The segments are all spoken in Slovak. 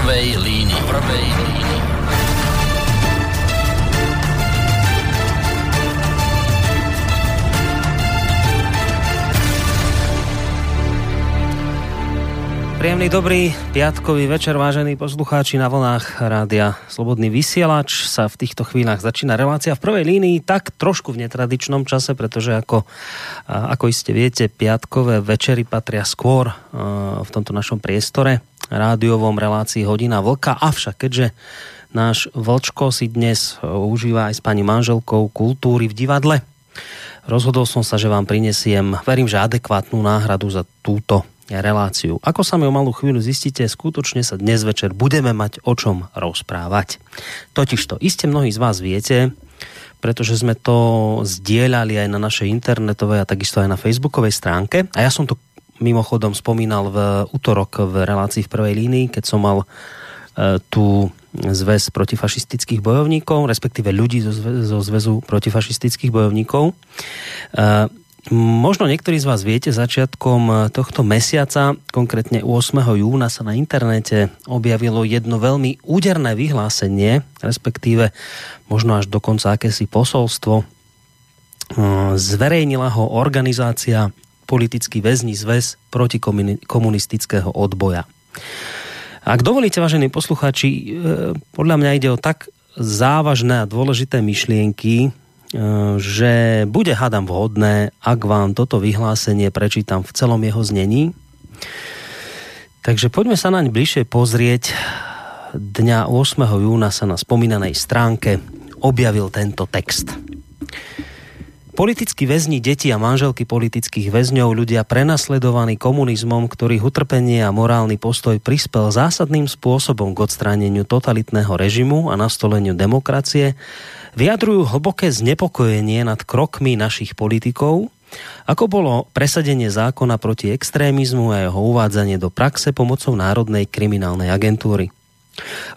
prvej línii. Prvej línii. Príjemný dobrý piatkový večer, vážení poslucháči na vlnách rádia Slobodný vysielač. Sa v týchto chvíľach začína relácia v prvej línii, tak trošku v netradičnom čase, pretože ako, ako iste viete, piatkové večery patria skôr v tomto našom priestore rádiovom relácii Hodina Vlka. Avšak keďže náš Vlčko si dnes užíva aj s pani manželkou kultúry v divadle, rozhodol som sa, že vám prinesiem, verím, že adekvátnu náhradu za túto reláciu. Ako sa mi o malú chvíľu zistíte, skutočne sa dnes večer budeme mať o čom rozprávať. Totižto, iste mnohí z vás viete, pretože sme to zdieľali aj na našej internetovej a takisto aj na facebookovej stránke. A ja som to mimochodom spomínal v útorok v relácii v prvej línii, keď som mal e, tú zväz protifašistických bojovníkov, respektíve ľudí zo, zväzu protifašistických bojovníkov. E, Možno niektorí z vás viete, začiatkom tohto mesiaca, konkrétne 8. júna sa na internete objavilo jedno veľmi úderné vyhlásenie, respektíve možno až dokonca akési posolstvo. Eh, zverejnila ho organizácia politický väzni zväz proti komunistického odboja. Ak dovolíte, vážení posluchači, eh, podľa mňa ide o tak závažné a dôležité myšlienky, Eh, že bude, hadam, vhodné, ak vám toto vyhlásenie prečítam v celom jeho znení. Takže poďme sa naň bližšie pozrieť. Dňa 8. júna sa na spomínanej stránke objavil tento text. Politickí väzni, deti a manželky politických väzňov, ľudia prenasledovaní komunizmom, ktorých utrpenie a morálny postoj prispel zásadným spôsobom k odstráneniu totalitného režimu a nastoleniu demokracie, vyjadrujú hlboké znepokojenie nad krokmi našich politikov, ako bolo presadenie zákona proti extrémizmu a jeho uvádzanie do praxe pomocou Národnej kriminálnej agentúry.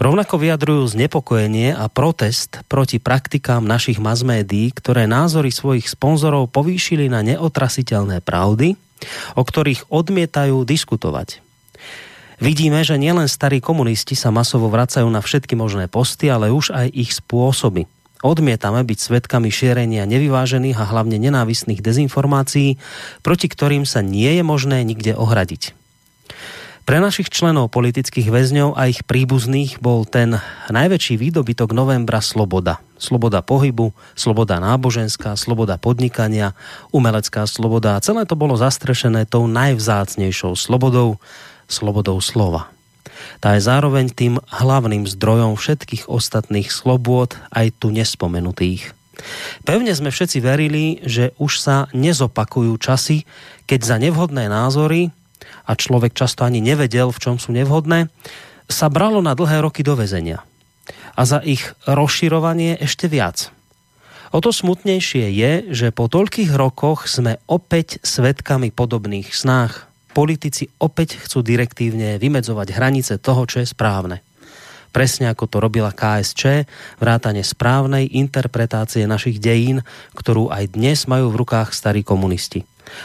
Rovnako vyjadrujú znepokojenie a protest proti praktikám našich masmédií, ktoré názory svojich sponzorov povýšili na neotrasiteľné pravdy, o ktorých odmietajú diskutovať. Vidíme, že nielen starí komunisti sa masovo vracajú na všetky možné posty, ale už aj ich spôsoby. Odmietame byť svetkami šírenia nevyvážených a hlavne nenávistných dezinformácií, proti ktorým sa nie je možné nikde ohradiť. Pre našich členov politických väzňov a ich príbuzných bol ten najväčší výdobytok novembra sloboda. Sloboda pohybu, sloboda náboženská, sloboda podnikania, umelecká sloboda a celé to bolo zastrešené tou najvzácnejšou slobodou, slobodou slova. Tá je zároveň tým hlavným zdrojom všetkých ostatných slobôd, aj tu nespomenutých. Pevne sme všetci verili, že už sa nezopakujú časy, keď za nevhodné názory, a človek často ani nevedel, v čom sú nevhodné, sa bralo na dlhé roky do väzenia. A za ich rozširovanie ešte viac. O to smutnejšie je, že po toľkých rokoch sme opäť svetkami podobných snách politici opäť chcú direktívne vymedzovať hranice toho, čo je správne. Presne ako to robila KSČ, vrátane správnej interpretácie našich dejín, ktorú aj dnes majú v rukách starí komunisti.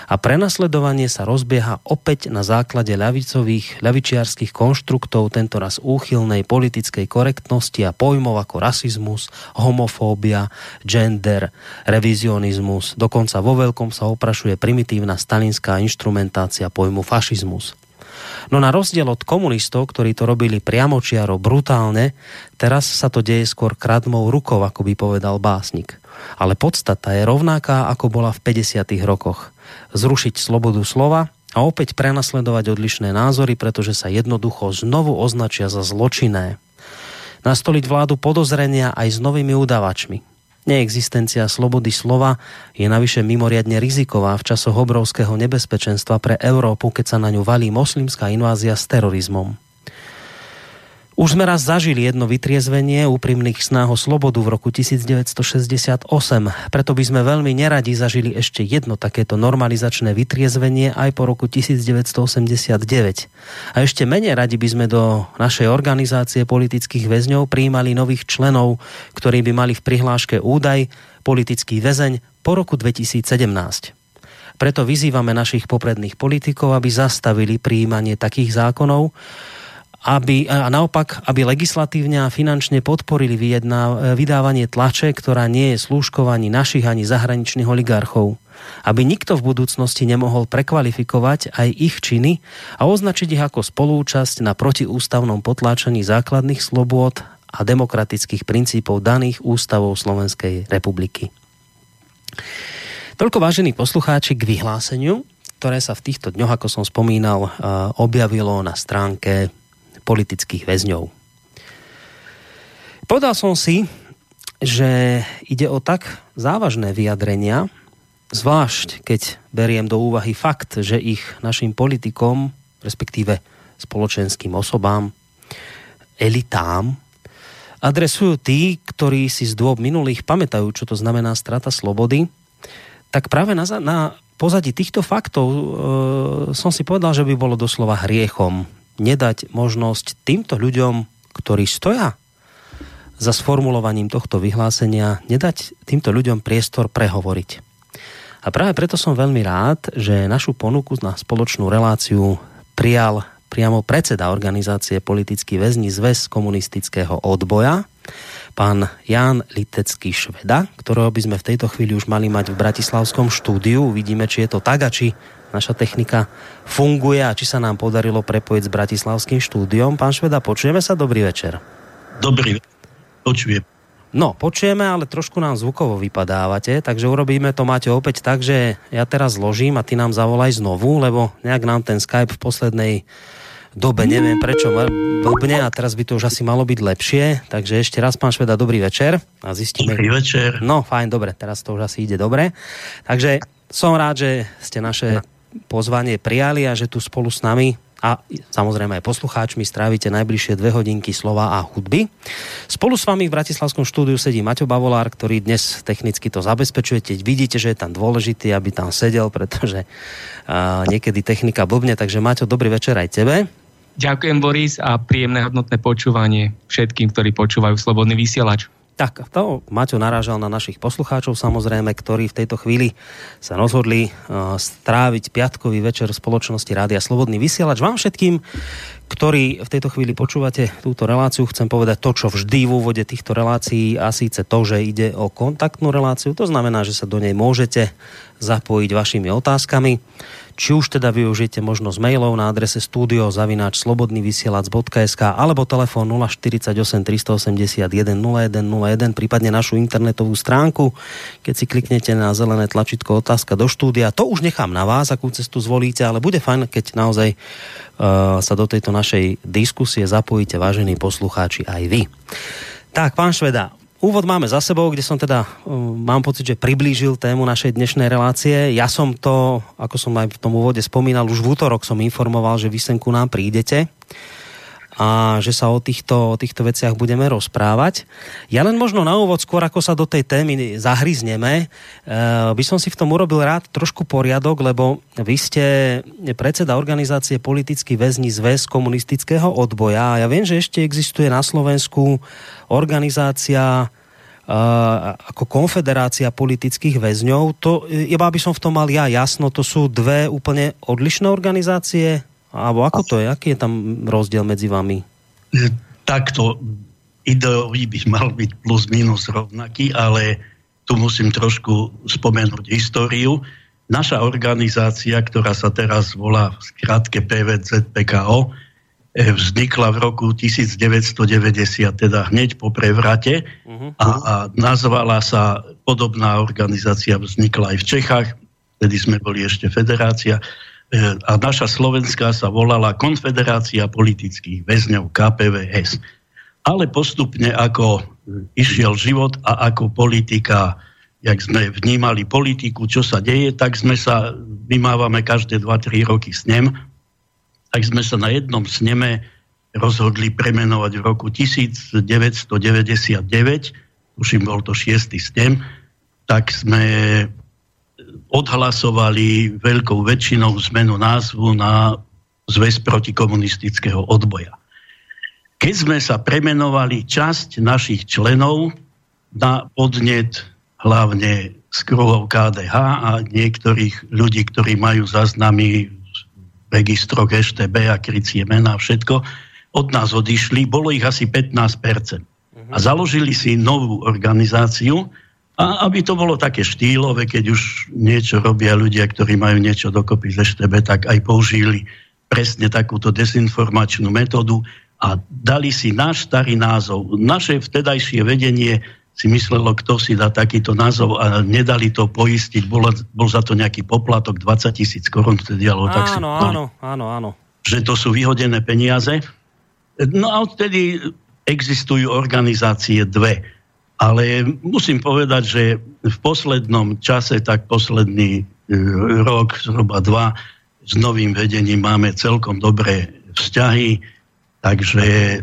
A prenasledovanie sa rozbieha opäť na základe ľavicových, ľavičiarských konštruktov, tentoraz úchylnej politickej korektnosti a pojmov ako rasizmus, homofóbia, gender, revizionizmus. Dokonca vo veľkom sa oprašuje primitívna stalinská inštrumentácia pojmu fašizmus. No na rozdiel od komunistov, ktorí to robili priamočiaro, brutálne, teraz sa to deje skôr kradmou rukou, ako by povedal básnik. Ale podstata je rovnaká, ako bola v 50. rokoch zrušiť slobodu slova a opäť prenasledovať odlišné názory, pretože sa jednoducho znovu označia za zločinné. Nastoliť vládu podozrenia aj s novými udavačmi. Neexistencia slobody slova je navyše mimoriadne riziková v časoch obrovského nebezpečenstva pre Európu, keď sa na ňu valí moslimská invázia s terorizmom. Už sme raz zažili jedno vytriezvenie úprimných snách o slobodu v roku 1968. Preto by sme veľmi neradi zažili ešte jedno takéto normalizačné vytriezvenie aj po roku 1989. A ešte menej radi by sme do našej organizácie politických väzňov prijímali nových členov, ktorí by mali v prihláške údaj politický väzeň po roku 2017. Preto vyzývame našich popredných politikov, aby zastavili príjmanie takých zákonov, aby, a naopak, aby legislatívne a finančne podporili vyjedná, vydávanie tlače, ktorá nie je slúžkovaní našich ani zahraničných oligarchov. Aby nikto v budúcnosti nemohol prekvalifikovať aj ich činy a označiť ich ako spolúčasť na protiústavnom potláčaní základných slobôd a demokratických princípov daných ústavou Slovenskej republiky. Toľko vážení poslucháči k vyhláseniu, ktoré sa v týchto dňoch, ako som spomínal, objavilo na stránke politických väzňov. Povedal som si, že ide o tak závažné vyjadrenia, zvlášť keď beriem do úvahy fakt, že ich našim politikom, respektíve spoločenským osobám, elitám, adresujú tí, ktorí si z dôb minulých pamätajú, čo to znamená strata slobody, tak práve na, na pozadí týchto faktov e, som si povedal, že by bolo doslova hriechom nedať možnosť týmto ľuďom, ktorí stoja za sformulovaním tohto vyhlásenia, nedať týmto ľuďom priestor prehovoriť. A práve preto som veľmi rád, že našu ponuku na spoločnú reláciu prijal priamo predseda organizácie Politický väzni zväz komunistického odboja, pán Jan Litecký Šveda, ktorého by sme v tejto chvíli už mali mať v Bratislavskom štúdiu. Uvidíme, či je to tak a či naša technika funguje a či sa nám podarilo prepojiť s Bratislavským štúdiom. Pán Šveda, počujeme sa? Dobrý večer. Dobrý počujem. No, počujeme, ale trošku nám zvukovo vypadávate, takže urobíme to, máte opäť tak, že ja teraz zložím a ty nám zavolaj znovu, lebo nejak nám ten Skype v poslednej dobe, neviem prečo blbne a teraz by to už asi malo byť lepšie, takže ešte raz, pán Šveda, dobrý večer. A zistíme... Dobrý večer. No, fajn, dobre, teraz to už asi ide dobre. Takže som rád, že ste naše pozvanie prijali a že tu spolu s nami a samozrejme aj poslucháčmi strávite najbližšie dve hodinky slova a hudby. Spolu s vami v Bratislavskom štúdiu sedí Maťo Bavolár, ktorý dnes technicky to zabezpečuje. Vidíte, že je tam dôležitý, aby tam sedel, pretože uh, niekedy technika blbne. Takže Maťo, dobrý večer aj tebe. Ďakujem Boris a príjemné hodnotné počúvanie všetkým, ktorí počúvajú Slobodný vysielač. Tak, to Maťo narážal na našich poslucháčov samozrejme, ktorí v tejto chvíli sa rozhodli uh, stráviť piatkový večer spoločnosti Rádia Slobodný vysielač. Vám všetkým, ktorí v tejto chvíli počúvate túto reláciu, chcem povedať to, čo vždy v úvode týchto relácií a síce to, že ide o kontaktnú reláciu. To znamená, že sa do nej môžete zapojiť vašimi otázkami či už teda využijete možnosť mailov na adrese studiozavináč.slobodnyvysielac.sk alebo telefón 048 381 0101, prípadne našu internetovú stránku. Keď si kliknete na zelené tlačítko otázka do štúdia, to už nechám na vás, akú cestu zvolíte, ale bude fajn, keď naozaj uh, sa do tejto našej diskusie zapojíte, vážení poslucháči, aj vy. Tak, pán Šveda, Úvod máme za sebou, kde som teda, um, mám pocit, že priblížil tému našej dnešnej relácie. Ja som to, ako som aj v tom úvode spomínal, už v útorok som informoval, že vy sem ku nám prídete a že sa o týchto, o týchto veciach budeme rozprávať. Ja len možno na úvod, skôr ako sa do tej témy zahryzneme, e, by som si v tom urobil rád trošku poriadok, lebo vy ste predseda organizácie Politický väzni zväz komunistického odboja ja viem, že ešte existuje na Slovensku organizácia Uh, ako konfederácia politických väzňov. To, iba by som v tom mal ja jasno, to sú dve úplne odlišné organizácie? Alebo ako to je? Aký je tam rozdiel medzi vami? Takto ideový by mal byť plus minus rovnaký, ale tu musím trošku spomenúť históriu. Naša organizácia, ktorá sa teraz volá v skratke PVZ-PKO, eh, vznikla v roku 1990, teda hneď po prevrate uh-huh. a, a nazvala sa podobná organizácia, vznikla aj v Čechách, vtedy sme boli ešte federácia, E, a naša Slovenská sa volala Konfederácia politických väzňov KPVS. Ale postupne ako išiel život a ako politika, jak sme vnímali politiku, čo sa deje, tak sme sa, vymávame každé 2-3 roky snem, tak sme sa na jednom sneme rozhodli premenovať v roku 1999, tuším bol to šiestý snem, tak sme odhlasovali veľkou väčšinou zmenu názvu na Zväz protikomunistického odboja. Keď sme sa premenovali časť našich členov na podnet hlavne z kruhov KDH a niektorých ľudí, ktorí majú záznamy registroch EŠTB a krycie mena a všetko, od nás odišli, bolo ich asi 15%. A založili si novú organizáciu, a aby to bolo také štýlové, keď už niečo robia ľudia, ktorí majú niečo dokopy ze štebe, tak aj použili presne takúto dezinformačnú metódu a dali si náš starý názov. Naše vtedajšie vedenie si myslelo, kto si dá takýto názov a nedali to poistiť. Bol, bol za to nejaký poplatok 20 tisíc korun vtedy, alebo tak si... Áno, áno, áno. Že to sú vyhodené peniaze. No a odtedy existujú organizácie dve. Ale musím povedať, že v poslednom čase, tak posledný e, rok, zhruba dva, s novým vedením máme celkom dobré vzťahy, takže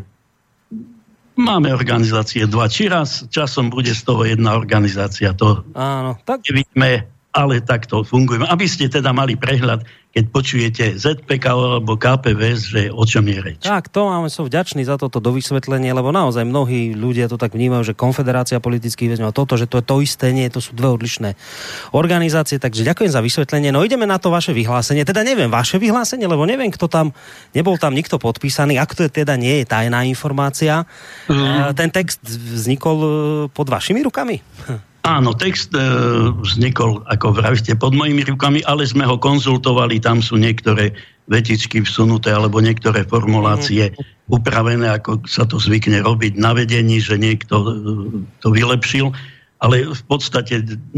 máme organizácie dva. Či raz časom bude z toho jedna organizácia, to Áno, tak... nevidíme, ale takto fungujeme. Aby ste teda mali prehľad, keď počujete ZPK alebo KPVS, že o čom je reč. Tak, to máme, som vďačný za toto dovysvetlenie, lebo naozaj mnohí ľudia to tak vnímajú, že konfederácia politických väzňov, toto, že to je to isté, nie, to sú dve odlišné organizácie, takže ďakujem za vysvetlenie. No ideme na to vaše vyhlásenie, teda neviem vaše vyhlásenie, lebo neviem, kto tam, nebol tam nikto podpísaný, ak to je, teda nie je tajná informácia. Mm. Ten text vznikol e, pod vašimi rukami? Áno, text e, vznikol, ako vravíte, pod mojimi rukami, ale sme ho konzultovali, tam sú niektoré vetičky vsunuté alebo niektoré formulácie mm. upravené, ako sa to zvykne robiť na vedení, že niekto e, to vylepšil, ale v podstate 90%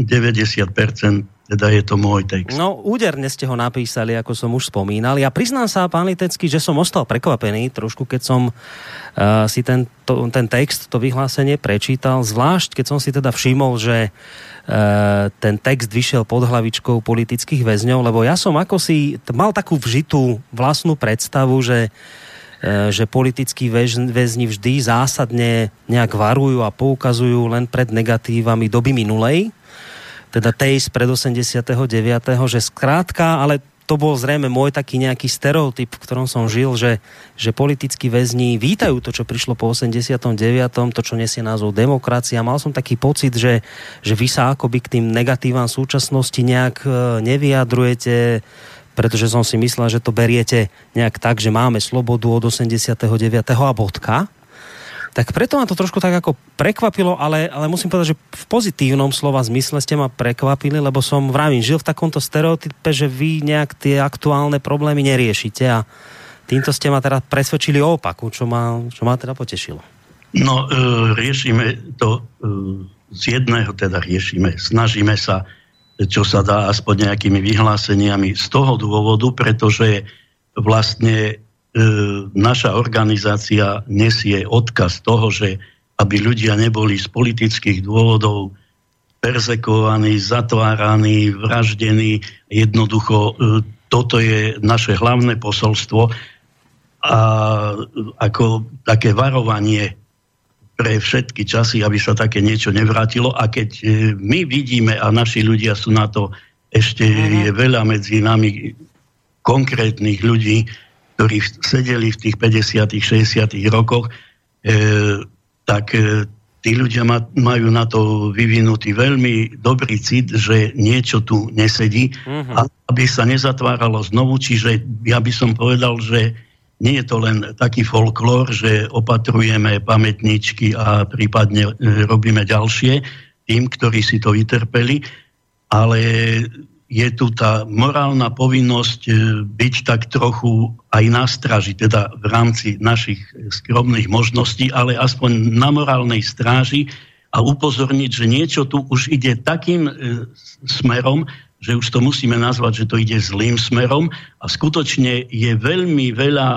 teda je to môj text. No, úderne ste ho napísali, ako som už spomínal. Ja priznám sa, pán Litecký, že som ostal prekvapený trošku, keď som uh, si ten, to, ten text, to vyhlásenie prečítal, zvlášť keď som si teda všimol, že uh, ten text vyšiel pod hlavičkou politických väzňov, lebo ja som ako si mal takú vžitú vlastnú predstavu, že uh, že politickí väzni vždy zásadne nejak varujú a poukazujú len pred negatívami doby minulej, teda tej pred 89., že skrátka, ale to bol zrejme môj taký nejaký stereotyp, v ktorom som žil, že, že politickí väzni vítajú to, čo prišlo po 89., to, čo nesie názov demokracia. Mal som taký pocit, že, že vy sa akoby k tým negatívam súčasnosti nejak e, nevyjadrujete, pretože som si myslel, že to beriete nejak tak, že máme slobodu od 89. a bodka. Tak preto ma to trošku tak ako prekvapilo, ale, ale musím povedať, že v pozitívnom slova zmysle ste ma prekvapili, lebo som vravím, žil v takomto stereotype, že vy nejak tie aktuálne problémy neriešite a týmto ste ma teda presvedčili o opaku, čo ma, čo ma teda potešilo. No, e, riešime to e, z jedného, teda riešime, snažíme sa, čo sa dá aspoň nejakými vyhláseniami z toho dôvodu, pretože vlastne naša organizácia nesie odkaz toho, že aby ľudia neboli z politických dôvodov perzekovaní, zatváraní, vraždení. Jednoducho e, toto je naše hlavné posolstvo a ako také varovanie pre všetky časy, aby sa také niečo nevrátilo. A keď e, my vidíme, a naši ľudia sú na to, ešte mhm. je veľa medzi nami konkrétnych ľudí, ktorí sedeli v tých 50 60 rokoch, e, tak e, tí ľudia ma, majú na to vyvinutý veľmi dobrý cit, že niečo tu nesedí, uh-huh. a aby sa nezatváralo znovu. Čiže ja by som povedal, že nie je to len taký folklór, že opatrujeme pamätničky a prípadne e, robíme ďalšie tým, ktorí si to vytrpeli, ale je tu tá morálna povinnosť e, byť tak trochu aj na straži, teda v rámci našich skromných možností, ale aspoň na morálnej stráži a upozorniť, že niečo tu už ide takým e, smerom, že už to musíme nazvať, že to ide zlým smerom a skutočne je veľmi veľa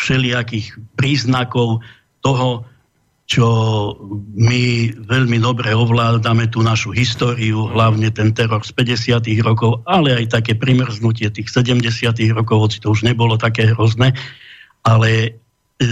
všelijakých príznakov toho, čo my veľmi dobre ovládame tú našu históriu, hlavne ten teror z 50. rokov, ale aj také primrznutie tých 70. rokov, hoci to už nebolo také hrozné, ale e,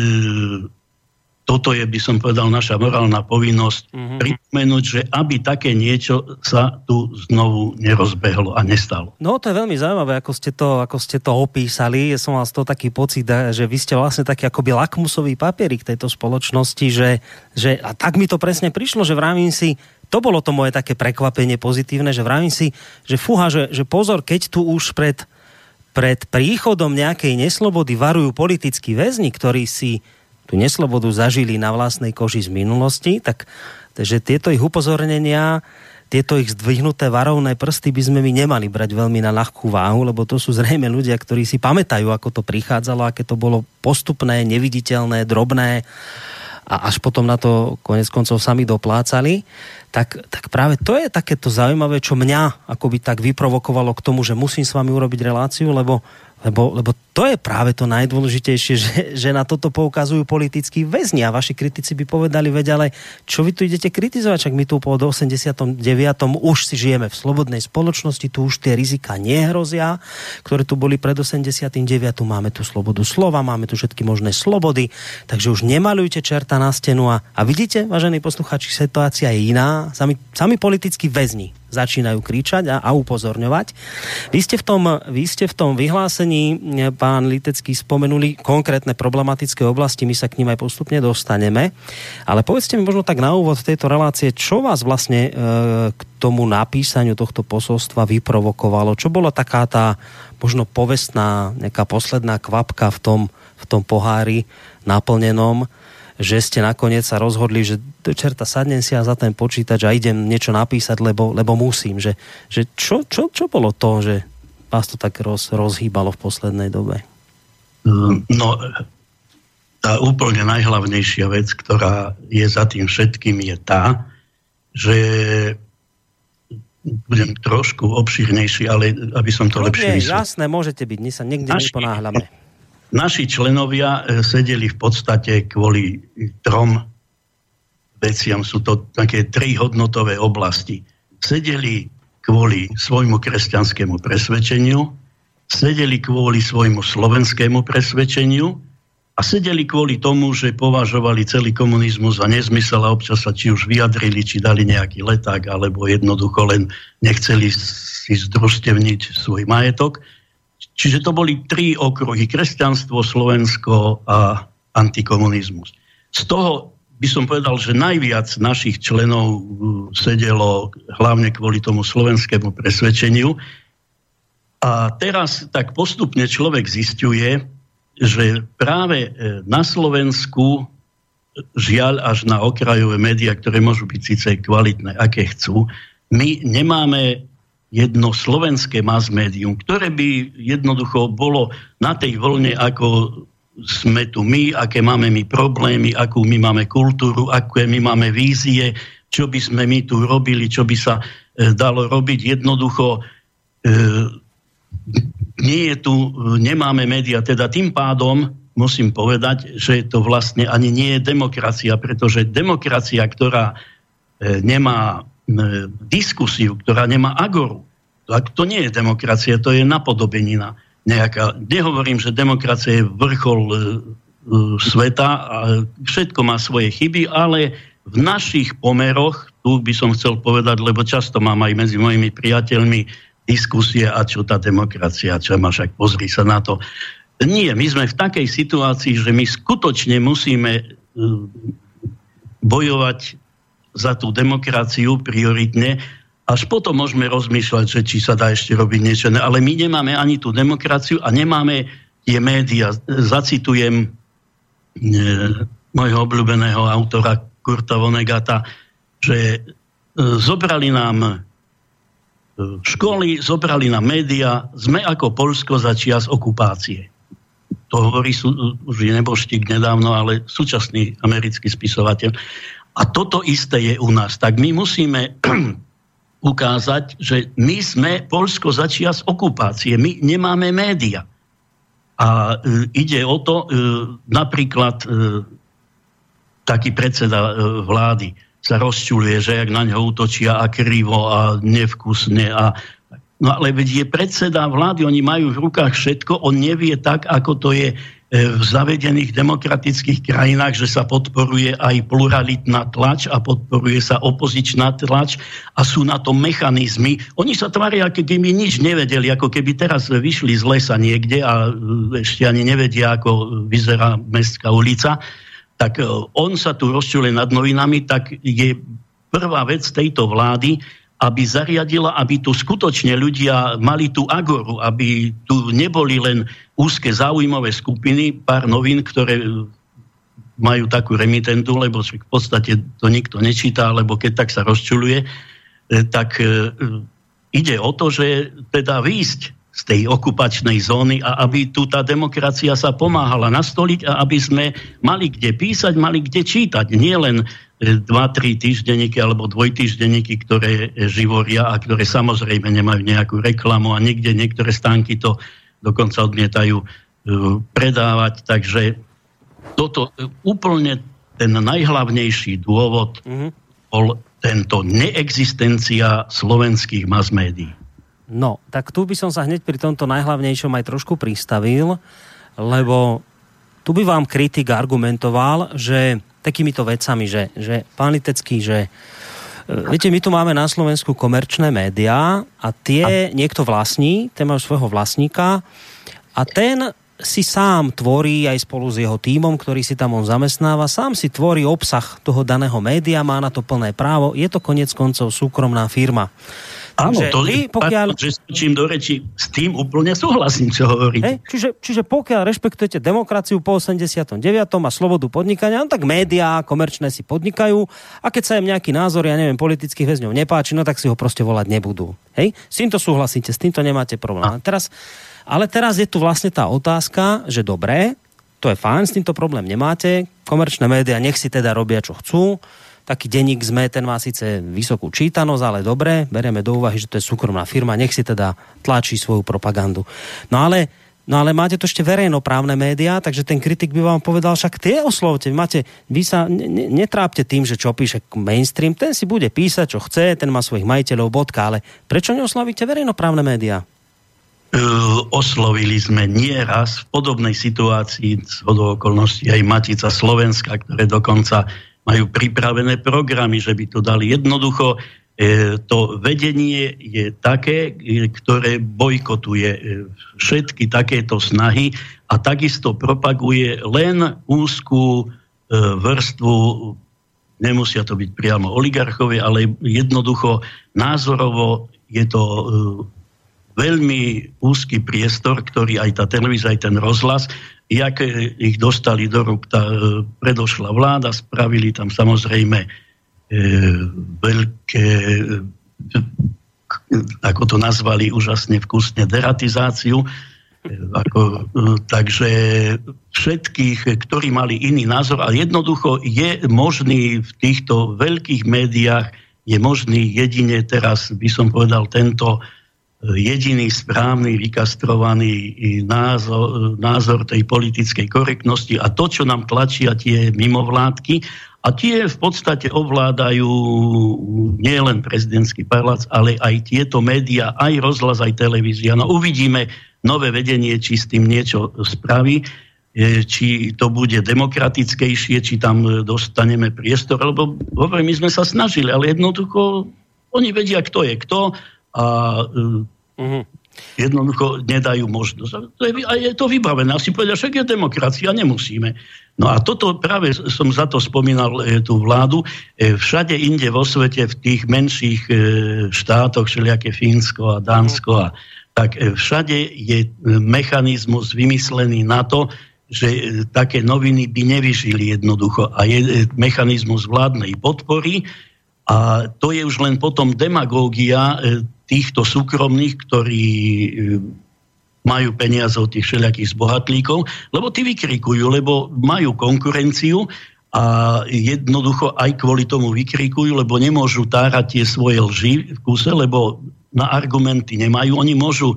toto je, by som povedal, naša morálna povinnosť mm-hmm. pripomenúť, že aby také niečo sa tu znovu nerozbehlo a nestalo. No to je veľmi zaujímavé, ako ste to, ako ste to opísali. Ja som mal z toho taký pocit, že vy ste vlastne taký akoby lakmusový papierik tejto spoločnosti, že, že a tak mi to presne prišlo, že vravím si, to bolo to moje také prekvapenie pozitívne, že vravím si, že fúha, že, že pozor, keď tu už pred pred príchodom nejakej neslobody varujú politickí väzni, ktorí si tú neslobodu zažili na vlastnej koži z minulosti, tak že tieto ich upozornenia tieto ich zdvihnuté varovné prsty by sme my nemali brať veľmi na ľahkú váhu, lebo to sú zrejme ľudia, ktorí si pamätajú, ako to prichádzalo, aké to bolo postupné, neviditeľné, drobné a až potom na to konec koncov sami doplácali, tak, tak práve to je takéto zaujímavé, čo mňa akoby tak vyprovokovalo k tomu, že musím s vami urobiť reláciu, lebo lebo, lebo to je práve to najdôležitejšie, že, že na toto poukazujú politickí väzni a vaši kritici by povedali, veď ale čo vy tu idete kritizovať, čak my tu po 89. už si žijeme v slobodnej spoločnosti, tu už tie rizika nehrozia, ktoré tu boli pred 89. Máme tu slobodu slova, máme tu všetky možné slobody, takže už nemalujte čerta na stenu a, a vidíte, vážení posluchači, situácia je iná. Sami, sami politickí väzni začínajú kričať a, a upozorňovať. Vy ste, v tom, vy ste v tom vyhlásení, pán Litecký, spomenuli konkrétne problematické oblasti, my sa k ním aj postupne dostaneme, ale povedzte mi možno tak na úvod tejto relácie, čo vás vlastne e, k tomu napísaniu tohto posolstva vyprovokovalo? Čo bola taká tá možno povestná, nejaká posledná kvapka v tom, v tom pohári naplnenom, že ste nakoniec sa rozhodli, že čerta sadnem si a za ten počítač a idem niečo napísať, lebo, lebo musím. Že, že čo, čo, čo bolo to, že vás to tak roz, rozhýbalo v poslednej dobe? Mm, no, tá úplne najhlavnejšia vec, ktorá je za tým všetkým, je tá, že budem trošku obšírnejší, ale aby som to lepšie vysvetlil. Jasné, môžete byť, my sa nikdy Naši, neponáhľame naši členovia e, sedeli v podstate kvôli trom veciam. Sú to také tri hodnotové oblasti. Sedeli kvôli svojmu kresťanskému presvedčeniu, sedeli kvôli svojmu slovenskému presvedčeniu a sedeli kvôli tomu, že považovali celý komunizmus za nezmysel a občas sa či už vyjadrili, či dali nejaký leták, alebo jednoducho len nechceli si združstevniť svoj majetok. Čiže to boli tri okruhy. Kresťanstvo, Slovensko a antikomunizmus. Z toho by som povedal, že najviac našich členov uh, sedelo hlavne kvôli tomu slovenskému presvedčeniu. A teraz tak postupne človek zistuje, že práve e, na Slovensku žiaľ až na okrajové médiá, ktoré môžu byť síce kvalitné, aké chcú, my nemáme jedno slovenské mass médium, ktoré by jednoducho bolo na tej vlne, ako sme tu my, aké máme my problémy, akú my máme kultúru, aké my máme vízie, čo by sme my tu robili, čo by sa e, dalo robiť. Jednoducho e, nie je tu, nemáme média, teda tým pádom musím povedať, že to vlastne ani nie je demokracia, pretože demokracia, ktorá e, nemá diskusiu, ktorá nemá agoru. Tak to nie je demokracia, to je napodobenina. Nejaká. Nehovorím, že demokracia je vrchol e, e, sveta a všetko má svoje chyby, ale v našich pomeroch, tu by som chcel povedať, lebo často mám aj medzi mojimi priateľmi diskusie, a čo tá demokracia, čo má však pozri sa na to. Nie, my sme v takej situácii, že my skutočne musíme e, bojovať za tú demokraciu prioritne, až potom môžeme rozmýšľať, že či sa dá ešte robiť niečo. Ale my nemáme ani tú demokraciu a nemáme tie médiá. Zacitujem e, môjho obľúbeného autora Kurta Vonegata, že e, zobrali nám e, školy, zobrali nám médiá, sme ako Polsko za čias okupácie. To hovorí už je neboštík nedávno, ale súčasný americký spisovateľ. A toto isté je u nás. Tak my musíme ukázať, že my sme Polsko začia z okupácie. My nemáme média. A e, ide o to, e, napríklad e, taký predseda vlády sa rozčuluje, že jak na ňo útočia a krivo a nevkusne a No ale veď je predseda vlády, oni majú v rukách všetko, on nevie tak, ako to je v zavedených demokratických krajinách, že sa podporuje aj pluralitná tlač a podporuje sa opozičná tlač a sú na to mechanizmy. Oni sa tvária, ako keby nič nevedeli, ako keby teraz vyšli z lesa niekde a e, ešte ani nevedia, ako vyzerá mestská ulica. Tak e, on sa tu rozčule nad novinami, tak je prvá vec tejto vlády, aby zariadila, aby tu skutočne ľudia mali tú agoru, aby tu neboli len úzke záujmové skupiny, pár novín, ktoré majú takú remitentu, lebo v podstate to nikto nečíta, alebo keď tak sa rozčuluje, tak ide o to, že teda výjsť z tej okupačnej zóny a aby tu tá demokracia sa pomáhala nastoliť a aby sme mali kde písať, mali kde čítať. Nie len 2-3 e, týždenníky alebo dvojtýždenníky, ktoré živoria a ktoré samozrejme nemajú nejakú reklamu a niekde niektoré stánky to dokonca odmietajú e, predávať. Takže toto e, úplne ten najhlavnejší dôvod mm-hmm. bol tento neexistencia slovenských mass médií. No, tak tu by som sa hneď pri tomto najhlavnejšom aj trošku pristavil, lebo tu by vám kritik argumentoval, že takýmito vecami, že, že pán Litecký, že e, Viete, my tu máme na Slovensku komerčné médiá a tie a... niekto vlastní, ten má svojho vlastníka a ten si sám tvorí aj spolu s jeho tímom, ktorý si tam on zamestnáva, sám si tvorí obsah toho daného média, má na to plné právo, je to konec koncov súkromná firma. Áno, to vy, pokiaľ... že skočím do reči, s tým úplne súhlasím, čo hovoríte. Hey, čiže, čiže pokiaľ rešpektujete demokraciu po 89. a slobodu podnikania, no tak médiá komerčné si podnikajú a keď sa im nejaký názor, ja neviem, politických väzňov nepáči, no tak si ho proste volať nebudú. Hej? S týmto súhlasíte, s týmto nemáte problém. A teraz, ale teraz je tu vlastne tá otázka, že dobré, to je fajn, s týmto problém nemáte, komerčné médiá nech si teda robia, čo chcú, taký denník sme, ten má síce vysokú čítanosť, ale dobre, bereme do úvahy, že to je súkromná firma, nech si teda tlačí svoju propagandu. No ale No ale máte to ešte verejnoprávne médiá, takže ten kritik by vám povedal, však tie oslovte, máte, vy sa ne, netrápte tým, že čo píše mainstream, ten si bude písať, čo chce, ten má svojich majiteľov, bodka, ale prečo neoslovíte verejnoprávne médiá? Uh, oslovili sme nieraz v podobnej situácii z okolností aj Matica Slovenska, ktoré dokonca majú pripravené programy, že by to dali jednoducho. E, to vedenie je také, e, ktoré bojkotuje e, všetky takéto snahy a takisto propaguje len úzkú vrstvu, nemusia to byť priamo oligarchovia, ale jednoducho názorovo je to veľmi úzky priestor, ktorý aj tá televízia, aj ten rozhlas jak ich dostali do rúk tá e, predošla vláda, spravili tam samozrejme e, veľké, ako to nazvali úžasne vkusne, deratizáciu. Ako, takže všetkých, ktorí mali iný názor, a jednoducho je možný v týchto veľkých médiách, je možný jedine teraz, by som povedal, tento jediný správny, vykastrovaný názor, názor tej politickej korektnosti a to, čo nám tlačia tie mimovládky a tie v podstate ovládajú nielen prezidentský palác, ale aj tieto médiá, aj rozhlas, aj televízia. No uvidíme nové vedenie, či s tým niečo spraví, e, či to bude demokratickejšie, či tam dostaneme priestor, lebo hovorím, my sme sa snažili, ale jednoducho oni vedia, kto je kto a uh-huh. jednoducho nedajú možnosť. A je to vybavené. Asi povedia, však je demokracia, nemusíme. No a toto práve som za to spomínal e, tú vládu. E, všade inde vo svete, v tých menších e, štátoch, všelijaké Fínsko a Dánsko, a, tak všade je mechanizmus vymyslený na to, že také noviny by nevyžili jednoducho. A je mechanizmus vládnej podpory, a to je už len potom demagógia týchto súkromných, ktorí e, majú peniaze od tých všelijakých zbohatlíkov, lebo tí vykrikujú, lebo majú konkurenciu a jednoducho aj kvôli tomu vykrikujú, lebo nemôžu tárať tie svoje lži v kuse, lebo na argumenty nemajú. Oni môžu e,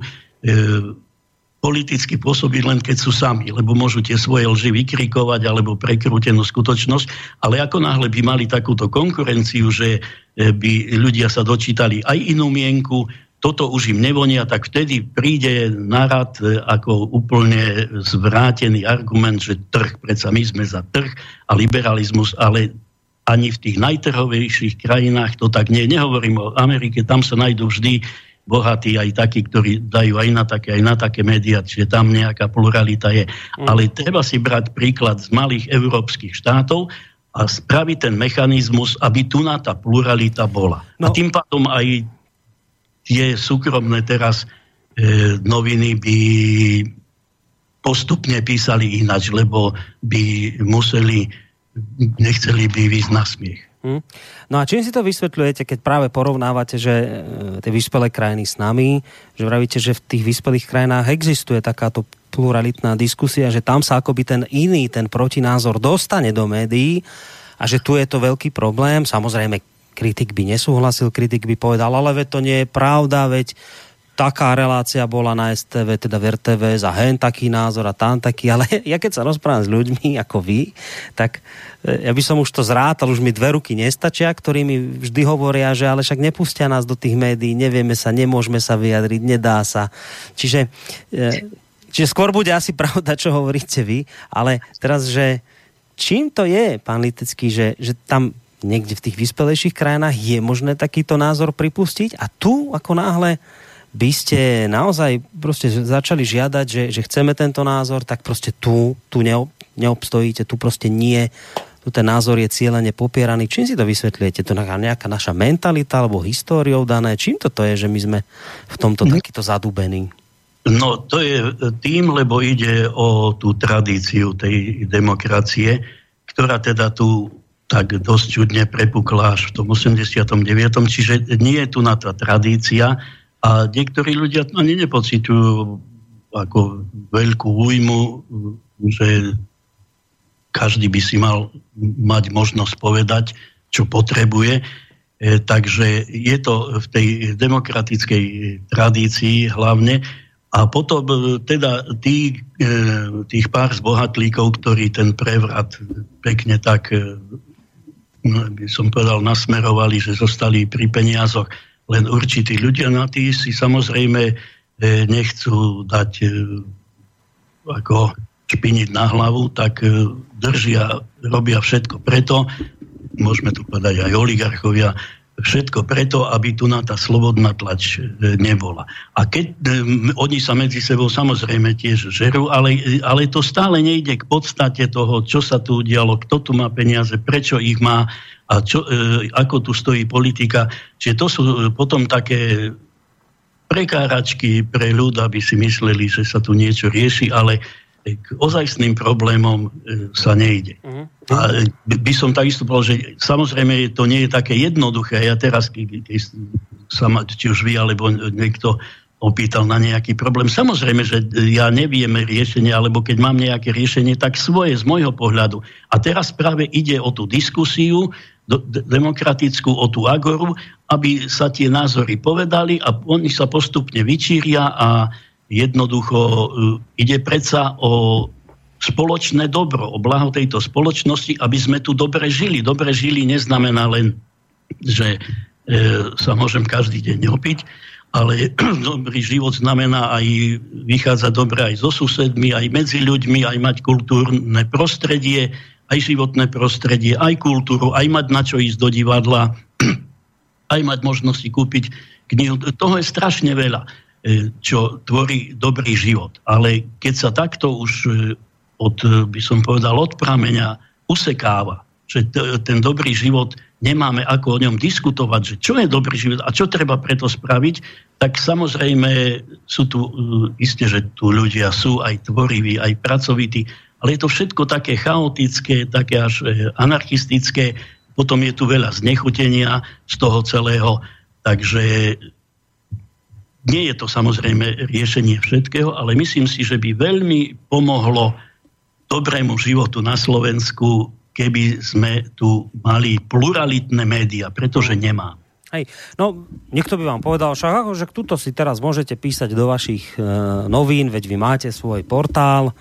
politicky pôsobiť len keď sú sami, lebo môžu tie svoje lži vykrikovať alebo prekrútenú skutočnosť, ale ako náhle by mali takúto konkurenciu, že E, by ľudia sa dočítali aj inú mienku, toto už im nevonia, tak vtedy príde narad e, ako úplne zvrátený argument, že trh, predsa my sme za trh a liberalizmus, ale ani v tých najtrhovejších krajinách to tak nie. Nehovorím o Amerike, tam sa nájdú vždy bohatí aj takí, ktorí dajú aj na také, aj na také médiá, čiže tam nejaká pluralita je. Mm. Ale treba si brať príklad z malých európskych štátov a spraviť ten mechanizmus, aby tu na tá pluralita bola. No. A tým pádom aj tie súkromné teraz e, noviny by postupne písali inač, lebo by museli, nechceli by výsť na smiech. Hm. No a čím si to vysvetľujete, keď práve porovnávate, že e, tie vyspelé krajiny s nami, že vravíte, že v tých vyspelých krajinách existuje takáto pluralitná diskusia, že tam sa akoby ten iný, ten protinázor dostane do médií a že tu je to veľký problém. Samozrejme, kritik by nesúhlasil, kritik by povedal, ale veď to nie je pravda, veď taká relácia bola na STV, teda v RTV za hen taký názor a tam taký, ale ja keď sa rozprávam s ľuďmi ako vy, tak e, ja by som už to zrátal, už mi dve ruky nestačia, ktorí mi vždy hovoria, že ale však nepustia nás do tých médií, nevieme sa, nemôžeme sa vyjadriť, nedá sa. Čiže, e, čiže skôr bude asi pravda, čo hovoríte vy, ale teraz, že čím to je, pán Litecký, že, že tam niekde v tých vyspelejších krajinách je možné takýto názor pripustiť a tu ako náhle by ste naozaj proste začali žiadať, že, že chceme tento názor, tak proste tu, tu neob, neobstojíte, tu proste nie, tu ten názor je cieľene popieraný. Čím si to vysvetľujete? To nejaká naša mentalita alebo históriou dané? Čím toto je, že my sme v tomto mhm. takýto zadúbení? No to je tým, lebo ide o tú tradíciu tej demokracie, ktorá teda tu tak dosť čudne prepukla až v tom 89. Čiže nie je tu na tá tradícia, a niektorí ľudia ani nepocitujú ako veľkú újmu, že každý by si mal mať možnosť povedať, čo potrebuje. E, takže je to v tej demokratickej tradícii hlavne. A potom e, teda tí, e, tých pár zbohatlíkov, ktorí ten prevrat pekne tak, by som povedal, nasmerovali, že zostali pri peniazoch, len určití ľudia na tí si samozrejme e, nechcú dať e, ako špiniť na hlavu, tak e, držia, robia všetko preto, môžeme tu povedať aj oligarchovia, všetko preto, aby tu na tá slobodná tlač nebola. A keď oni sa medzi sebou samozrejme tiež žerú, ale, ale to stále nejde k podstate toho, čo sa tu udialo, kto tu má peniaze, prečo ich má a čo, e, ako tu stojí politika. Čiže to sú potom také prekáračky pre ľud, aby si mysleli, že sa tu niečo rieši, ale k ozajstným problémom e, sa nejde. Uh-huh. A by som takisto povedal, že samozrejme to nie je také jednoduché. Ja teraz, keď, sa či už vy, alebo niekto opýtal na nejaký problém. Samozrejme, že ja neviem riešenie, alebo keď mám nejaké riešenie, tak svoje z môjho pohľadu. A teraz práve ide o tú diskusiu, demokratickú, o tú agoru, aby sa tie názory povedali a oni sa postupne vyčíria a jednoducho e, ide predsa o spoločné dobro, o blaho tejto spoločnosti, aby sme tu dobre žili. Dobre žili neznamená len, že e, sa môžem každý deň opiť, ale dobrý život znamená aj vychádzať dobre aj so susedmi, aj medzi ľuďmi, aj mať kultúrne prostredie, aj životné prostredie, aj kultúru, aj mať na čo ísť do divadla, aj mať možnosti kúpiť knihu. Toho je strašne veľa, čo tvorí dobrý život. Ale keď sa takto už e, od, by som povedal, od prameňa usekáva, že ten dobrý život nemáme ako o ňom diskutovať, že čo je dobrý život a čo treba preto spraviť, tak samozrejme sú tu, isté, že tu ľudia sú aj tvoriví, aj pracovití, ale je to všetko také chaotické, také až e, anarchistické, potom je tu veľa znechutenia z toho celého, takže nie je to samozrejme riešenie všetkého, ale myslím si, že by veľmi pomohlo dobrému životu na Slovensku keby sme tu mali pluralitné médiá, pretože nemá. Hej, no niekto by vám povedal, však ako, tuto si teraz môžete písať do vašich e, novín, veď vy máte svoj portál,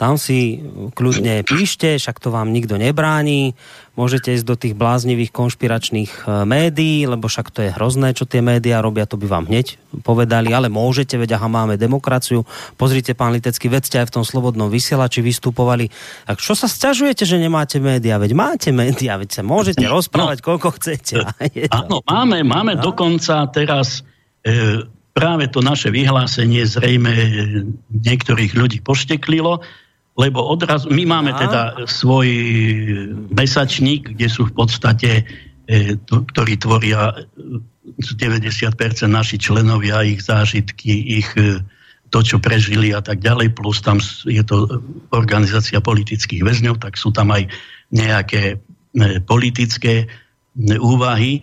tam si kľudne píšte, však to vám nikto nebráni. Môžete ísť do tých bláznivých konšpiračných e, médií, lebo však to je hrozné, čo tie médiá robia, to by vám hneď povedali, ale môžete, veď aha, máme demokraciu. Pozrite, pán Litecký, vedzte aj v tom slobodnom vysielači vystupovali. Tak čo sa sťažujete, že nemáte médiá? Veď máte médiá, veď sa môžete no, rozprávať, koľko chcete. Áno, máme, máme no? dokonca teraz e, práve to naše vyhlásenie zrejme niektorých ľudí pošteklilo, lebo odraz, my máme teda svoj mesačník, kde sú v podstate, e, ktorí tvoria 90% naši členovia, ich zážitky, ich e, to, čo prežili a tak ďalej, plus tam je to organizácia politických väzňov, tak sú tam aj nejaké politické úvahy.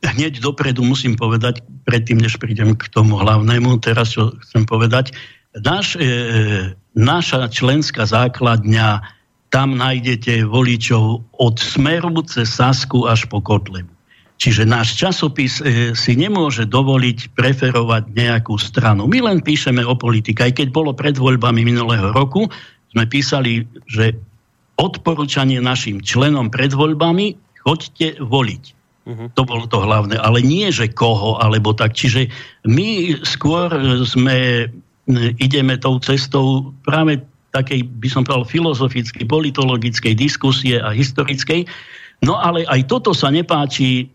Hneď dopredu musím povedať, predtým, než prídem k tomu hlavnému, teraz čo chcem povedať, Náš, e, naša členská základňa, tam nájdete voličov od Smeru cez Sasku až po Kotlebu. Čiže náš časopis e, si nemôže dovoliť preferovať nejakú stranu. My len píšeme o politike. Aj keď bolo pred voľbami minulého roku, sme písali, že odporúčanie našim členom pred voľbami, choďte voliť. Uh-huh. To bolo to hlavné. Ale nie, že koho, alebo tak. Čiže my skôr sme ideme tou cestou práve takej, by som povedal, filozofickej, politologickej diskusie a historickej. No ale aj toto sa nepáči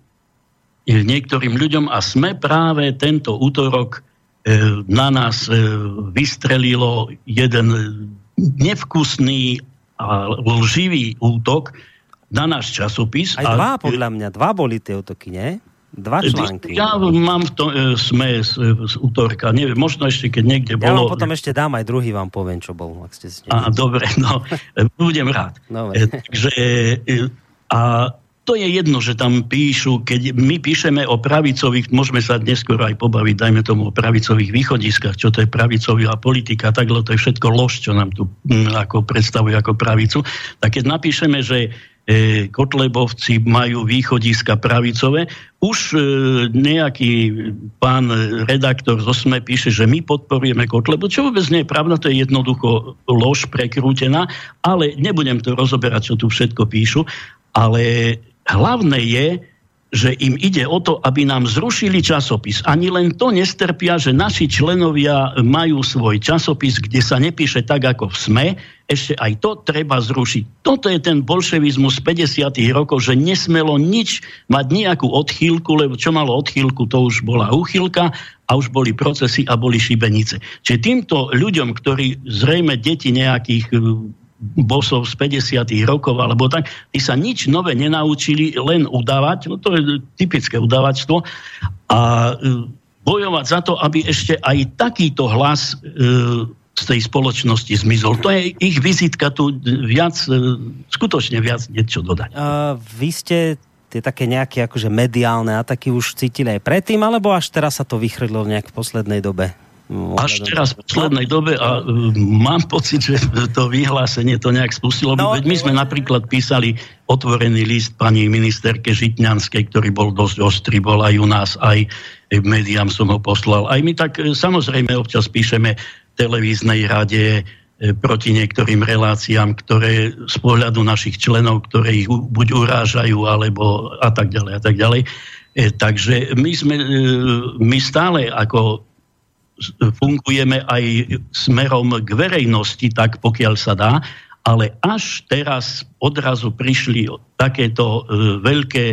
niektorým ľuďom a sme práve tento útorok e, na nás e, vystrelilo jeden nevkusný a lživý útok na náš časopis. Aj dva, podľa mňa, dva boli tie útoky, nie? Dva články. Ja mám v to, e, sme z, z útorka, neviem, možno ešte keď niekde bolo... Ja vám potom ešte dám aj druhý, vám poviem, čo bol. Ak ste si dobre, no, budem rád. Dobre. E, takže, e, a to je jedno, že tam píšu, keď my píšeme o pravicových, môžeme sa neskôr aj pobaviť, dajme tomu o pravicových východiskách, čo to je pravicová politika, takhle to je všetko lož, čo nám tu m, ako predstavuje ako pravicu. Tak keď napíšeme, že e, Kotlebovci majú východiska pravicové. Už e, nejaký pán redaktor zo SME píše, že my podporujeme Kotlebu, čo vôbec nie je pravda, to je jednoducho lož prekrútená, ale nebudem to rozoberať, čo tu všetko píšu, ale hlavné je, že im ide o to, aby nám zrušili časopis. Ani len to nestrpia, že naši členovia majú svoj časopis, kde sa nepíše tak ako v SME, ešte aj to treba zrušiť. Toto je ten bolševizmus 50. rokov, že nesmelo nič mať nejakú odchýlku, lebo čo malo odchýlku, to už bola úchylka a už boli procesy a boli šibenice. Čiže týmto ľuďom, ktorí zrejme deti nejakých bosov z 50. rokov alebo tak, tí sa nič nové nenaučili, len udávať, no to je typické udávačstvo, a e, bojovať za to, aby ešte aj takýto hlas e, z tej spoločnosti zmizol. To je ich vizitka tu viac, e, skutočne viac niečo dodať. Uh, vy ste tie také nejaké akože mediálne ataky už cítili aj predtým, alebo až teraz sa to vychrydlo nejak v poslednej dobe? Až teraz v poslednej dobe a uh, mám pocit, že to vyhlásenie to nejak spustilo. No, Veď my sme napríklad písali otvorený list pani ministerke Žitňanskej, ktorý bol dosť ostrý, bol aj u nás, aj v médiám som ho poslal. Aj my tak e, samozrejme občas píšeme televíznej rade e, proti niektorým reláciám, ktoré z pohľadu našich členov, ktoré ich buď urážajú, alebo a tak ďalej a tak ďalej. E, takže my, sme, my stále ako fungujeme aj smerom k verejnosti, tak pokiaľ sa dá, ale až teraz odrazu prišli takéto e, veľké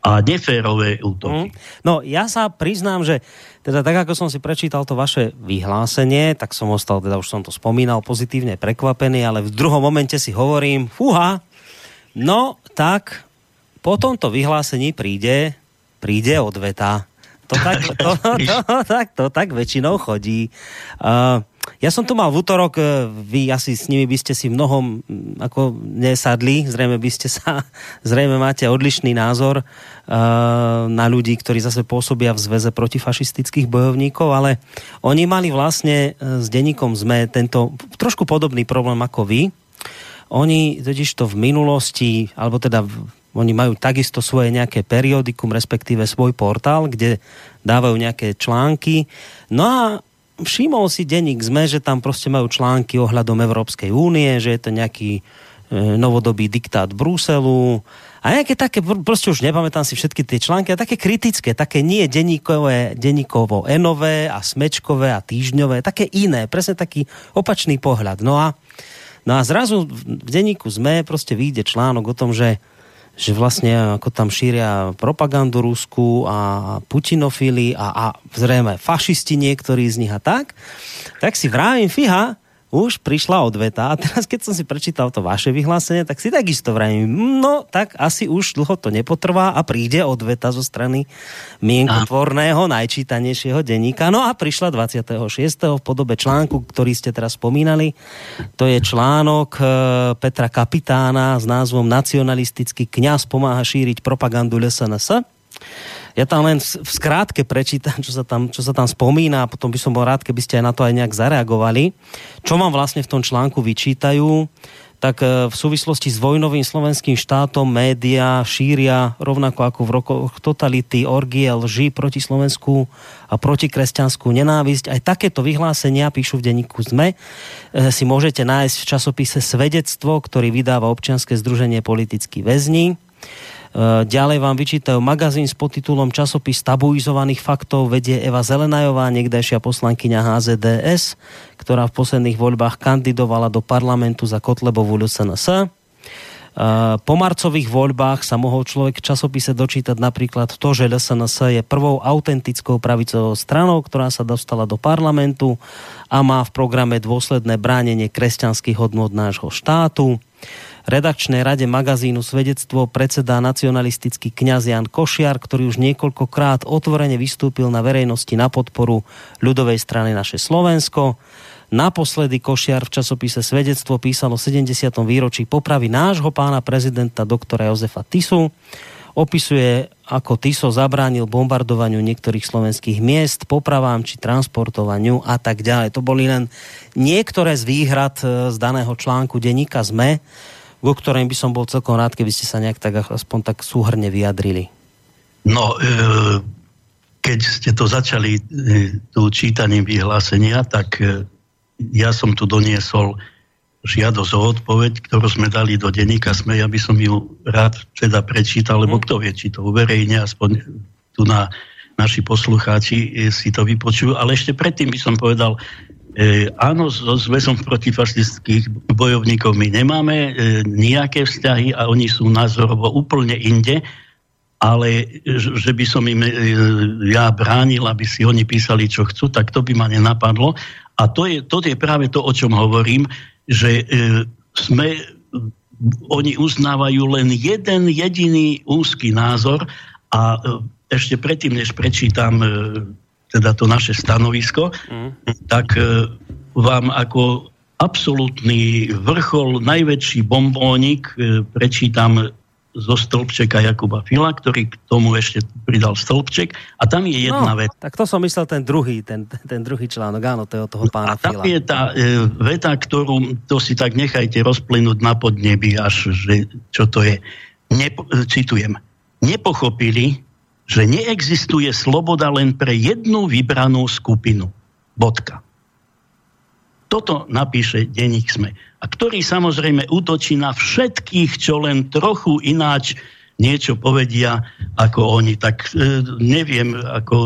a neférové útoky. Mm. No ja sa priznám, že teda tak ako som si prečítal to vaše vyhlásenie, tak som ostal, teda už som to spomínal, pozitívne prekvapený, ale v druhom momente si hovorím, fúha, no tak po tomto vyhlásení príde, príde odveta. To tak, to, to, tak, to tak väčšinou chodí. Uh, ja som tu mal v útorok, e, vy asi s nimi by ste si mnohom ako nesadli, zrejme by ste sa, zrejme máte odlišný názor uh, na ľudí, ktorí zase pôsobia v zväze protifašistických bojovníkov, ale oni mali vlastne e, s denníkom ZME tento trošku podobný problém ako vy. Oni totiž to v minulosti, alebo teda oni majú takisto svoje nejaké periodikum, respektíve svoj portál, kde dávajú nejaké články. No a všimol si denník ZME, že tam proste majú články ohľadom Európskej únie, že je to nejaký e, novodobý diktát Bruselu a nejaké také, proste už nepamätám si všetky tie články, a také kritické, také nie denníkové, denníkovo enové a smečkové a týždňové, také iné, presne taký opačný pohľad. No a, no a zrazu v denníku ZME proste vyjde článok o tom, že že vlastne ako tam šíria propagandu Rusku a putinofily a, a zrejme fašisti niektorí z nich a tak, tak si vravím, fiha, už prišla odveta a teraz keď som si prečítal to vaše vyhlásenie, tak si takisto vrajím, no tak asi už dlho to nepotrvá a príde odveta zo strany mienkotvorného, najčítanejšieho denníka. No a prišla 26. v podobe článku, ktorý ste teraz spomínali. To je článok e, Petra Kapitána s názvom Nacionalistický kňaz pomáha šíriť propagandu LSNS. Ja tam len v skrátke prečítam, čo sa, tam, čo sa tam spomína a potom by som bol rád, keby ste aj na to aj nejak zareagovali. Čo vám vlastne v tom článku vyčítajú? tak e, v súvislosti s vojnovým slovenským štátom média šíria rovnako ako v rokoch totality, orgie, lži proti Slovensku a proti kresťanskú nenávisť. Aj takéto vyhlásenia, píšu v denníku ZME, e, si môžete nájsť v časopise Svedectvo, ktorý vydáva občianske združenie politický väzni. E, ďalej vám vyčítajú magazín s podtitulom Časopis tabuizovaných faktov vedie Eva Zelenajová, niekdajšia poslankyňa HZDS, ktorá v posledných voľbách kandidovala do parlamentu za Kotlebovú LCNS. E, po marcových voľbách sa mohol človek v časopise dočítať napríklad to, že LSNS je prvou autentickou pravicovou stranou, ktorá sa dostala do parlamentu a má v programe dôsledné bránenie kresťanských hodnot nášho štátu redakčnej rade magazínu Svedectvo predseda nacionalistický kňaz Jan Košiar, ktorý už niekoľkokrát otvorene vystúpil na verejnosti na podporu ľudovej strany naše Slovensko. Naposledy Košiar v časopise Svedectvo písalo 70. výročí popravy nášho pána prezidenta doktora Jozefa Tisu. Opisuje, ako Tiso zabránil bombardovaniu niektorých slovenských miest, popravám či transportovaniu a tak ďalej. To boli len niektoré z výhrad e, z daného článku denníka ZME vo ktorým by som bol celkom rád, keby ste sa nejak tak aspoň tak súhrne vyjadrili. No, e, keď ste to začali e, tu čítaním vyhlásenia, tak e, ja som tu doniesol žiadosť o odpoveď, ktorú sme dali do denníka SME, ja by som ju rád teda prečítal, lebo hm. kto vie, či to uverejne, aspoň tu na naši poslucháči si to vypočujú. Ale ešte predtým by som povedal, E, áno, so zväzom protifašistických bojovníkov my nemáme e, nejaké vzťahy a oni sú názorovo úplne inde, ale že by som im e, ja bránil, aby si oni písali, čo chcú, tak to by ma nenapadlo. A to je, to je práve to, o čom hovorím, že e, sme, oni uznávajú len jeden jediný úzky názor a e, ešte predtým, než prečítam e, teda to naše stanovisko, mm. tak e, vám ako absolútny vrchol, najväčší bombónik e, prečítam zo stĺpčeka Jakuba Fila, ktorý k tomu ešte pridal stĺpček a tam je jedna no, veta. Tak to som myslel ten druhý, ten, ten druhý článok, áno, to je od toho pána A tam Fila. je tá e, veta, ktorú to si tak nechajte rozplynúť na podnebi, až že, čo to je. Nepo, citujem. Nepochopili, že neexistuje sloboda len pre jednu vybranú skupinu. Bodka. Toto napíše denník SME. A ktorý samozrejme útočí na všetkých, čo len trochu ináč niečo povedia ako oni. Tak e, neviem, ako,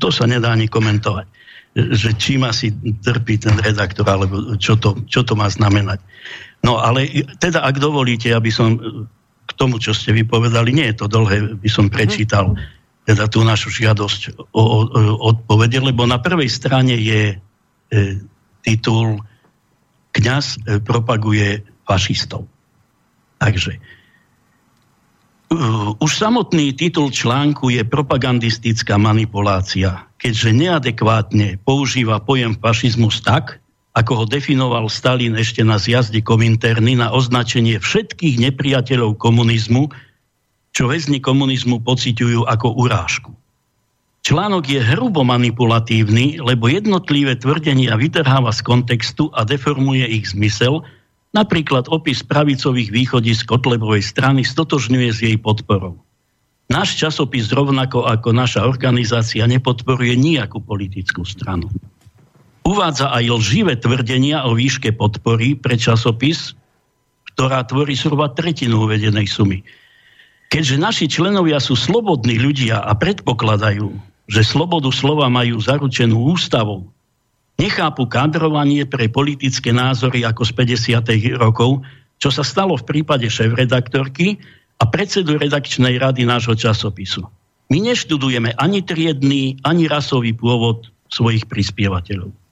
to sa nedá ani komentovať že čím asi trpí ten redaktor, alebo čo to, čo to má znamenať. No ale teda, ak dovolíte, aby som k tomu, čo ste vypovedali, nie je to dlhé, by som prečítal teda tú našu žiadosť o, o, o odpovede, lebo na prvej strane je e, titul Kňaz e, propaguje fašistov. Takže uh, už samotný titul článku je propagandistická manipulácia, keďže neadekvátne používa pojem fašizmus tak, ako ho definoval Stalin ešte na zjazde Kominterny na označenie všetkých nepriateľov komunizmu, čo väzni komunizmu pociťujú ako urážku. Článok je hrubo manipulatívny, lebo jednotlivé tvrdenia vytrháva z kontextu a deformuje ich zmysel, napríklad opis pravicových z Kotlebovej strany stotožňuje s jej podporou. Náš časopis rovnako ako naša organizácia nepodporuje nejakú politickú stranu. Uvádza aj lživé tvrdenia o výške podpory pre časopis, ktorá tvorí zhruba tretinu uvedenej sumy. Keďže naši členovia sú slobodní ľudia a predpokladajú, že slobodu slova majú zaručenú ústavou, nechápu kadrovanie pre politické názory ako z 50. rokov, čo sa stalo v prípade šéf-redaktorky a predsedu redakčnej rady nášho časopisu. My neštudujeme ani triedný, ani rasový pôvod svojich prispievateľov.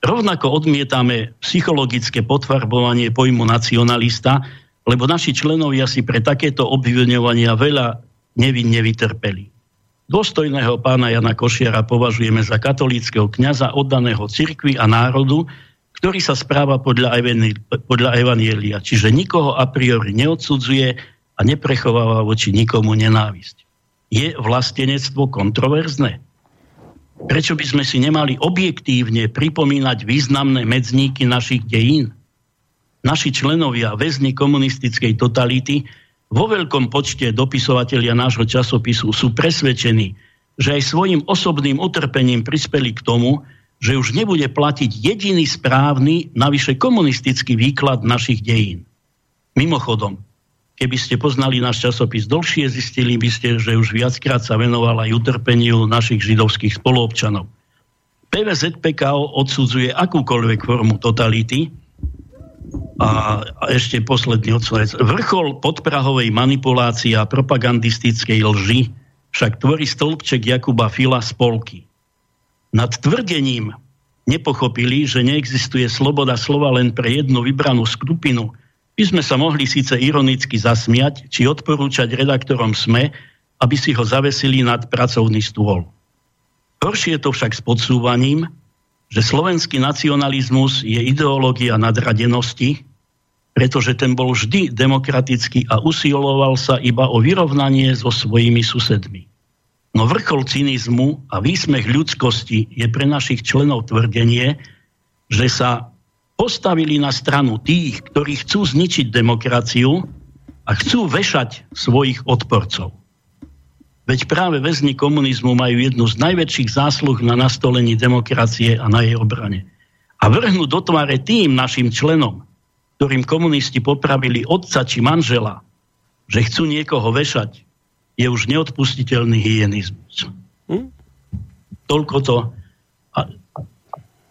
Rovnako odmietame psychologické potvarbovanie pojmu nacionalista, lebo naši členovia si pre takéto obviňovania veľa nevinne vytrpeli. Dôstojného pána Jana Košiara považujeme za katolíckého kňaza oddaného cirkvi a národu, ktorý sa správa podľa, podľa Evanielia, čiže nikoho a priori neodsudzuje a neprechováva voči nikomu nenávisť. Je vlastenectvo kontroverzné? Prečo by sme si nemali objektívne pripomínať významné medzníky našich dejín? Naši členovia, väzni komunistickej totality, vo veľkom počte dopisovatelia nášho časopisu sú presvedčení, že aj svojim osobným utrpením prispeli k tomu, že už nebude platiť jediný správny, navyše komunistický výklad našich dejín. Mimochodom, keby ste poznali náš časopis dlhšie, zistili by ste, že už viackrát sa venoval aj utrpeniu našich židovských spoluobčanov. PVZPKO odsudzuje akúkoľvek formu totality a, ešte posledný odsvojec. Vrchol podprahovej manipulácie a propagandistickej lži však tvorí stĺpček Jakuba Fila z Polky nad tvrdením nepochopili, že neexistuje sloboda slova len pre jednu vybranú skupinu, by sme sa mohli síce ironicky zasmiať, či odporúčať redaktorom SME, aby si ho zavesili nad pracovný stôl. Horšie je to však s podsúvaním, že slovenský nacionalizmus je ideológia nadradenosti, pretože ten bol vždy demokratický a usiloval sa iba o vyrovnanie so svojimi susedmi. No vrchol cynizmu a výsmech ľudskosti je pre našich členov tvrdenie, že sa postavili na stranu tých, ktorí chcú zničiť demokraciu a chcú vešať svojich odporcov. Veď práve väzni komunizmu majú jednu z najväčších zásluh na nastolení demokracie a na jej obrane. A vrhnú do tváre tým našim členom, ktorým komunisti popravili otca či manžela, že chcú niekoho vešať, je už neodpustiteľný hyenizmus. Hm? Toľko to.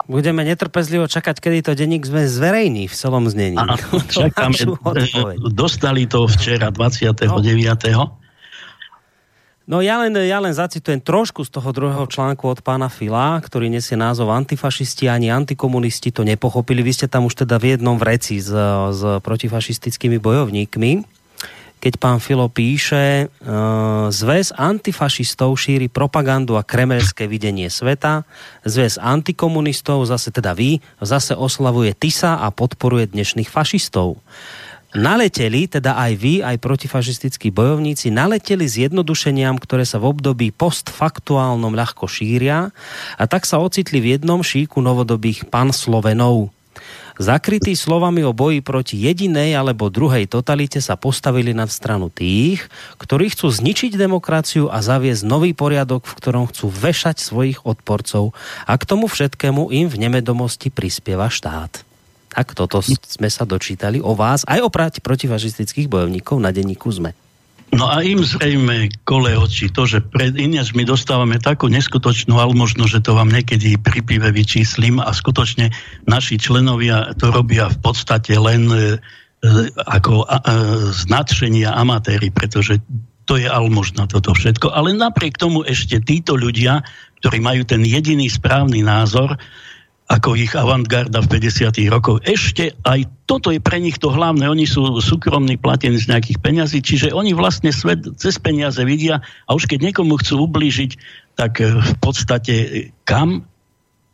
Budeme netrpezlivo čakať, kedy to denník sme zverejní v celom znení. A, čakáme, dostali to včera 29. No. No ja len, ja len zacitujem trošku z toho druhého článku od pána Fila, ktorý nesie názov Antifašisti ani antikomunisti to nepochopili. Vy ste tam už teda v jednom vreci s, s protifašistickými bojovníkmi keď pán Filo píše, e, zväz antifašistov šíri propagandu a kremelské videnie sveta, zväz antikomunistov, zase teda vy, zase oslavuje TISA a podporuje dnešných fašistov. Naleteli, teda aj vy, aj protifašistickí bojovníci, naleteli s jednodušeniam, ktoré sa v období postfaktuálnom ľahko šíria a tak sa ocitli v jednom šíku novodobých panslovenov. Zakrytí slovami o boji proti jedinej alebo druhej totalite sa postavili na stranu tých, ktorí chcú zničiť demokraciu a zaviesť nový poriadok, v ktorom chcú vešať svojich odporcov a k tomu všetkému im v nemedomosti prispieva štát. Tak toto sme sa dočítali o vás, aj o protifašistických bojovníkov na denníku ZME. No a im zrejme kole oči to, že pred ináč my dostávame takú neskutočnú možno, že to vám niekedy pri pive vyčíslim a skutočne naši členovia to robia v podstate len e, e ako e, značenia amatéry, pretože to je almožno toto všetko. Ale napriek tomu ešte títo ľudia, ktorí majú ten jediný správny názor, ako ich avantgarda v 50. rokoch. Ešte aj toto je pre nich to hlavné. Oni sú súkromní platení z nejakých peňazí, čiže oni vlastne svet cez peniaze vidia a už keď niekomu chcú ublížiť, tak eh, v podstate eh, kam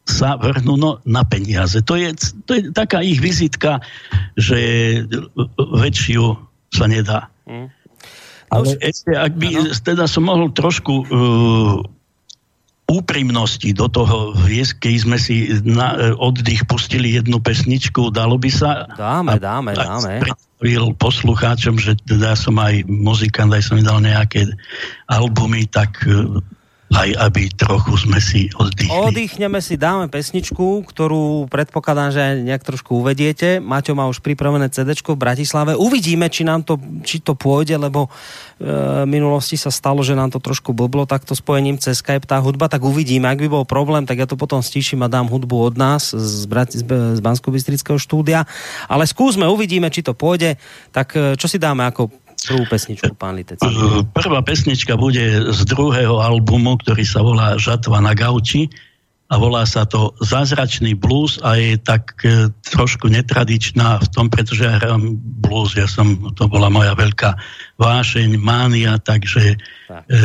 sa vrhnú no, na peniaze. To je, to je taká ich vizitka, že väčšiu sa nedá. Mm. Ale ešte, ak by ano. teda som mohol trošku uh, úprimnosti do toho viesť, keď sme si na e, oddych pustili jednu pesničku, dalo by sa... Dáme, dáme, dáme. Predstavil poslucháčom, že teda som aj muzikant, aj som dal nejaké albumy, tak e, aj aby trochu sme si oddychli. Oddychneme si, dáme pesničku, ktorú predpokladám, že nejak trošku uvediete. Maťo má už pripravené CD v Bratislave. Uvidíme, či nám to, či to pôjde, lebo e, minulosti sa stalo, že nám to trošku blblo takto spojením cez Skype tá hudba, tak uvidíme. Ak by bol problém, tak ja to potom stíšim a dám hudbu od nás z, Brati- z bansko štúdia. Ale skúsme, uvidíme, či to pôjde. Tak e, čo si dáme ako prvú pesničku, pán Litec? Prvá pesnička bude z druhého albumu, ktorý sa volá Žatva na gauči a volá sa to Zázračný blues a je tak e, trošku netradičná v tom, pretože ja hrám blues, ja som, to bola moja veľká vášeň, mánia, takže tak, e,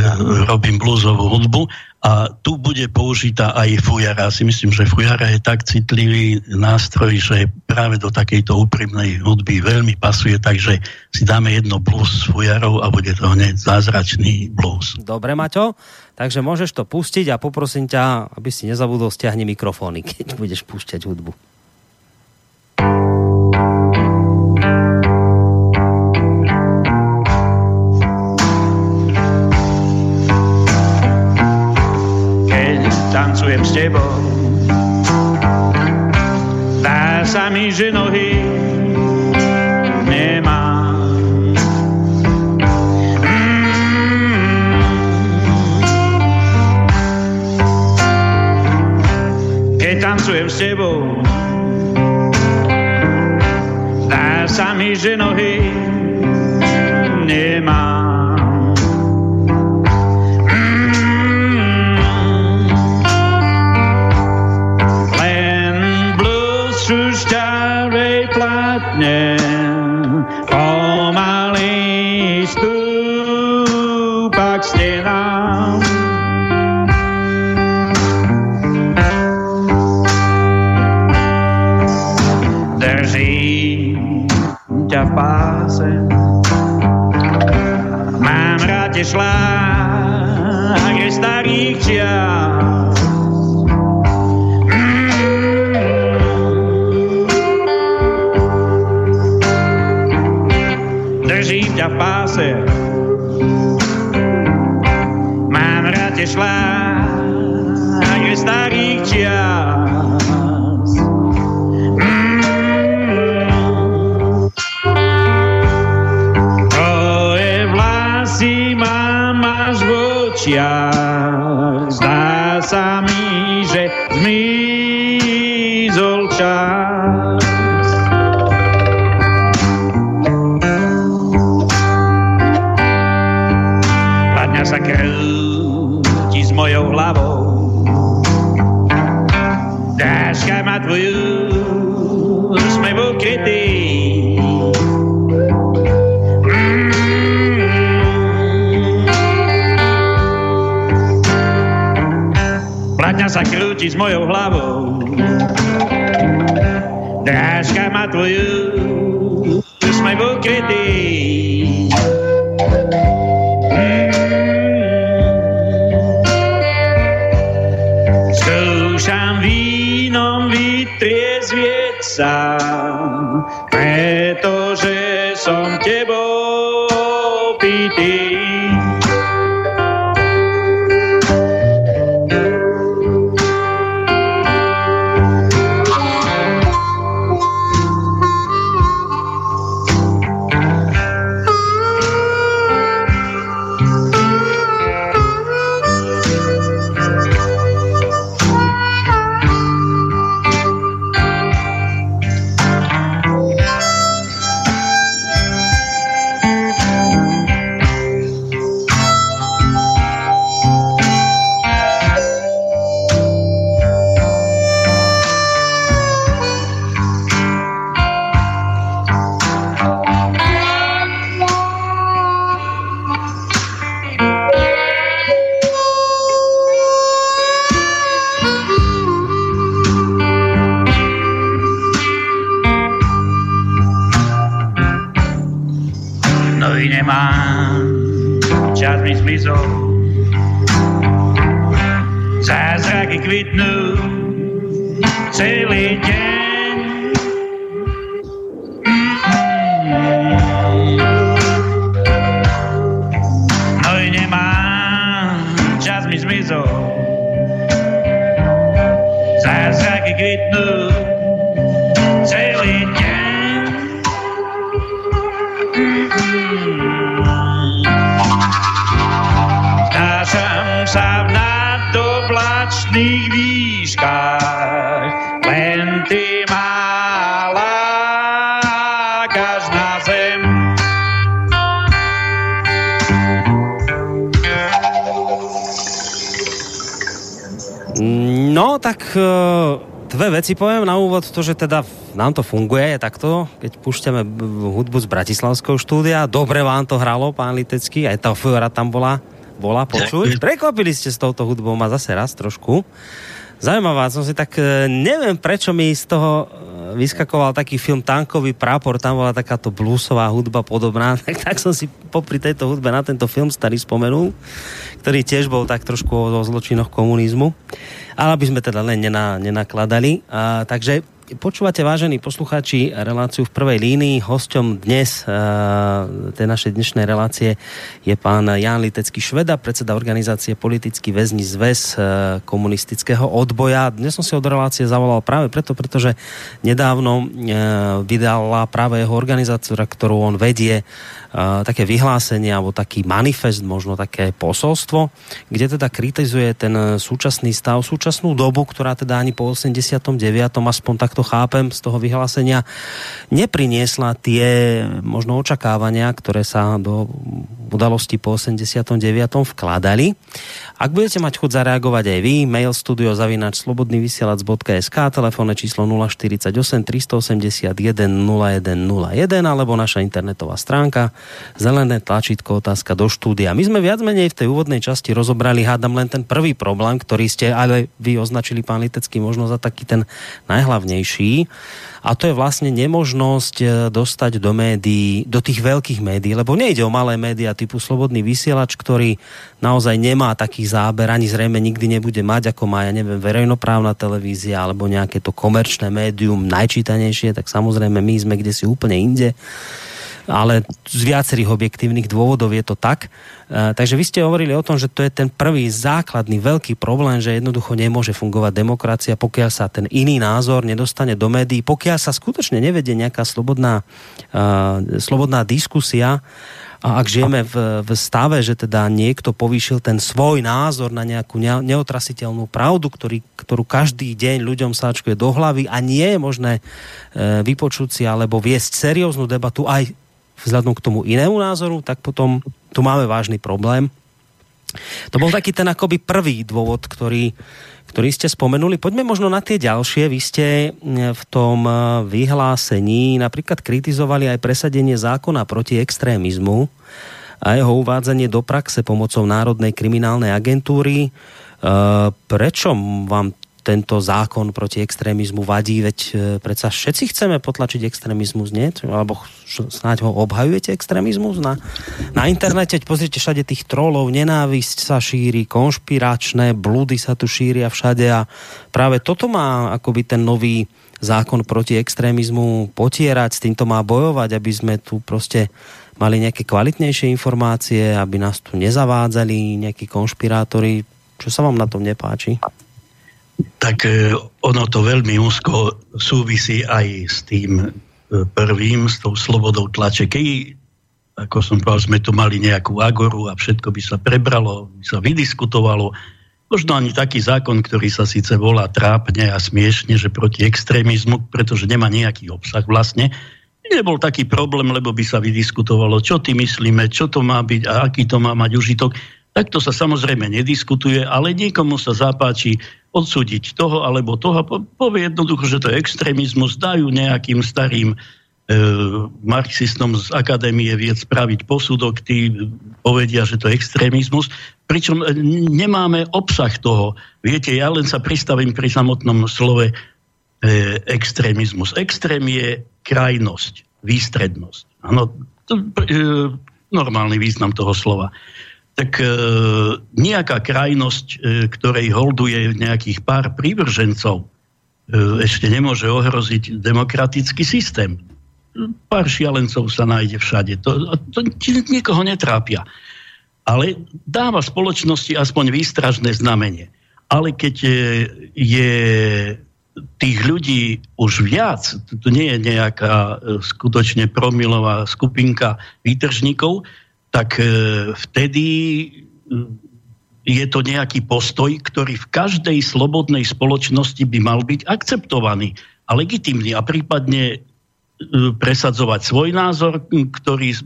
robím bluesovú hudbu a tu bude použitá aj fujara. Si myslím, že fujara je tak citlivý nástroj, že práve do takejto úprimnej hudby veľmi pasuje, takže si dáme jedno blues s fujarou a bude to hneď zázračný blues. Dobre, Maťo, takže môžeš to pustiť a poprosím ťa, aby si nezabudol, stiahni mikrofóny, keď budeš púšťať hudbu. Tancujem s tebou. Dá sa mi, že nohy nemám. Mm. Keď tancujem s tebou, dá sa mi, že nohy nemám. Šlák je starých čias. Držím ťa v páse, mám rád tie šlák je starých čias. Chia sa krúti s mojou hlavou. Drážka má tvoju sme ukrytý. Veci poviem na úvod, to, že teda nám to funguje, je takto, keď púšťame hudbu z Bratislavského štúdia, dobre vám to hralo, pán Litecký, aj tá fujora tam bola, bola počuť. Prekvapili ste s touto hudbou ma zase raz trošku. Zaujímavá, som si tak, e, neviem prečo mi z toho e, vyskakoval taký film Tankový prápor, tam bola takáto bluesová hudba podobná, tak, tak som si popri tejto hudbe na tento film starý spomenul, ktorý tiež bol tak trošku o, o zločinoch komunizmu. Ale aby sme teda len nena, nenakladali. A, takže Počúvate, vážení poslucháči, reláciu v prvej línii. Hosťom dnes uh, tej našej dnešnej relácie je pán Jan Litecký Šveda, predseda organizácie Politický väzni zväz uh, komunistického odboja. Dnes som si od relácie zavolal práve preto, pretože nedávno uh, vydala práve jeho organizácia, ktorú on vedie, také vyhlásenie alebo taký manifest, možno také posolstvo, kde teda kritizuje ten súčasný stav, súčasnú dobu, ktorá teda ani po 89. aspoň takto chápem z toho vyhlásenia, nepriniesla tie možno očakávania, ktoré sa do udalosti po 89. vkladali. Ak budete mať chuť zareagovať aj vy, mail studio zavinač slobodnyvysielac.sk, telefónne číslo 048 381 0101 alebo naša internetová stránka zelené tlačítko otázka do štúdia. My sme viac menej v tej úvodnej časti rozobrali, hádam len ten prvý problém, ktorý ste ale vy označili, pán Litecký, možno za taký ten najhlavnejší a to je vlastne nemožnosť e, dostať do médií, do tých veľkých médií, lebo nejde o malé médiá typu Slobodný vysielač, ktorý naozaj nemá taký záber, ani zrejme nikdy nebude mať, ako má, ja neviem, verejnoprávna televízia alebo nejaké to komerčné médium najčítanejšie, tak samozrejme my sme kde si úplne inde ale z viacerých objektívnych dôvodov je to tak. E, takže vy ste hovorili o tom, že to je ten prvý základný veľký problém, že jednoducho nemôže fungovať demokracia, pokiaľ sa ten iný názor nedostane do médií, pokiaľ sa skutočne nevedie nejaká slobodná, uh, slobodná diskusia a ak žijeme v, v stave, že teda niekto povýšil ten svoj názor na nejakú neotrasiteľnú pravdu, ktorý, ktorú každý deň ľuďom sáčkuje do hlavy a nie je možné e, vypočuť si alebo viesť serióznu debatu aj vzhľadom k tomu inému názoru, tak potom tu máme vážny problém. To bol taký ten akoby prvý dôvod, ktorý, ktorý ste spomenuli. Poďme možno na tie ďalšie. Vy ste mm, v tom eh, vyhlásení napríklad kritizovali aj presadenie zákona proti extrémizmu a jeho uvádzanie do praxe pomocou Národnej kriminálnej agentúry. Eh, prečo vám tento zákon proti extrémizmu vadí, veď e, predsa všetci chceme potlačiť extrémizmus, nie? Alebo snáď ho obhajujete extrémizmus na, na internete? Pozrite všade tých trolov, nenávisť sa šíri, konšpiračné blúdy sa tu šíria všade a práve toto má akoby ten nový zákon proti extrémizmu potierať, s týmto má bojovať, aby sme tu proste mali nejaké kvalitnejšie informácie, aby nás tu nezavádzali nejakí konšpirátori. Čo sa vám na tom nepáči? Tak e, ono to veľmi úzko súvisí aj s tým e, prvým, s tou slobodou tlače. Keď, ako som povedal, sme tu mali nejakú agoru a všetko by sa prebralo, by sa vydiskutovalo, možno ani taký zákon, ktorý sa síce volá trápne a smiešne, že proti extrémizmu, pretože nemá nejaký obsah vlastne, nebol taký problém, lebo by sa vydiskutovalo, čo ty myslíme, čo to má byť a aký to má mať užitok. Takto sa samozrejme nediskutuje, ale niekomu sa zapáči odsúdiť toho alebo toho. Povie jednoducho, že to je extrémizmus, dajú nejakým starým e, marxistom z Akadémie vied spraviť posudok, tí povedia, že to je extrémizmus, pričom e, nemáme obsah toho. Viete, ja len sa pristavím pri samotnom slove e, extrémizmus. Extrém je krajnosť, výstrednosť. To, e, normálny význam toho slova tak e, nejaká krajnosť, e, ktorej holduje nejakých pár prívržencov, e, ešte nemôže ohroziť demokratický systém. Pár šialencov sa nájde všade. To, to nikoho netrápia. Ale dáva spoločnosti aspoň výstražné znamenie. Ale keď je, je tých ľudí už viac, to nie je nejaká e, skutočne promilová skupinka výtržníkov, tak e, vtedy e, je to nejaký postoj, ktorý v každej slobodnej spoločnosti by mal byť akceptovaný a legitimný a prípadne presadzovať svoj názor, ktorý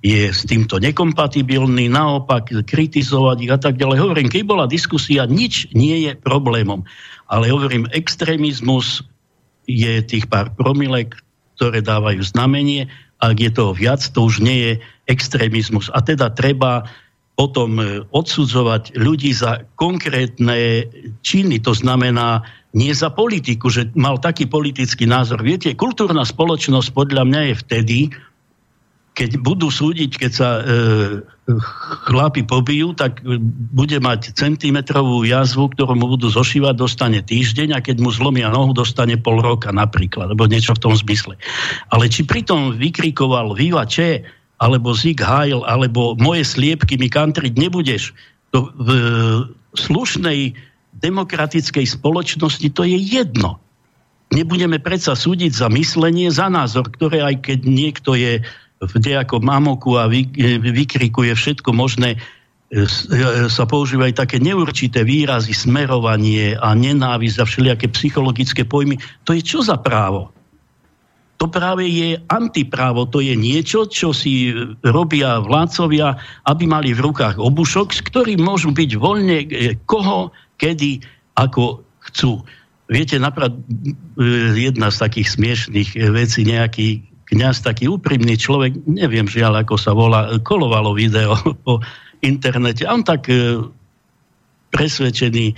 je s týmto nekompatibilný, naopak kritizovať ich a tak ďalej. Hovorím, keď bola diskusia, nič nie je problémom. Ale hovorím, extrémizmus je tých pár promilek, ktoré dávajú znamenie. Ak je toho viac, to už nie je extrémizmus. A teda treba potom odsudzovať ľudí za konkrétne činy. To znamená, nie za politiku, že mal taký politický názor. Viete, kultúrna spoločnosť podľa mňa je vtedy, keď budú súdiť, keď sa e, chlapi pobijú, tak bude mať centimetrovú jazvu, ktorú mu budú zošívať, dostane týždeň a keď mu zlomia nohu, dostane pol roka napríklad, alebo niečo v tom zmysle. Ale či pritom vykrikoval Viva Če, alebo Zig Heil, alebo moje sliepky mi kantriť nebudeš, to v slušnej demokratickej spoločnosti to je jedno. Nebudeme predsa súdiť za myslenie, za názor, ktoré aj keď niekto je v nejakom mamoku a vy, vykrikuje všetko možné, e, e, sa používajú také neurčité výrazy, smerovanie a nenávisť a všelijaké psychologické pojmy. To je čo za právo? To práve je antiprávo, to je niečo, čo si robia vládcovia, aby mali v rukách obušok, s ktorým môžu byť voľne e, koho kedy, ako chcú. Viete, napríklad e, jedna z takých smiešných e, vecí, nejaký kňaz, taký úprimný človek, neviem žiaľ, ako sa volá, kolovalo video po internete. A on tak e, presvedčený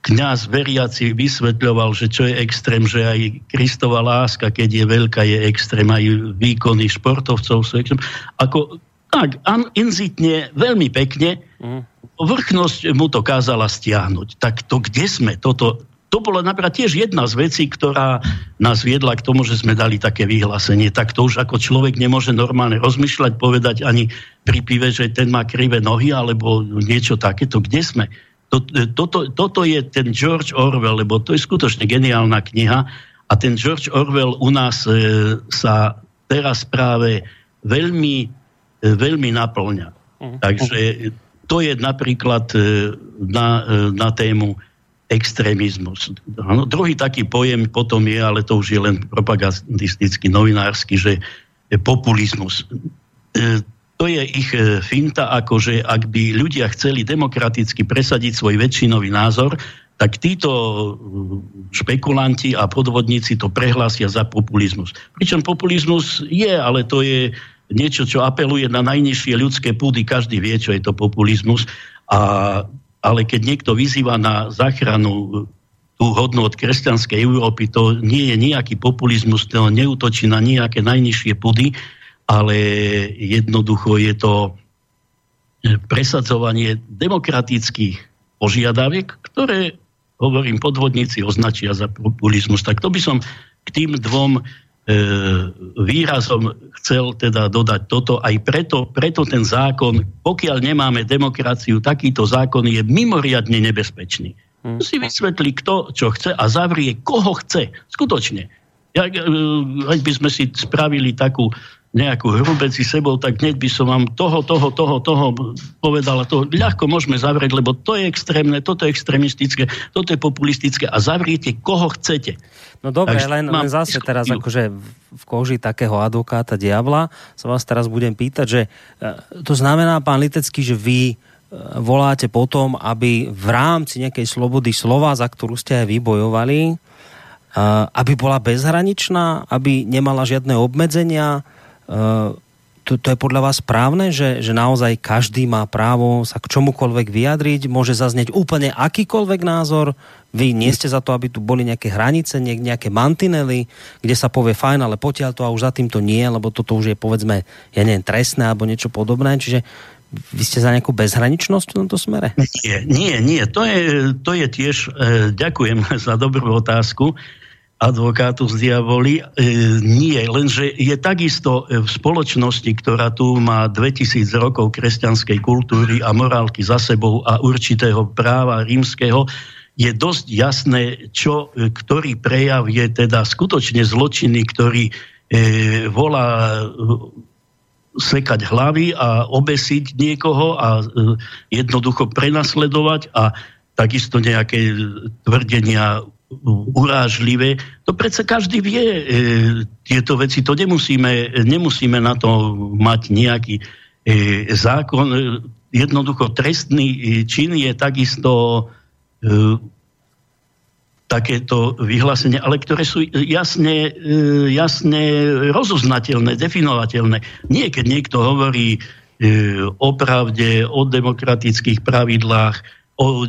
kňaz veriaci vysvetľoval, že čo je extrém, že aj Kristova láska, keď je veľká, je extrém, aj výkony športovcov sú extrém. Ako, tak, inzitne, veľmi pekne, mm vrchnosť mu to kázala stiahnuť. Tak to kde sme? Toto, to bola napríklad tiež jedna z vecí, ktorá nás viedla k tomu, že sme dali také vyhlásenie. Tak to už ako človek nemôže normálne rozmýšľať, povedať ani pri pive, že ten má krivé nohy alebo niečo takéto. Kde sme? Toto, toto je ten George Orwell, lebo to je skutočne geniálna kniha a ten George Orwell u nás e, sa teraz práve veľmi, e, veľmi naplňa. Mm. Takže to je napríklad e, na, e, na tému extrémizmus. No, druhý taký pojem potom je, ale to už je len propagandistický, novinársky, že populizmus. E, to je ich finta, akože ak by ľudia chceli demokraticky presadiť svoj väčšinový názor, tak títo špekulanti a podvodníci to prehlásia za populizmus. Pričom populizmus je, ale to je niečo, čo apeluje na najnižšie ľudské púdy, každý vie, čo je to populizmus, a, ale keď niekto vyzýva na záchranu tú hodnú od kresťanskej Európy, to nie je nejaký populizmus, to neutočí na nejaké najnižšie pudy, ale jednoducho je to e, presadzovanie demokratických požiadaviek, ktoré, hovorím, podvodníci označia za populizmus. Tak to by som k tým dvom E, výrazom chcel teda dodať toto. Aj preto, preto ten zákon, pokiaľ nemáme demokraciu, takýto zákon je mimoriadne nebezpečný. Hmm. Si vysvetlí, kto čo chce a zavrie, koho chce. Skutočne. Ja, e, ak by sme si spravili takú nejakú hru medzi sebou, tak hneď by som vám toho, toho, toho, toho povedal. To ľahko môžeme zavrieť, lebo to je extrémne, toto je extrémistické, toto je populistické a zavriete koho chcete. No dobre, Takže len, len zase diskusiu. teraz akože v koži takého advokáta diabla sa vás teraz budem pýtať, že e, to znamená, pán Litecký, že vy e, voláte potom, aby v rámci nejakej slobody slova, za ktorú ste aj vybojovali, e, aby bola bezhraničná, aby nemala žiadne obmedzenia, to, to je podľa vás správne, že, že naozaj každý má právo sa k čomukoľvek vyjadriť, môže zaznieť úplne akýkoľvek názor, vy nie ste za to, aby tu boli nejaké hranice, nejaké mantinely, kde sa povie fajn, ale potiaľ to a už za tým to nie, lebo toto už je povedzme, ja neviem, trestné alebo niečo podobné, čiže vy ste za nejakú bezhraničnosť v tomto smere? Nie, nie, nie. To je, to je tiež, e, ďakujem za dobrú otázku advokátu z diaboli. E, nie, lenže je takisto v spoločnosti, ktorá tu má 2000 rokov kresťanskej kultúry a morálky za sebou a určitého práva rímskeho, je dosť jasné, čo, e, ktorý prejav je teda skutočne zločiny, ktorý e, volá e, sekať hlavy a obesiť niekoho a e, jednoducho prenasledovať a takisto nejaké tvrdenia urážlivé. To predsa každý vie e, tieto veci. To nemusíme, nemusíme na to mať nejaký e, zákon. Jednoducho trestný e, čin je takisto e, takéto vyhlásenie, ale ktoré sú jasne, e, jasne rozoznateľné, definovateľné. Nie, keď niekto hovorí e, o pravde, o demokratických pravidlách, o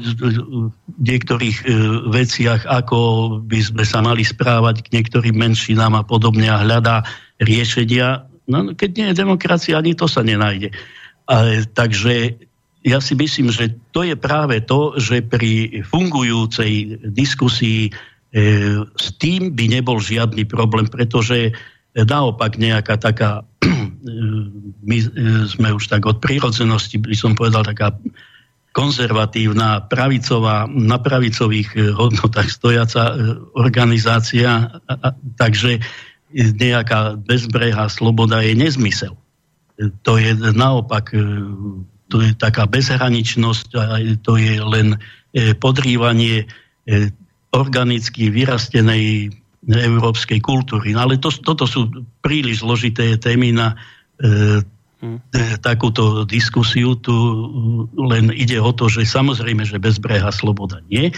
niektorých e, veciach, ako by sme sa mali správať k niektorým menšinám a podobne a hľadá riešenia. No, keď nie je demokracia, ani to sa nenájde. A, takže ja si myslím, že to je práve to, že pri fungujúcej diskusii e, s tým by nebol žiadny problém, pretože naopak nejaká taká, my e, sme už tak od prírodzenosti, by som povedal, taká konzervatívna, pravicová, na pravicových eh, hodnotách stojaca eh, organizácia, takže nejaká bezbrehá sloboda je nezmysel. Eh, to je naopak, to je taká bezhraničnosť to je len podrývanie organicky vyrastenej európskej kultúry. No ale to, toto sú príliš zložité témy na. Takúto diskusiu. Tu len ide o to, že samozrejme, že bezbreha sloboda nie,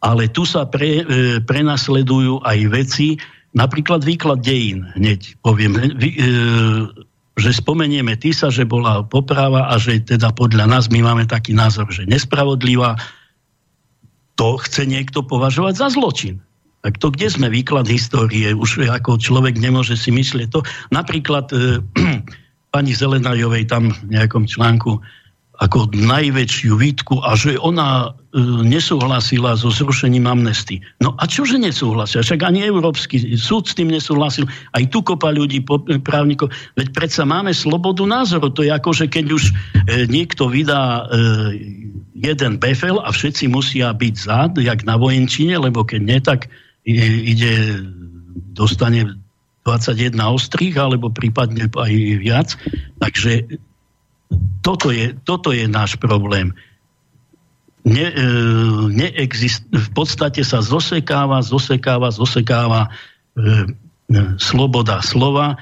ale tu sa pre, e, prenasledujú aj veci, napríklad výklad dejín, hneď poviem, e, že spomenieme Tisa, že bola poprava a že teda podľa nás my máme taký názor, že nespravodlivá, to chce niekto považovať za zločin. Tak to kde sme výklad histórie? Už ako človek nemôže si myslieť to. Napríklad e, pani Zelenajovej tam v nejakom článku ako najväčšiu výtku a že ona e, nesúhlasila so zrušením amnesty. No a čože nesúhlasia? Však ani Európsky súd s tým nesúhlasil. Aj tu kopa ľudí, e, právnikov. Veď predsa máme slobodu názoru. To je ako, že keď už e, niekto vydá e, jeden befel a všetci musia byť za, jak na vojenčine, lebo keď nie, tak ide, dostane 21 ostrých, alebo prípadne aj viac. Takže toto je, toto je náš problém. Ne, e, neexist, v podstate sa zosekáva, zosekáva, zosekáva e, e, sloboda slova.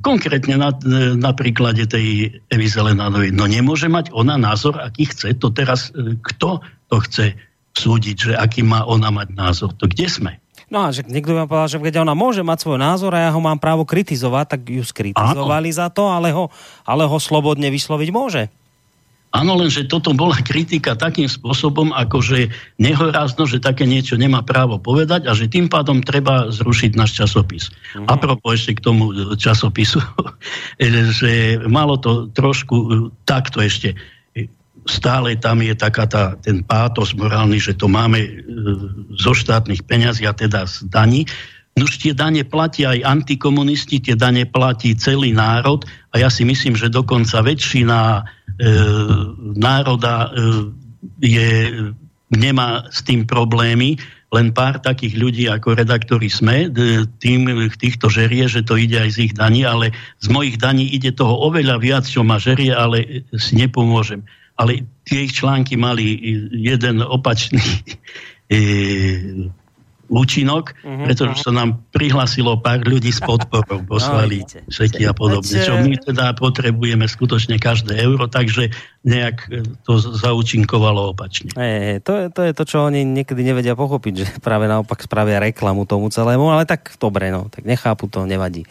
Konkrétne na, e, na príklade tej Evy Zelenánovej. No nemôže mať ona názor, aký chce. To teraz, e, kto to chce súdiť, že aký má ona mať názor? To kde sme? No a že niekto by povedal, že keď ona môže mať svoj názor a ja ho mám právo kritizovať, tak ju skritizovali Áno. za to, ale ho, ale ho slobodne vysloviť môže. Áno, lenže toto bola kritika takým spôsobom, ako že nehorázno, že také niečo nemá právo povedať a že tým pádom treba zrušiť náš časopis. Uh-huh. Apropo ešte k tomu časopisu, že malo to trošku takto ešte stále tam je taká tá, ten pátos morálny, že to máme e, zo štátnych peňazí a teda z daní. Už tie dane platia aj antikomunisti, tie dane platí celý národ a ja si myslím, že dokonca väčšina e, národa e, je, nemá s tým problémy, len pár takých ľudí ako redaktori sme, tým týchto žerie, že to ide aj z ich daní, ale z mojich daní ide toho oveľa viac, čo ma žerie, ale si nepomôžem ale tie ich články mali jeden opačný e, účinok, uh-huh, pretože uh-huh. sa nám prihlasilo pár ľudí s podporou, poslali no, šeky a podobne. Čo my teda potrebujeme skutočne každé euro, takže nejak e, to zaučinkovalo opačne. E, to, je, to je to, čo oni niekedy nevedia pochopiť, že práve naopak spravia reklamu tomu celému, ale tak dobre, no, tak nechápu to, nevadí.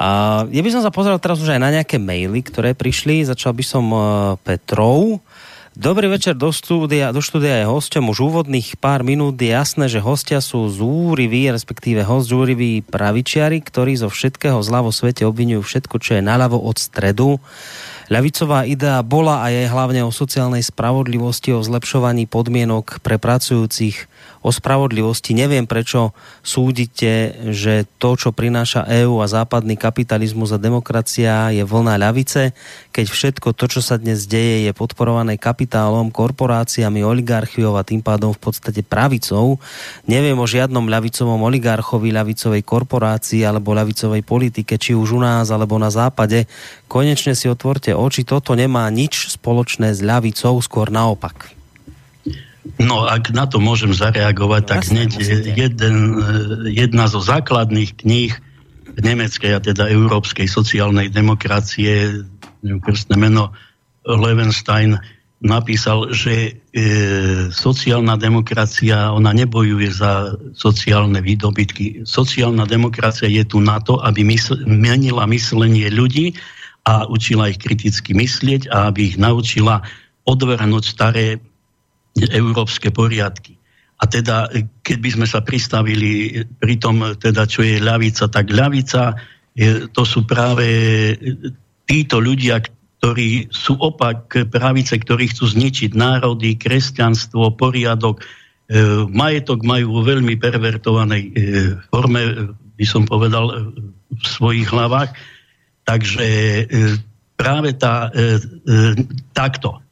A, ja by som sa pozrel teraz už aj na nejaké maily, ktoré prišli, začal by som uh, Petrov, Dobrý večer do štúdia, do štúdia je hosťom. Už úvodných pár minút je jasné, že hostia sú zúriví, respektíve host zúriví pravičiari, ktorí zo všetkého zla vo svete obvinujú všetko, čo je naľavo od stredu. Ľavicová idea bola a je hlavne o sociálnej spravodlivosti, o zlepšovaní podmienok pre pracujúcich o spravodlivosti. Neviem, prečo súdite, že to, čo prináša EÚ a západný kapitalizmus a demokracia je vlna ľavice, keď všetko to, čo sa dnes deje, je podporované kapitálom, korporáciami, oligarchiou a tým pádom v podstate pravicou. Neviem o žiadnom ľavicovom oligarchovi, ľavicovej korporácii alebo ľavicovej politike, či už u nás alebo na západe. Konečne si otvorte oči, toto nemá nič spoločné s ľavicou, skôr naopak. No, ak na to môžem zareagovať, tak Jasné, hneď jeden, jedna zo základných kníh nemeckej, a teda európskej sociálnej demokracie, krstné meno, Levenstein napísal, že e, sociálna demokracia, ona nebojuje za sociálne výdobytky. Sociálna demokracia je tu na to, aby mysl, menila myslenie ľudí a učila ich kriticky myslieť a aby ich naučila odvrhnúť staré európske poriadky. A teda, keď by sme sa pristavili pri tom, teda, čo je ľavica, tak ľavica, je, to sú práve títo ľudia, ktorí sú opak pravice, ktorí chcú zničiť národy, kresťanstvo, poriadok. E, majetok majú vo veľmi pervertovanej e, forme, by som povedal, e, v svojich hlavách. Takže e, práve tá, e, e, takto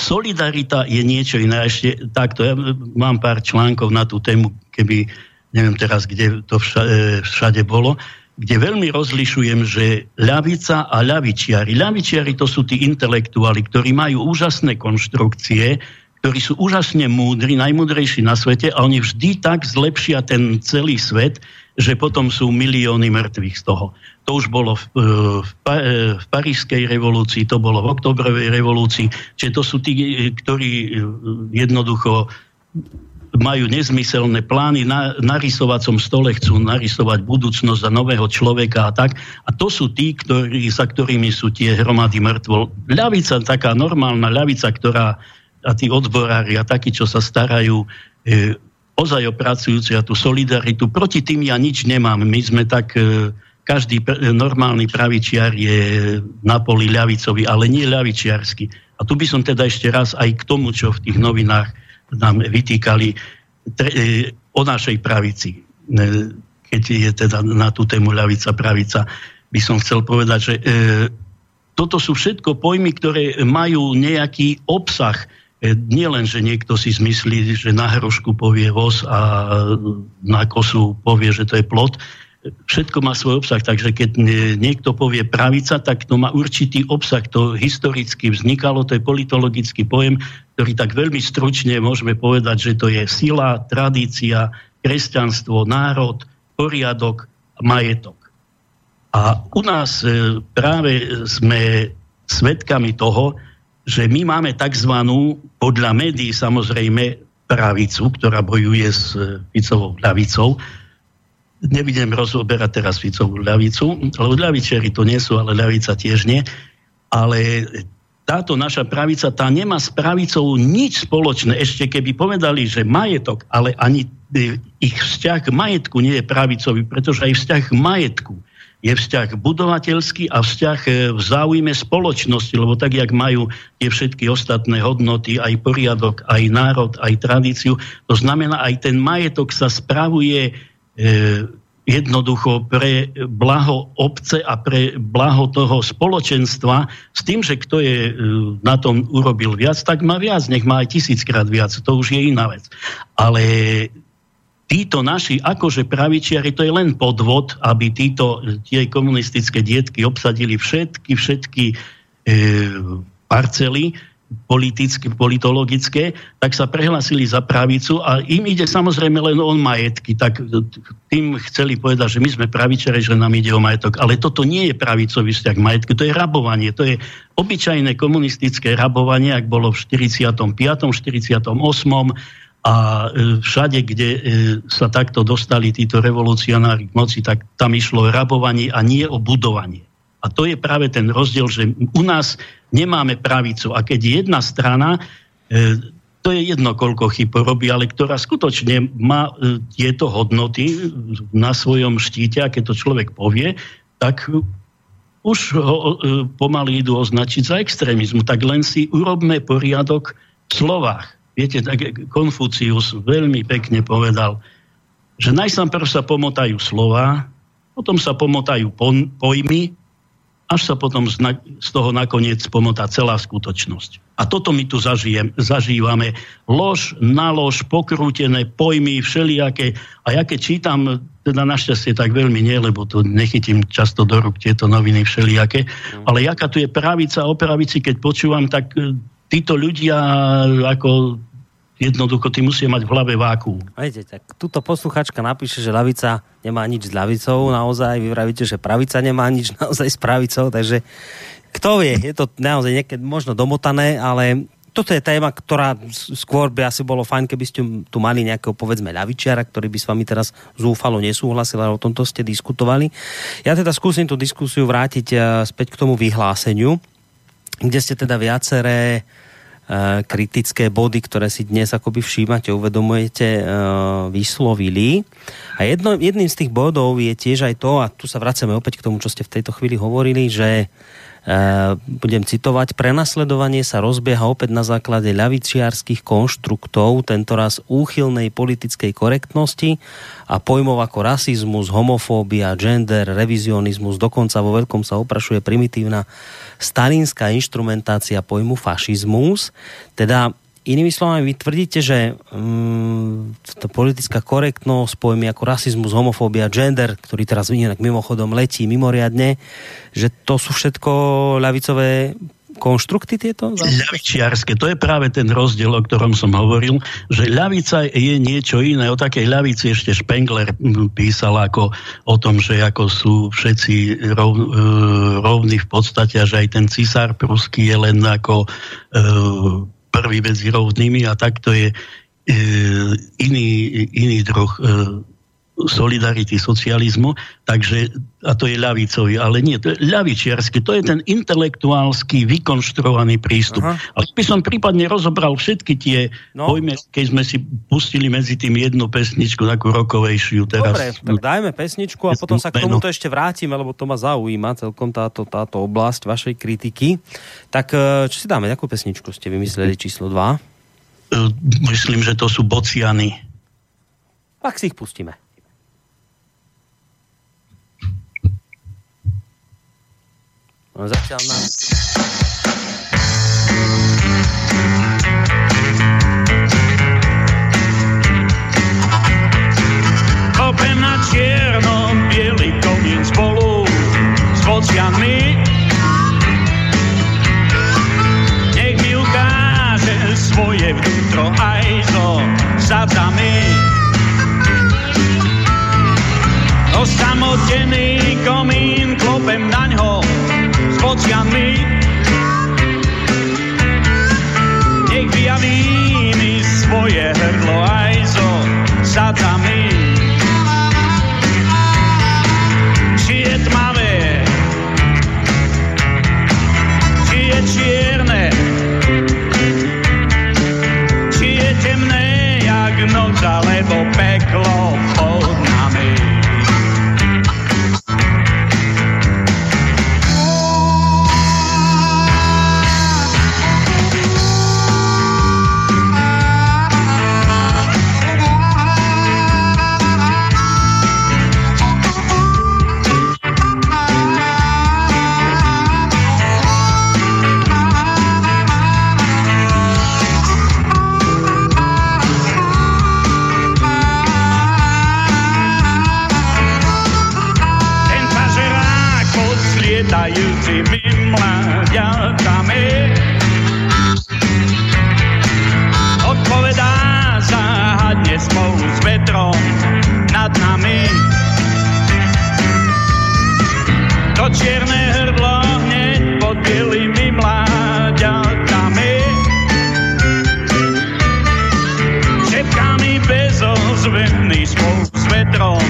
solidarita je niečo iné. Ešte takto, ja mám pár článkov na tú tému, keby, neviem teraz, kde to všade, všade bolo, kde veľmi rozlišujem, že ľavica a ľavičiari. Ľavičiari to sú tí intelektuáli, ktorí majú úžasné konštrukcie, ktorí sú úžasne múdri, najmúdrejší na svete a oni vždy tak zlepšia ten celý svet, že potom sú milióny mŕtvych z toho. To už bolo v, e, v, e, v Parížskej revolúcii, to bolo v oktobrovej revolúcii. Čiže to sú tí, e, ktorí jednoducho majú nezmyselné plány, na, na rysovacom stole chcú narysovať budúcnosť za nového človeka a tak. A to sú tí, ktorí, za ktorými sú tie hromady mŕtvol. Ľavica, taká normálna ľavica, ktorá a tí odborári a takí, čo sa starajú e, ozaj o pracujúci a tú solidaritu. Proti tým ja nič nemám. My sme tak, e, každý normálny pravičiar je na poli ľavicový, ale nie ľavičiarsky. A tu by som teda ešte raz aj k tomu, čo v tých novinách nám vytýkali tre- e, o našej pravici. E, keď je teda na tú tému ľavica, pravica, by som chcel povedať, že e, toto sú všetko pojmy, ktoré majú nejaký obsah E, nie len, že niekto si zmyslí, že na hrošku povie voz a na kosu povie, že to je plot. Všetko má svoj obsah, takže keď niekto povie pravica, tak to má určitý obsah. To historicky vznikalo, to je politologický pojem, ktorý tak veľmi stručne môžeme povedať, že to je sila, tradícia, kresťanstvo, národ, poriadok, majetok. A u nás e, práve sme svedkami toho, že my máme tzv. podľa médií samozrejme pravicu, ktorá bojuje s e, Ficovou ľavicou. Nebudem rozoberať teraz Ficovú ľavicu, lebo ľavičeri to nie sú, ale ľavica tiež nie. Ale táto naša pravica, tá nemá s pravicou nič spoločné. Ešte keby povedali, že majetok, ale ani e, ich vzťah k majetku nie je pravicový, pretože aj vzťah k majetku je vzťah budovateľský a vzťah e, v záujme spoločnosti, lebo tak, jak majú tie všetky ostatné hodnoty, aj poriadok, aj národ, aj tradíciu, to znamená, aj ten majetok sa spravuje jednoducho pre blaho obce a pre blaho toho spoločenstva s tým, že kto je e, na tom urobil viac, tak má viac, nech má aj tisíckrát viac, to už je iná vec. Ale títo naši akože pravičiari, to je len podvod, aby títo tie komunistické dietky obsadili všetky, všetky e, parcely politické, politologické, tak sa prehlasili za pravicu a im ide samozrejme len o majetky. Tak tým chceli povedať, že my sme pravičari, že nám ide o majetok. Ale toto nie je pravicový vzťah majetky, to je rabovanie. To je obyčajné komunistické rabovanie, ak bolo v 45., 48., a e, všade, kde e, sa takto dostali títo revolucionári k moci, tak tam išlo o rabovanie a nie o budovanie. A to je práve ten rozdiel, že u nás nemáme pravicu. A keď jedna strana, e, to je jedno, koľko chyb robí, ale ktorá skutočne má tieto hodnoty na svojom štíte, a keď to človek povie, tak už ho pomaly idú označiť za extrémizmu. Tak len si urobme poriadok v slovách Viete, tak Konfucius veľmi pekne povedal, že najsám prv sa pomotajú slova, potom sa pomotajú pojmy, až sa potom z toho nakoniec pomotá celá skutočnosť. A toto my tu zažijem, zažívame. Lož na lož, pokrútené pojmy, všelijaké. A ja keď čítam, teda našťastie tak veľmi nie, lebo to nechytím často do rúk tieto noviny všelijaké, mm. ale jaká tu je pravica o pravici, keď počúvam, tak e, títo ľudia ako Jednoducho, ty musia mať v hlave váku. Viete, tak túto posluchačka napíše, že lavica nemá nič s ľavicou, naozaj, vy vravíte, že pravica nemá nič naozaj s pravicou, takže kto vie, je to naozaj niekedy možno domotané, ale toto je téma, ktorá skôr by asi bolo fajn, keby ste tu mali nejakého, povedzme, ľavičiara, ktorý by s vami teraz zúfalo nesúhlasil, ale o tomto ste diskutovali. Ja teda skúsim tú diskusiu vrátiť eh, späť k tomu vyhláseniu, kde ste teda viaceré eh, kritické body, ktoré si dnes akoby všímate, uvedomujete, eh, vyslovili. A jedno, jedným z tých bodov je tiež aj to, a tu sa vraceme opäť k tomu, čo ste v tejto chvíli hovorili, že budem citovať, prenasledovanie sa rozbieha opäť na základe ľavičiarských konštruktov, tentoraz úchylnej politickej korektnosti a pojmov ako rasizmus, homofóbia, gender, revizionizmus, dokonca vo veľkom sa oprašuje primitívna stalinská inštrumentácia pojmu fašizmus. Teda Inými slovami, vy tvrdíte, že um, tá politická korektnosť, pojmy ako rasizmus, homofóbia, gender, ktorý teraz inak mimochodom letí mimoriadne, že to sú všetko ľavicové konštrukty tieto? Ľavičiarske, to je práve ten rozdiel, o ktorom som hovoril, že ľavica je niečo iné. O takej ľavici ešte Spengler písal ako o tom, že ako sú všetci rov, e, rovní v podstate a že aj ten cisár pruský je len ako e, prvý medzi rovnými a takto je e, iný, iný druh e, solidarity, socializmu, takže, a to je ľavicový, ale nie, to je ľavičiarsky, to je ten intelektuálsky, vykonštruovaný prístup. Aha. Ale by som prípadne rozobral všetky tie no. pojmy, keď sme si pustili medzi tým jednu pesničku, takú rokovejšiu teraz. Dobre, tak dajme pesničku a potom sa k tomuto ešte vrátime, lebo to ma zaujíma celkom táto, táto oblasť vašej kritiky. Tak e, čo si dáme, akú pesničku ste vymysleli číslo 2? E, myslím, že to sú bociany. Tak si ich pustíme. Zatiaľ nám... Kope na čierno, bielý komín spolu s vocianmi. Nech mi ukáže svoje vnútro aj so sadzami. Osamotený komín, klopem na ňo očiami. Nech vyjaví mi svoje hrdlo aj so sadzami. Či je tmavé, či je čierne, či je temné jak noc alebo peklo lietajícimi mláďatami. Odpovedá záhadne spolu s vetrom nad nami. To čierne hrdlo hneď pod bielými mláďatami. Šepkami bezozvemný spolu s vetrom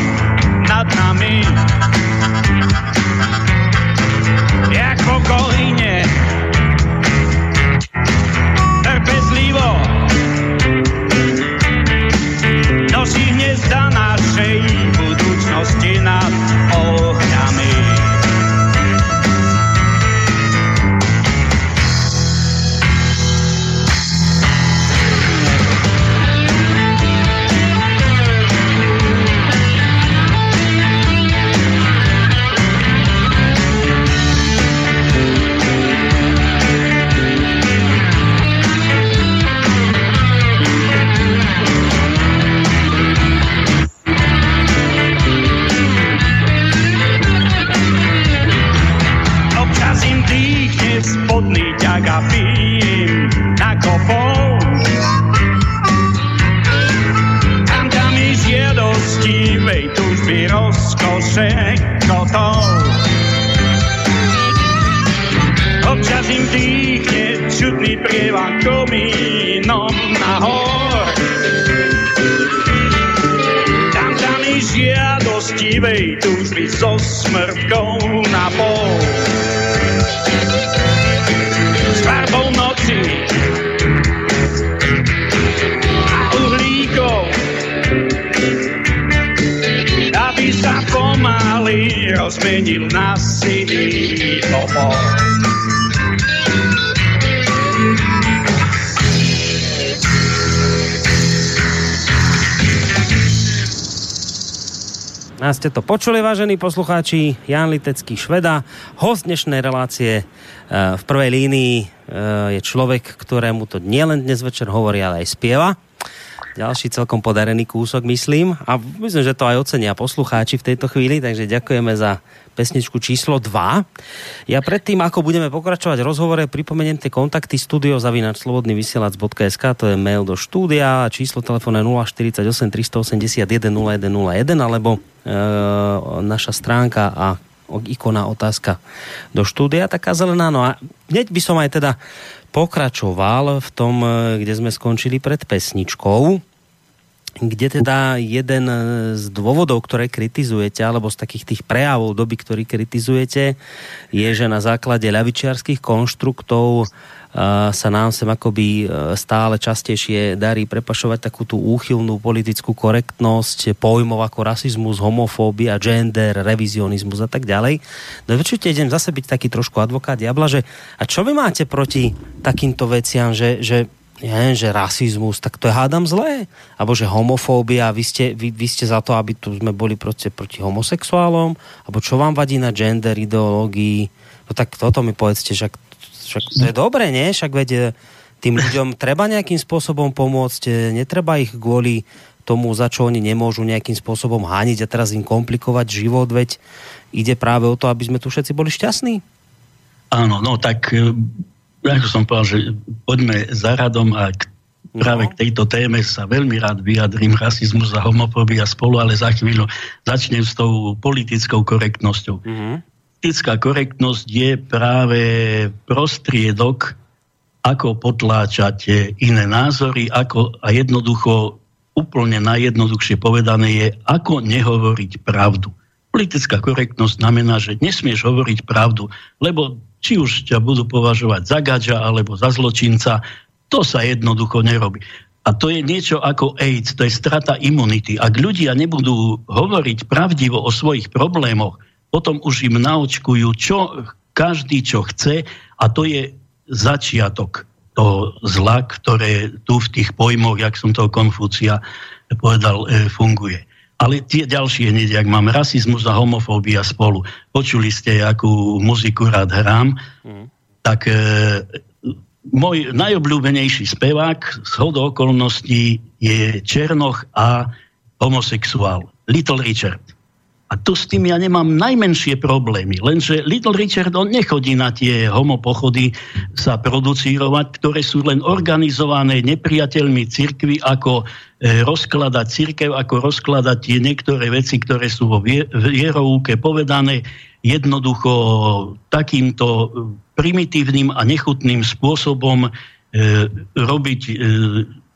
ste to počuli, vážení poslucháči, Jan Litecký Šveda. Host dnešnej relácie e, v prvej línii e, je človek, ktorému to nielen dnes večer hovorí, ale aj spieva. Ďalší celkom podarený kúsok, myslím. A myslím, že to aj ocenia poslucháči v tejto chvíli, takže ďakujeme za pesničku číslo 2. Ja predtým, ako budeme pokračovať v rozhovore, pripomeniem tie kontakty studiozavinačslobodnyvysielac.sk, to je mail do štúdia, číslo telefónne 048 381 0101, alebo e, naša stránka a ikona otázka do štúdia, taká zelená. No a hneď by som aj teda pokračoval v tom, e, kde sme skončili pred pesničkou kde teda jeden z dôvodov, ktoré kritizujete, alebo z takých tých prejavov doby, ktorý kritizujete, je, že na základe ľavičiarských konštruktov sa nám sem akoby e, stále častejšie darí prepašovať takú tú úchylnú politickú korektnosť pojmov ako rasizmus, homofóbia, gender, revizionizmus a tak ďalej. No určite idem zase byť taký trošku advokát diabla, že a čo vy máte proti takýmto veciam, že, že ja že rasizmus, tak to je hádam zlé. Abo že homofóbia, vy ste, vy, vy ste za to, aby tu sme boli proste proti homosexuálom, alebo čo vám vadí na gender ideológii, no tak toto mi povedzte, však, však to je dobre, nie? Však veď e, tým ľuďom treba nejakým spôsobom pomôcť, e, netreba ich kvôli tomu, za čo oni nemôžu nejakým spôsobom hániť a teraz im komplikovať život, veď ide práve o to, aby sme tu všetci boli šťastní. Áno, no tak e, ako som povedal, že poďme za radom a k, práve no. k tejto téme sa veľmi rád vyjadrím rasizmus a homofóbia spolu, ale za chvíľu začnem s tou politickou korektnosťou. Mm-hmm. Politická korektnosť je práve prostriedok, ako potláčať iné názory, ako a jednoducho úplne najjednoduchšie povedané je, ako nehovoriť pravdu. Politická korektnosť znamená, že nesmieš hovoriť pravdu, lebo či už ťa budú považovať za gaďa alebo za zločinca, to sa jednoducho nerobí. A to je niečo ako AIDS, to je strata imunity. Ak ľudia nebudú hovoriť pravdivo o svojich problémoch, potom už im naočkujú, čo každý čo chce a to je začiatok toho zla, ktoré tu v tých pojmoch, jak som toho Konfúcia povedal, e, funguje. Ale tie ďalšie hneď, ak mám rasizmus a homofóbia spolu. Počuli ste, akú muziku rád hrám, mm. tak e, môj najobľúbenejší spevák z hodou okolností je Černoch a homosexuál. Little Richard. A tu s tým ja nemám najmenšie problémy. Lenže Little Richard, on nechodí na tie homopochody sa producírovať, ktoré sú len organizované nepriateľmi cirkvy, ako e, rozkladať cirkev, ako rozkladať tie niektoré veci, ktoré sú vo vierovúke povedané jednoducho takýmto primitívnym a nechutným spôsobom e, robiť e,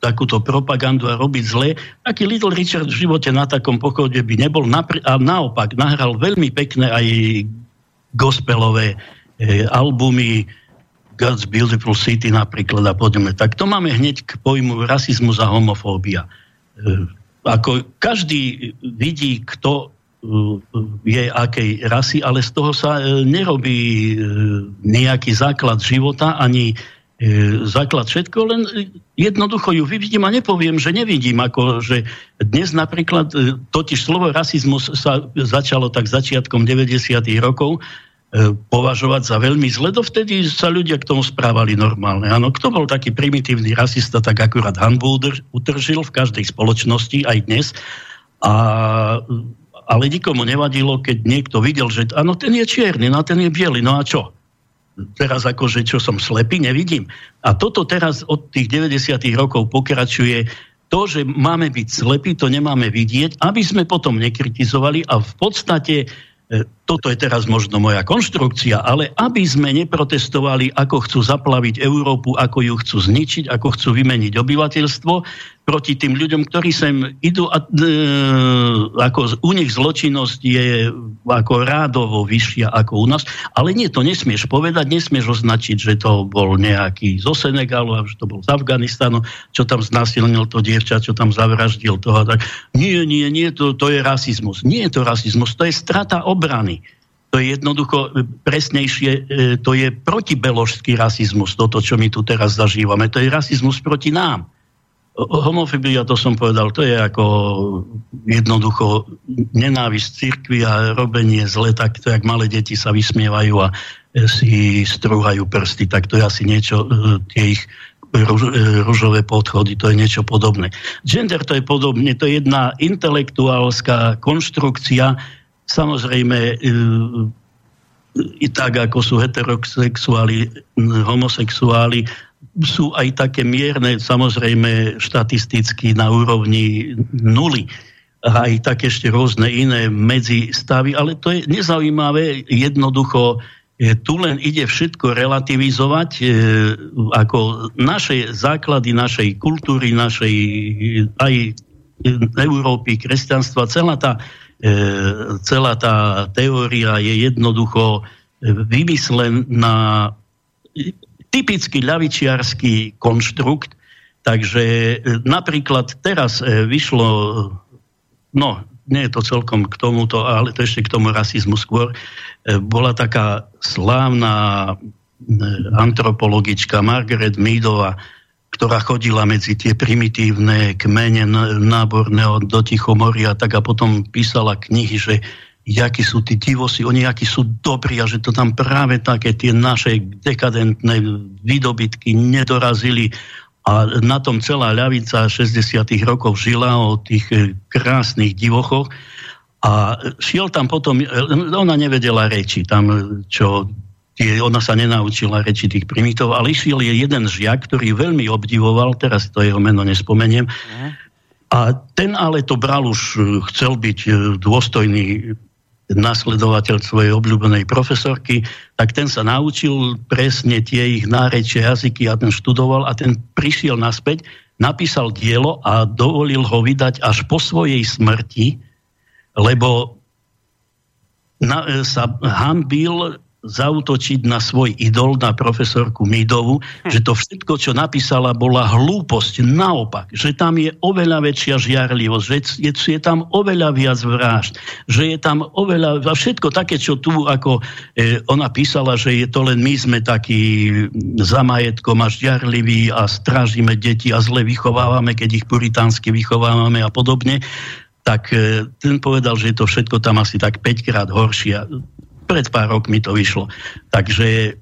takúto propagandu a robiť zle. Taký Little Richard v živote na takom pochode by nebol. Napr- a naopak, nahral veľmi pekné aj gospelové e, albumy God's Beautiful City napríklad a podobne. Tak to máme hneď k pojmu rasizmus a homofóbia. E, ako každý vidí, kto e, je akej rasy, ale z toho sa e, nerobí e, nejaký základ života, ani základ všetko, len jednoducho ju vidím a nepoviem, že nevidím. Ako, že dnes napríklad, e, totiž slovo rasizmus sa začalo tak začiatkom 90. rokov e, považovať za veľmi zle, dovtedy sa ľudia k tomu správali normálne. Áno, kto bol taký primitívny rasista, tak akurát hanbu utržil v každej spoločnosti, aj dnes. A ale nikomu nevadilo, keď niekto videl, že áno, ten je čierny, no ten je biely, no a čo? Teraz akože čo som slepý, nevidím. A toto teraz od tých 90. rokov pokračuje to, že máme byť slepí, to nemáme vidieť, aby sme potom nekritizovali a v podstate e, toto je teraz možno moja konštrukcia, ale aby sme neprotestovali, ako chcú zaplaviť Európu, ako ju chcú zničiť, ako chcú vymeniť obyvateľstvo, proti tým ľuďom, ktorí sem idú a e, ako u nich zločinnosť je ako rádovo vyššia ako u nás, ale nie, to nesmieš povedať, nesmieš označiť, že to bol nejaký zo Senegalu, a že to bol z Afganistanu, čo tam znásilnil to dievča, čo tam zavraždil toho. Tak, nie, nie, nie, to, to je rasizmus. Nie je to rasizmus, to je strata obrany. To je jednoducho e, presnejšie, e, to je protibeložský rasizmus, toto, čo my tu teraz zažívame. To je rasizmus proti nám homofobia, to som povedal, to je ako jednoducho nenávisť cirkvi a robenie zle, tak to, jak malé deti sa vysmievajú a si strúhajú prsty, tak to je asi niečo, e, tie ich ružové podchody, to je niečo podobné. Gender to je podobne, to je jedna intelektuálska konštrukcia, samozrejme e, i tak, ako sú heterosexuáli, homosexuáli, sú aj také mierne, samozrejme štatisticky na úrovni nuly, aj tak ešte rôzne iné medzistavy, ale to je nezaujímavé, jednoducho e, tu len ide všetko relativizovať, e, ako naše základy našej kultúry, našej aj Európy, kresťanstva, celá tá, e, celá tá teória je jednoducho vymyslená typicky ľavičiarský konštrukt, takže e, napríklad teraz e, vyšlo, no nie je to celkom k tomuto, ale to ešte k tomu rasizmu skôr, e, bola taká slávna antropologička Margaret Meadová, ktorá chodila medzi tie primitívne kmene náborného do Tichomoria, tak a potom písala knihy, že jakí sú tí divosi, oni akí sú dobrí a že to tam práve také tie naše dekadentné výdobytky nedorazili. A na tom celá ľavica 60 rokov žila o tých e, krásnych divochoch. A šiel tam potom, e, ona nevedela reči, tam e, čo tie, ona sa nenaučila reči tých primitov, ale išiel je jeden žiak, ktorý veľmi obdivoval, teraz to jeho meno nespomeniem, mhm. a ten ale to bral už, chcel byť dôstojný nasledovateľ svojej obľúbenej profesorky, tak ten sa naučil presne tie ich nárečie jazyky a ten študoval a ten prišiel naspäť, napísal dielo a dovolil ho vydať až po svojej smrti, lebo na, sa hambil zautočiť na svoj idol, na profesorku Midovu, hm. že to všetko, čo napísala, bola hlúposť. Naopak, že tam je oveľa väčšia žiarlivosť, že je, je tam oveľa viac vražd, že je tam oveľa... A všetko také, čo tu, ako e, ona písala, že je to len my sme takí za majetkom a žiarliví a strážime deti a zle vychovávame, keď ich puritánsky vychovávame a podobne tak e, ten povedal, že je to všetko tam asi tak 5 krát horšie pred pár rokmi to vyšlo. Takže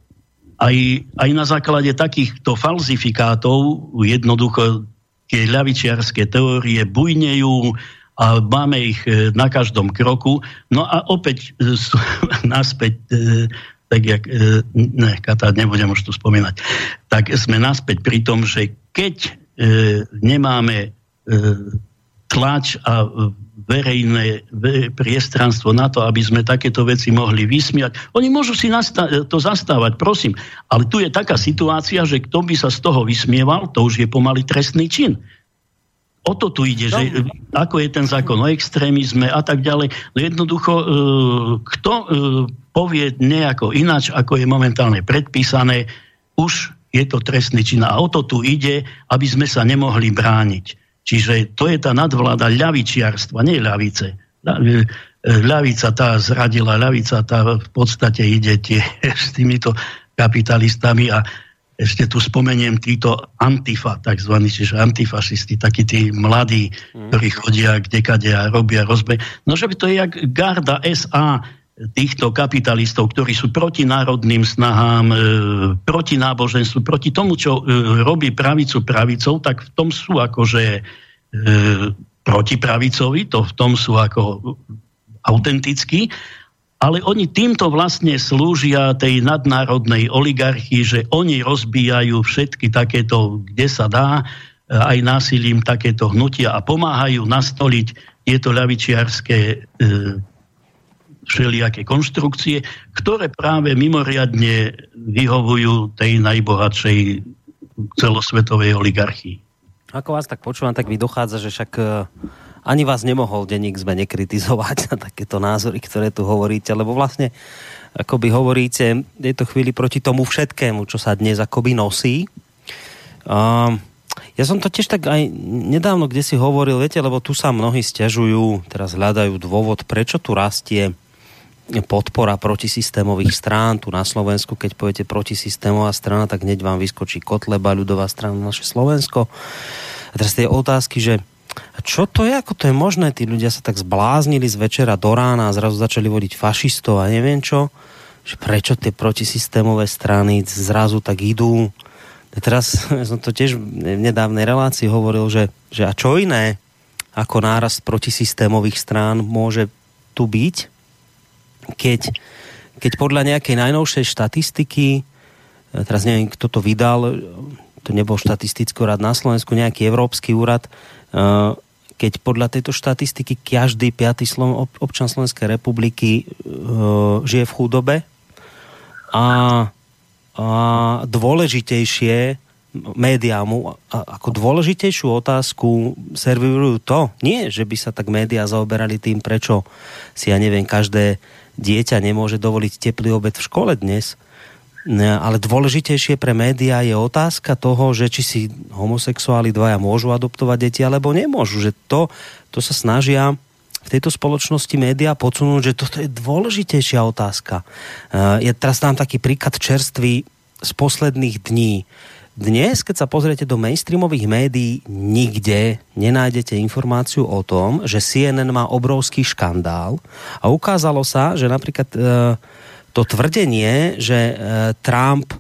aj, aj na základe takýchto falzifikátov jednoducho tie ľavičiarské teórie bujnejú a máme ich e, na každom kroku. No a opäť e, naspäť, e, tak jak, ne, Kata, nebudem už tu spomínať, tak sme naspäť pri tom, že keď nemáme tlač a verejné priestranstvo na to, aby sme takéto veci mohli vysmiať. Oni môžu si to zastávať, prosím. Ale tu je taká situácia, že kto by sa z toho vysmieval, to už je pomaly trestný čin. O to tu ide, že ako je ten zákon o extrémizme a tak ďalej. No jednoducho, e, kto e, povie nejako ináč, ako je momentálne predpísané, už je to trestný čin. A o to tu ide, aby sme sa nemohli brániť. Čiže to je tá nadvláda ľavičiarstva, nie ľavice. E, ľavica tá zradila, ľavica tá v podstate ide tie, s týmito kapitalistami a ešte tu spomeniem títo antifa, takzvaní, čiže antifašisti, takí tí mladí, mm. ktorí chodia kdekade a robia rozbe. No, že by to je jak garda SA, týchto kapitalistov, ktorí sú proti národným snahám, e, proti náboženstvu, proti tomu, čo e, robí pravicu pravicou, tak v tom sú akože e, protipravicovi, to v tom sú ako autentickí, ale oni týmto vlastne slúžia tej nadnárodnej oligarchii, že oni rozbíjajú všetky takéto, kde sa dá, aj násilím takéto hnutia a pomáhajú nastoliť tieto ľavičiarské všelijaké konštrukcie, ktoré práve mimoriadne vyhovujú tej najbohatšej celosvetovej oligarchii. Ako vás tak počúvam, tak vy dochádza, že však e, ani vás nemohol denník sme nekritizovať na takéto názory, ktoré tu hovoríte, lebo vlastne akoby hovoríte, je to chvíli proti tomu všetkému, čo sa dnes akoby nosí. Um, ja som to tiež tak aj nedávno kde si hovoril, viete, lebo tu sa mnohí stiažujú, teraz hľadajú dôvod, prečo tu rastie podpora protisystémových strán. Tu na Slovensku, keď poviete protisystémová strana, tak hneď vám vyskočí Kotleba, ľudová strana, naše Slovensko. A teraz tie otázky, že čo to je, ako to je možné? Tí ľudia sa tak zbláznili z večera do rána a zrazu začali vodiť fašistov a neviem čo. Že prečo tie protisystémové strany zrazu tak idú. A teraz som to tiež v nedávnej relácii hovoril, že, že a čo iné ako nárast protisystémových strán môže tu byť, keď, keď podľa nejakej najnovšej štatistiky, e, teraz neviem, kto to vydal, to nebol štatistický úrad na Slovensku, nejaký európsky úrad, e, keď podľa tejto štatistiky každý piatý občan Slovenskej republiky e, žije v chudobe a, a dôležitejšie médiá mu ako dôležitejšiu otázku servirujú to, nie, že by sa tak médiá zaoberali tým, prečo si, ja neviem, každé dieťa nemôže dovoliť teplý obed v škole dnes, ale dôležitejšie pre médiá je otázka toho, že či si homosexuáli dvaja môžu adoptovať deti alebo nemôžu. Že to, to sa snažia v tejto spoločnosti médiá podsunúť, že toto je dôležitejšia otázka. Je teraz tam taký príklad čerstvý z posledných dní. Dnes, keď sa pozriete do mainstreamových médií, nikde nenájdete informáciu o tom, že CNN má obrovský škandál a ukázalo sa, že napríklad e, to tvrdenie, že e, Trump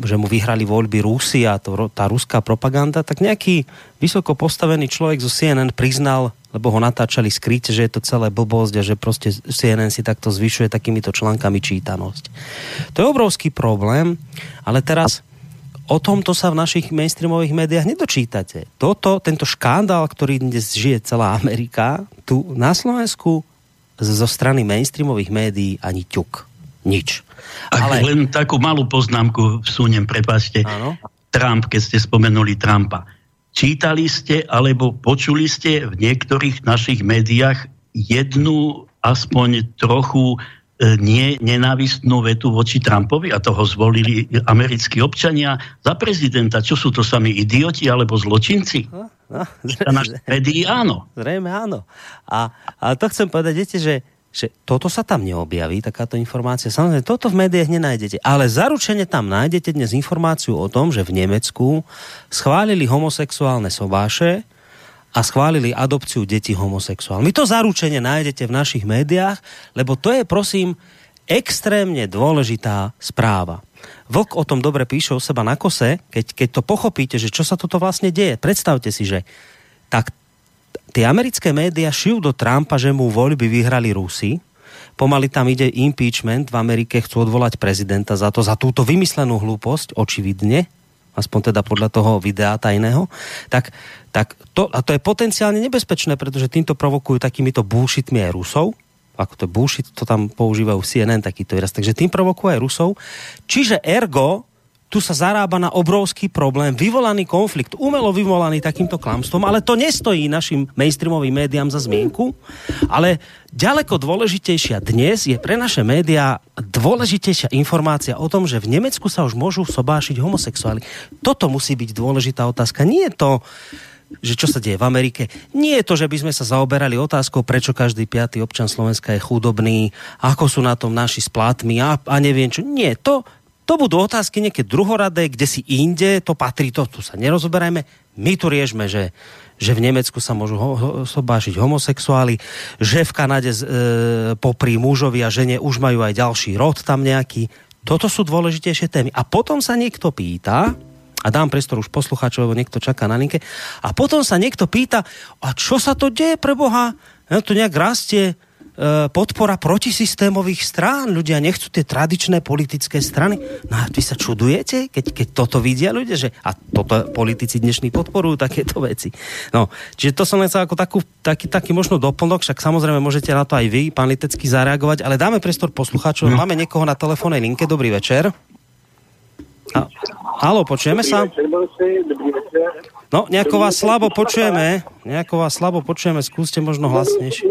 že mu vyhrali voľby Rusy a to, tá ruská propaganda, tak nejaký vysoko postavený človek zo CNN priznal lebo ho natáčali skryť, že je to celé blbosť a že proste CNN si takto zvyšuje takýmito článkami čítanosť. To je obrovský problém, ale teraz o tomto sa v našich mainstreamových médiách nedočítate. Toto, tento škandál, ktorý dnes žije celá Amerika, tu na Slovensku zo strany mainstreamových médií ani ťuk. Nič. Ak Ale... len takú malú poznámku vsúnem, prepáčte. Trump, keď ste spomenuli Trumpa Čítali ste alebo počuli ste v niektorých našich médiách jednu aspoň trochu e, nie nenávistnú vetu voči Trumpovi a toho zvolili americkí občania za prezidenta. Čo sú to sami idioti alebo zločinci? No, no, médií áno. Zrejme áno. A, a to chcem povedať, viete, že že toto sa tam neobjaví, takáto informácia. Samozrejme, toto v médiách nenájdete. Ale zaručene tam nájdete dnes informáciu o tom, že v Nemecku schválili homosexuálne sobáše a schválili adopciu detí homosexuál. My to zaručene nájdete v našich médiách, lebo to je, prosím, extrémne dôležitá správa. Vlk o tom dobre píše o seba na kose, keď, keď to pochopíte, že čo sa toto vlastne deje. Predstavte si, že tak tie americké médiá šijú do Trumpa, že mu voľby vyhrali Rusi. Pomaly tam ide impeachment. V Amerike chcú odvolať prezidenta za to, za túto vymyslenú hlúposť, očividne, aspoň teda podľa toho videa tajného, tak, tak to, a to je potenciálne nebezpečné, pretože týmto provokujú takýmito bullshitmi aj Rusov, ako to bullshit, to tam používajú CNN takýto výraz, takže tým provokujú aj Rusov. Čiže ergo, tu sa zarába na obrovský problém, vyvolaný konflikt, umelo vyvolaný takýmto klamstvom, ale to nestojí našim mainstreamovým médiám za zmienku, ale ďaleko dôležitejšia dnes je pre naše médiá dôležitejšia informácia o tom, že v Nemecku sa už môžu sobášiť homosexuáli. Toto musí byť dôležitá otázka. Nie je to, že čo sa deje v Amerike. Nie je to, že by sme sa zaoberali otázkou, prečo každý piatý občan Slovenska je chudobný, ako sú na tom naši splátmi a, a neviem čo. Nie, to to budú otázky nejaké druhoradé, kde si inde, to patrí, to tu sa nerozoberajme. My tu riešme, že, že v Nemecku sa môžu ho, ho, homosexuáli, že v Kanade e, popri mužovi a žene už majú aj ďalší rod tam nejaký. Toto sú dôležitejšie témy. A potom sa niekto pýta, a dám priestor už poslucháčov, lebo niekto čaká na linke, a potom sa niekto pýta, a čo sa to deje pre Boha? Ja, to nejak rastie, podpora protisystémových strán. Ľudia nechcú tie tradičné politické strany. No a vy sa čudujete, keď, keď toto vidia ľudia, že a toto politici dnešní podporujú takéto veci. No, čiže to som len chcel ako takú, taký, taký možno doplnok, však samozrejme môžete na to aj vy, pán Litecký, zareagovať, ale dáme priestor poslucháčov. No. Máme niekoho na telefónnej linke. Dobrý večer. A, halo, počujeme sa? No, nejako vás slabo počujeme. Nejako vás slabo počujeme, skúste možno hlasnejšie.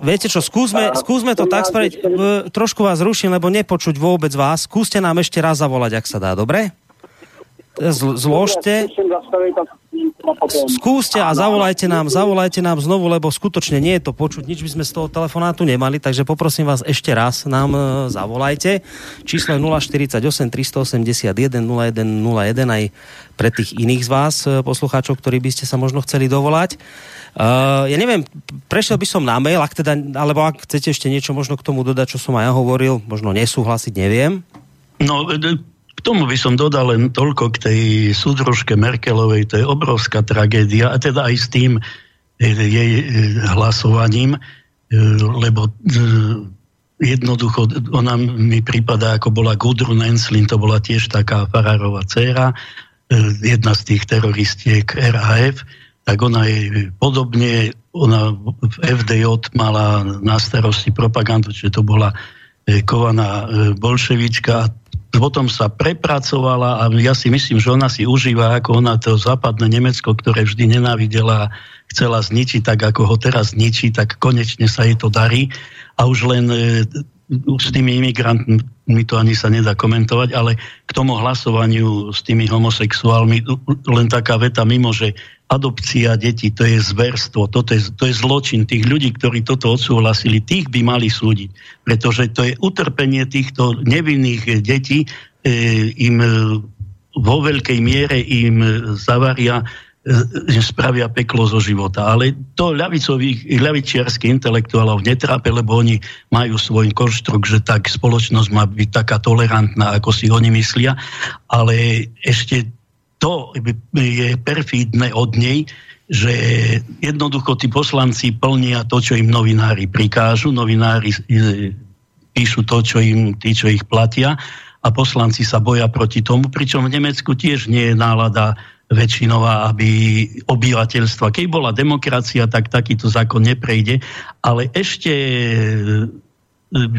Viete čo, skúsme, skúsme to tak spraviť, trošku vás ruším, lebo nepočuť vôbec vás. Skúste nám ešte raz zavolať, ak sa dá, dobre? Zložte. Skúste a zavolajte nám, zavolajte nám znovu, lebo skutočne nie je to počuť, nič by sme z toho telefonátu nemali, takže poprosím vás ešte raz nám e, zavolajte. Číslo je 048 381 0101 aj pre tých iných z vás, e, poslucháčov, ktorí by ste sa možno chceli dovolať. Uh, ja neviem, prešiel by som na mail, ak teda, alebo ak chcete ešte niečo možno k tomu dodať, čo som aj ja hovoril, možno nesúhlasiť, neviem. No, tomu by som dodal len toľko k tej súdružke Merkelovej, to je obrovská tragédia, a teda aj s tým e, jej e, hlasovaním, e, lebo jednoducho ona mi prípada, ako bola Gudrun Enslin, to bola tiež taká farárová dcéra, jedna z tých teroristiek RAF, tak ona je podobne, ona v FDJ mala na starosti propagandu, čiže to bola kovaná bolševička potom sa prepracovala a ja si myslím, že ona si užíva ako ona to západné Nemecko, ktoré vždy nenávidela, chcela zničiť, tak ako ho teraz zničí, tak konečne sa jej to darí. A už len e, s tými imigrantmi to ani sa nedá komentovať, ale k tomu hlasovaniu s tými homosexuálmi len taká veta mimo, že adopcia detí, to je zverstvo, toto je, to je zločin tých ľudí, ktorí toto odsúhlasili, tých by mali súdiť, pretože to je utrpenie týchto nevinných detí, e, im e, vo veľkej miere im zavaria e, spravia peklo zo života. Ale to ľavicových, ľavičiarských intelektuálov netrápe, lebo oni majú svoj konštrukt, že tak spoločnosť má byť taká tolerantná, ako si oni myslia. Ale ešte to je perfídne od nej, že jednoducho tí poslanci plnia to, čo im novinári prikážu, novinári e, píšu to, čo im, tí, čo ich platia a poslanci sa boja proti tomu, pričom v Nemecku tiež nie je nálada väčšinová, aby obyvateľstva, keď bola demokracia, tak takýto zákon neprejde, ale ešte e,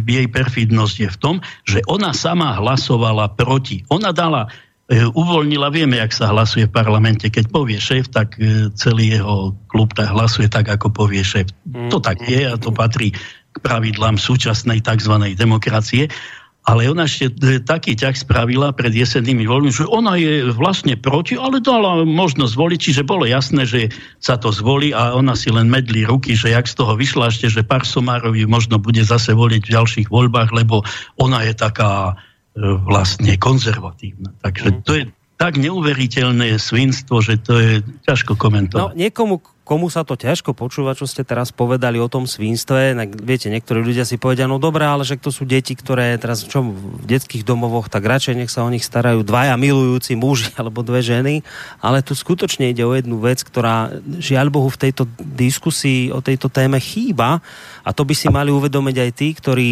jej perfidnosť je v tom, že ona sama hlasovala proti. Ona dala uvoľnila. Vieme, jak sa hlasuje v parlamente. Keď povie šéf, tak e, celý jeho klub tak hlasuje tak, ako povie šéf. To tak je a to patrí k pravidlám súčasnej tzv. demokracie. Ale ona ešte e, taký ťah spravila pred jesennými voľbami, že ona je vlastne proti, ale dala možnosť zvoliť, čiže bolo jasné, že sa to zvolí a ona si len medli ruky, že jak z toho vyšla ešte, že pár Somárovi možno bude zase voliť v ďalších voľbách, lebo ona je taká vlastne konzervatívna. Takže to je tak neuveriteľné svinstvo, že to je ťažko komentovať. No, niekomu, komu sa to ťažko počúva, čo ste teraz povedali o tom svinstve, viete, niektorí ľudia si povedia, no dobré, ale že to sú deti, ktoré teraz čo, v detských domovoch, tak radšej nech sa o nich starajú dvaja milujúci muži alebo dve ženy, ale tu skutočne ide o jednu vec, ktorá žiaľ Bohu v tejto diskusii o tejto téme chýba a to by si mali uvedomiť aj tí, ktorí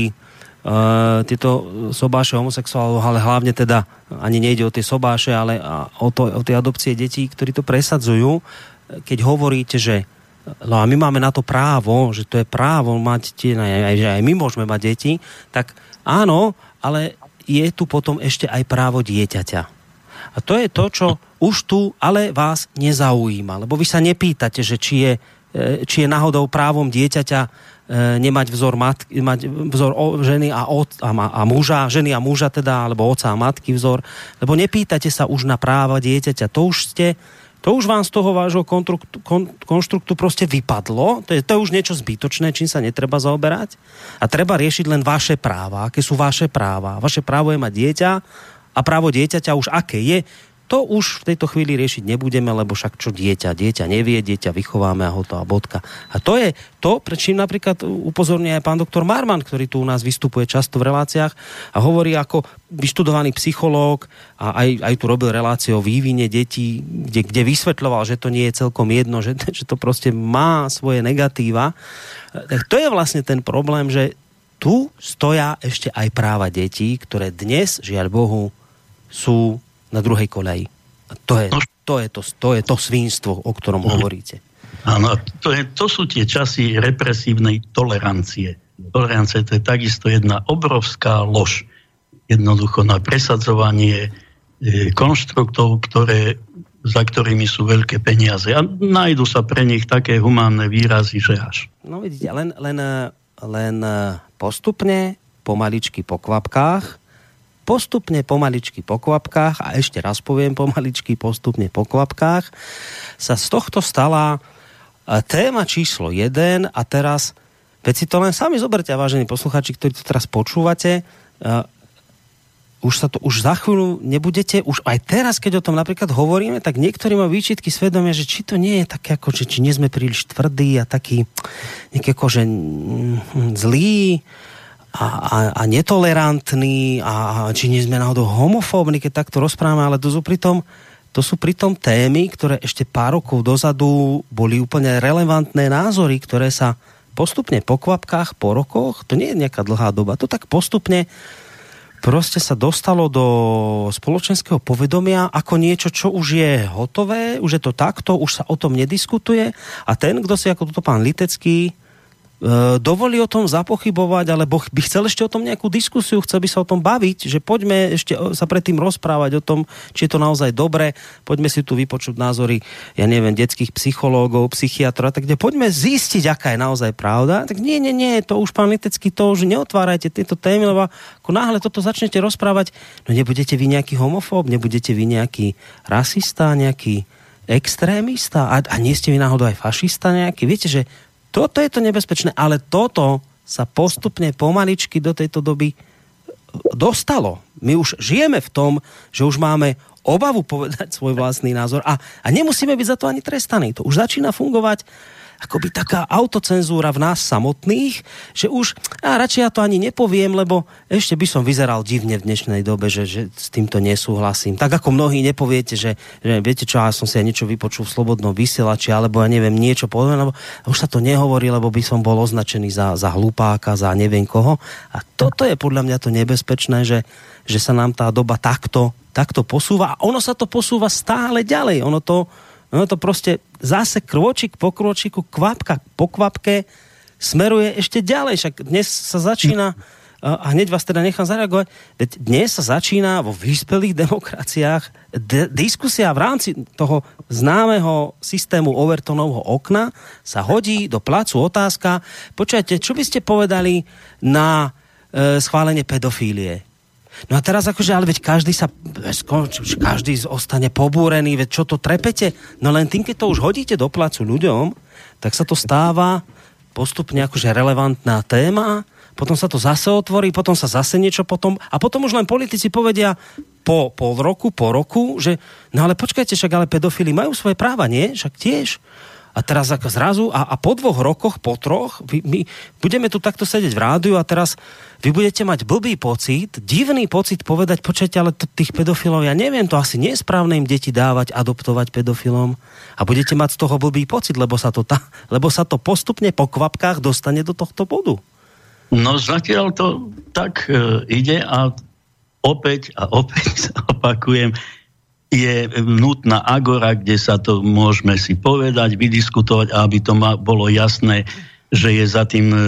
tieto sobáše homosexuálov, ale hlavne teda ani nejde o tie sobáše, ale o, to, o tie adopcie detí, ktorí to presadzujú. Keď hovoríte, že no a my máme na to právo, že to je právo mať tie, aj, že aj my môžeme mať deti, tak áno, ale je tu potom ešte aj právo dieťaťa. A to je to, čo už tu ale vás nezaujíma, lebo vy sa nepýtate, že či je, e, či je náhodou právom dieťaťa E, nemať vzor, matky, mať vzor o, ženy a, ot, a, a muža, ženy a muža teda, alebo oca a matky vzor, lebo nepýtate sa už na práva dieťaťa, to už ste, to už vám z toho vášho konstruktu, kon, konštruktu proste vypadlo, to je, to je už niečo zbytočné, čím sa netreba zaoberať? A treba riešiť len vaše práva, aké sú vaše práva. Vaše právo je mať dieťa a právo dieťaťa už aké je, to už v tejto chvíli riešiť nebudeme, lebo však čo dieťa, dieťa nevie, dieťa vychováme a hotová bodka. A to je to, prečím napríklad upozorňuje aj pán doktor Marman, ktorý tu u nás vystupuje často v reláciách a hovorí ako vyštudovaný psychológ a aj, aj tu robil relácie o vývine detí, kde, kde vysvetľoval, že to nie je celkom jedno, že, že to proste má svoje negatíva. Tak to je vlastne ten problém, že tu stoja ešte aj práva detí, ktoré dnes, žiaľ Bohu, sú na druhej koleji. A to je, to, je to, to je to svínstvo, o ktorom no. hovoríte. Áno, to, je, to sú tie časy represívnej tolerancie. Tolerancie to je takisto jedna obrovská lož. Jednoducho na presadzovanie e, konštruktov, ktoré, za ktorými sú veľké peniaze. A nájdu sa pre nich také humánne výrazy, že až. No vidíte, len, len, len postupne, pomaličky po kvapkách, postupne pomaličky po kvapkách a ešte raz poviem pomaličky postupne po kvapkách sa z tohto stala e, téma číslo 1 a teraz veď si to len sami zoberte, vážení posluchači, ktorí to teraz počúvate, uh, už sa to, už za chvíľu nebudete, už aj teraz, keď o tom napríklad hovoríme, tak niektorí majú výčitky svedomia, že či to nie je také ako, že či nie sme príliš tvrdí a taký nejaký ako, že mm, zlý a, a, a netolerantní a, a či nie sme náhodou homofóbni, keď takto rozprávame, ale to sú pritom to sú pritom témy, ktoré ešte pár rokov dozadu boli úplne relevantné názory, ktoré sa postupne po kvapkách, po rokoch, to nie je nejaká dlhá doba, to tak postupne proste sa dostalo do spoločenského povedomia ako niečo, čo už je hotové, už je to takto, už sa o tom nediskutuje. A ten, kto si ako toto pán Litecký dovolí o tom zapochybovať, alebo by chcel ešte o tom nejakú diskusiu, chcel by sa o tom baviť, že poďme ešte sa predtým rozprávať o tom, či je to naozaj dobre, poďme si tu vypočuť názory, ja neviem, detských psychológov, psychiatrov tak kde poďme zistiť, aká je naozaj pravda. Tak nie, nie, nie, to už pán Litecký, to už neotvárajte tieto témy, lebo ako náhle toto začnete rozprávať, no nebudete vy nejaký homofób, nebudete vy nejaký rasista, nejaký extrémista a, a nie ste vy náhodou aj fašista nejaký. Viete, že toto je to nebezpečné, ale toto sa postupne pomaličky do tejto doby dostalo. My už žijeme v tom, že už máme obavu povedať svoj vlastný názor a, a nemusíme byť za to ani trestaní. To už začína fungovať akoby taká autocenzúra v nás samotných, že už a radšej ja to ani nepoviem, lebo ešte by som vyzeral divne v dnešnej dobe, že, že s týmto nesúhlasím. Tak ako mnohí nepoviete, že, že viete čo, ja som si aj niečo vypočul v slobodnom vysielači, alebo ja neviem, niečo poviem, lebo už sa to nehovorí, lebo by som bol označený za, za hlupáka, za neviem koho. A toto je podľa mňa to nebezpečné, že, že sa nám tá doba takto, takto posúva a ono sa to posúva stále ďalej. Ono to, ono to proste zase krôčik po krôčiku, kvapka po kvapke smeruje ešte ďalej. Však dnes sa začína, a hneď vás teda nechám zareagovať, veď dnes sa začína vo vyspelých demokraciách d- diskusia v rámci toho známeho systému Overtonovho okna sa hodí do placu otázka, počujete, čo by ste povedali na e, schválenie pedofílie? No a teraz akože, ale veď každý sa, každý ostane pobúrený, veď čo to trepete? No len tým, keď to už hodíte do placu ľuďom, tak sa to stáva postupne akože relevantná téma, potom sa to zase otvorí, potom sa zase niečo potom, a potom už len politici povedia po pol roku, po roku, že no ale počkajte, však ale pedofili majú svoje práva, nie? Však tiež. A teraz ako zrazu, a, a po dvoch rokoch, po troch, vy, my budeme tu takto sedieť v rádiu a teraz vy budete mať blbý pocit, divný pocit povedať, počujete, ale t- tých pedofilov, ja neviem, to asi nie je správne im deti dávať, adoptovať pedofilom. A budete mať z toho blbý pocit, lebo sa to, ta, lebo sa to postupne po kvapkách dostane do tohto bodu. No zatiaľ to tak e, ide a opäť a opäť opakujem, je nutná agora, kde sa to môžeme si povedať, vydiskutovať, aby to ma, bolo jasné, že je za tým e,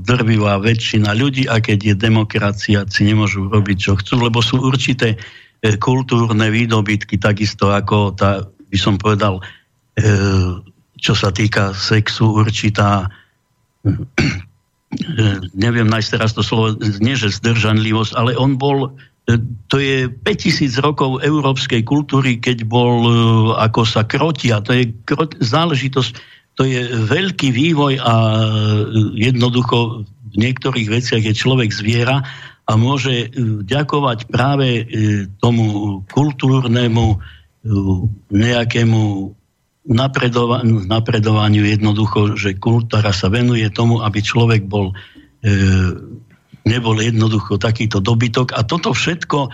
drvivá väčšina ľudí a keď je demokracia, si nemôžu robiť, čo chcú, lebo sú určité e, kultúrne výdobytky, takisto ako tá, by som povedal, e, čo sa týka sexu, určitá neviem nájsť teraz to slovo, nie že zdržanlivosť, ale on bol to je 5000 rokov európskej kultúry, keď bol e, ako sa krotia. To je záležitosť, to je veľký vývoj a e, jednoducho v niektorých veciach je človek zviera a môže e, ďakovať práve tomu kultúrnemu nejakému napredovaniu, napredovaniu jednoducho, že kultúra sa venuje tomu, aby človek bol nebol jednoducho takýto dobytok a toto všetko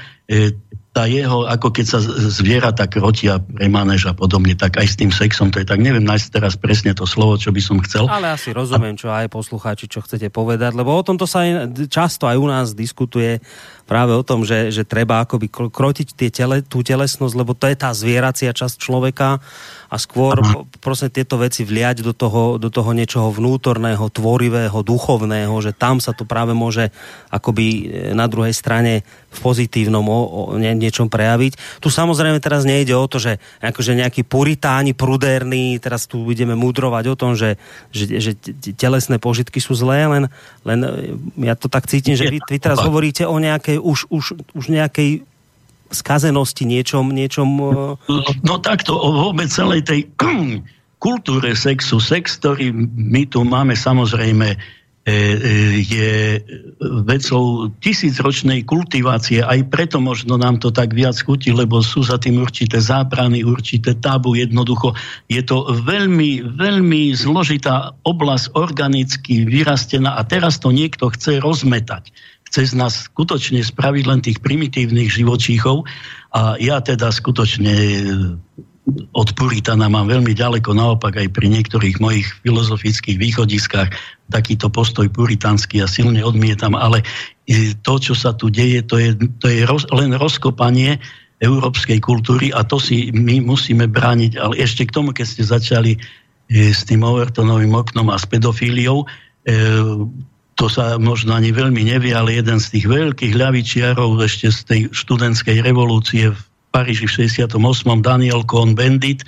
tá jeho, ako keď sa zviera tak rotia pre manéž a podobne, tak aj s tým sexom, to je tak, neviem nájsť teraz presne to slovo, čo by som chcel. Ale asi rozumiem, čo aj poslucháči, čo chcete povedať, lebo o tomto sa aj, často aj u nás diskutuje práve o tom, že, že treba akoby krotiť tie tele, tú telesnosť, lebo to je tá zvieracia časť človeka a skôr Aha. prosím tieto veci vliať do toho, do toho niečoho vnútorného, tvorivého, duchovného, že tam sa to práve môže akoby e, na druhej strane v pozitívnom o, o nie, niečom prejaviť. Tu samozrejme teraz nejde o to, že akože nejakí puritáni, prudérni, teraz tu budeme mudrovať o tom, že, že, že telesné požitky sú zlé, len, len e, ja to tak cítim, že vy, vy teraz hovoríte o nejakej už, už, už nejakej skazenosti, niečom... niečom no takto, o vôbec celej tej kultúre sexu. Sex, ktorý my tu máme, samozrejme, e, e, je vecou tisícročnej kultivácie. Aj preto možno nám to tak viac chutí, lebo sú za tým určité zábrany, určité tabu. Jednoducho je to veľmi, veľmi zložitá oblasť organicky vyrastená a teraz to niekto chce rozmetať chce z nás skutočne spraviť len tých primitívnych živočíchov a ja teda skutočne e, od Puritana mám veľmi ďaleko, naopak aj pri niektorých mojich filozofických východiskách takýto postoj puritánsky a silne odmietam, ale e, to, čo sa tu deje, to je, to je roz, len rozkopanie európskej kultúry a to si my musíme brániť. Ale ešte k tomu, keď ste začali e, s tým Overtonovým oknom a s pedofíliou, to sa možno ani veľmi nevie, ale jeden z tých veľkých ľavičiarov ešte z tej študentskej revolúcie v Paríži v 68. Daniel Cohn-Bendit,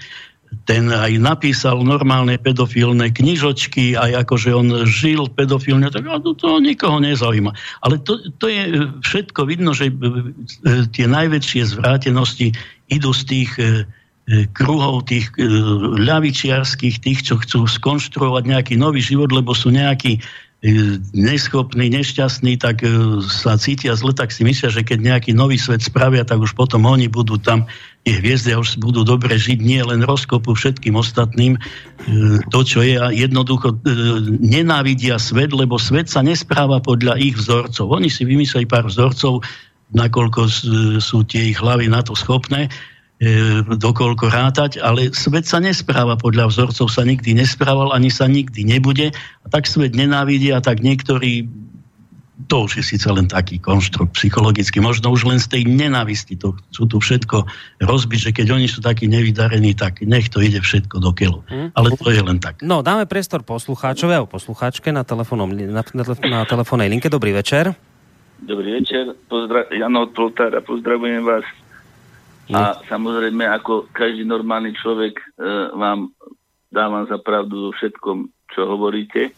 ten aj napísal normálne pedofilné knižočky, aj akože on žil pedofilne, tak to, to nikoho nezaujíma. Ale to, to je všetko vidno, že e, tie najväčšie zvrátenosti idú z tých e, e, kruhov tých ľavičiarských, tých, čo chcú skonštruovať nejaký nový život, lebo sú nejakí E, neschopní, nešťastní, tak e, sa cítia zle, tak si myslia, že keď nejaký nový svet spravia, tak už potom oni budú tam, tie hviezdy už budú dobre žiť, nie len rozkopu všetkým ostatným. E, to, čo je, jednoducho nenávidia svet, lebo svet sa nespráva podľa ich vzorcov. Oni si vymysleli pár vzorcov, nakoľko sú tie ich hlavy na to schopné, dokoľko rátať, ale svet sa nespráva podľa vzorcov, sa nikdy nesprával, ani sa nikdy nebude. A tak svet nenávidí a tak niektorí to už je síce len taký konštrukt psychologický, možno už len z tej nenávisti to sú tu všetko rozbiť, že keď oni sú takí nevydarení, tak nech to ide všetko do keľu. Hmm. Ale to je len tak. No, dáme priestor poslucháčovi a poslucháčke na, telefónom, na, na, na telefónnej linke. Dobrý večer. Dobrý večer, Pozdra- Jano od Poltára, pozdravujem vás. A samozrejme, ako každý normálny človek, e, vám dávam za pravdu vo všetkom, čo hovoríte.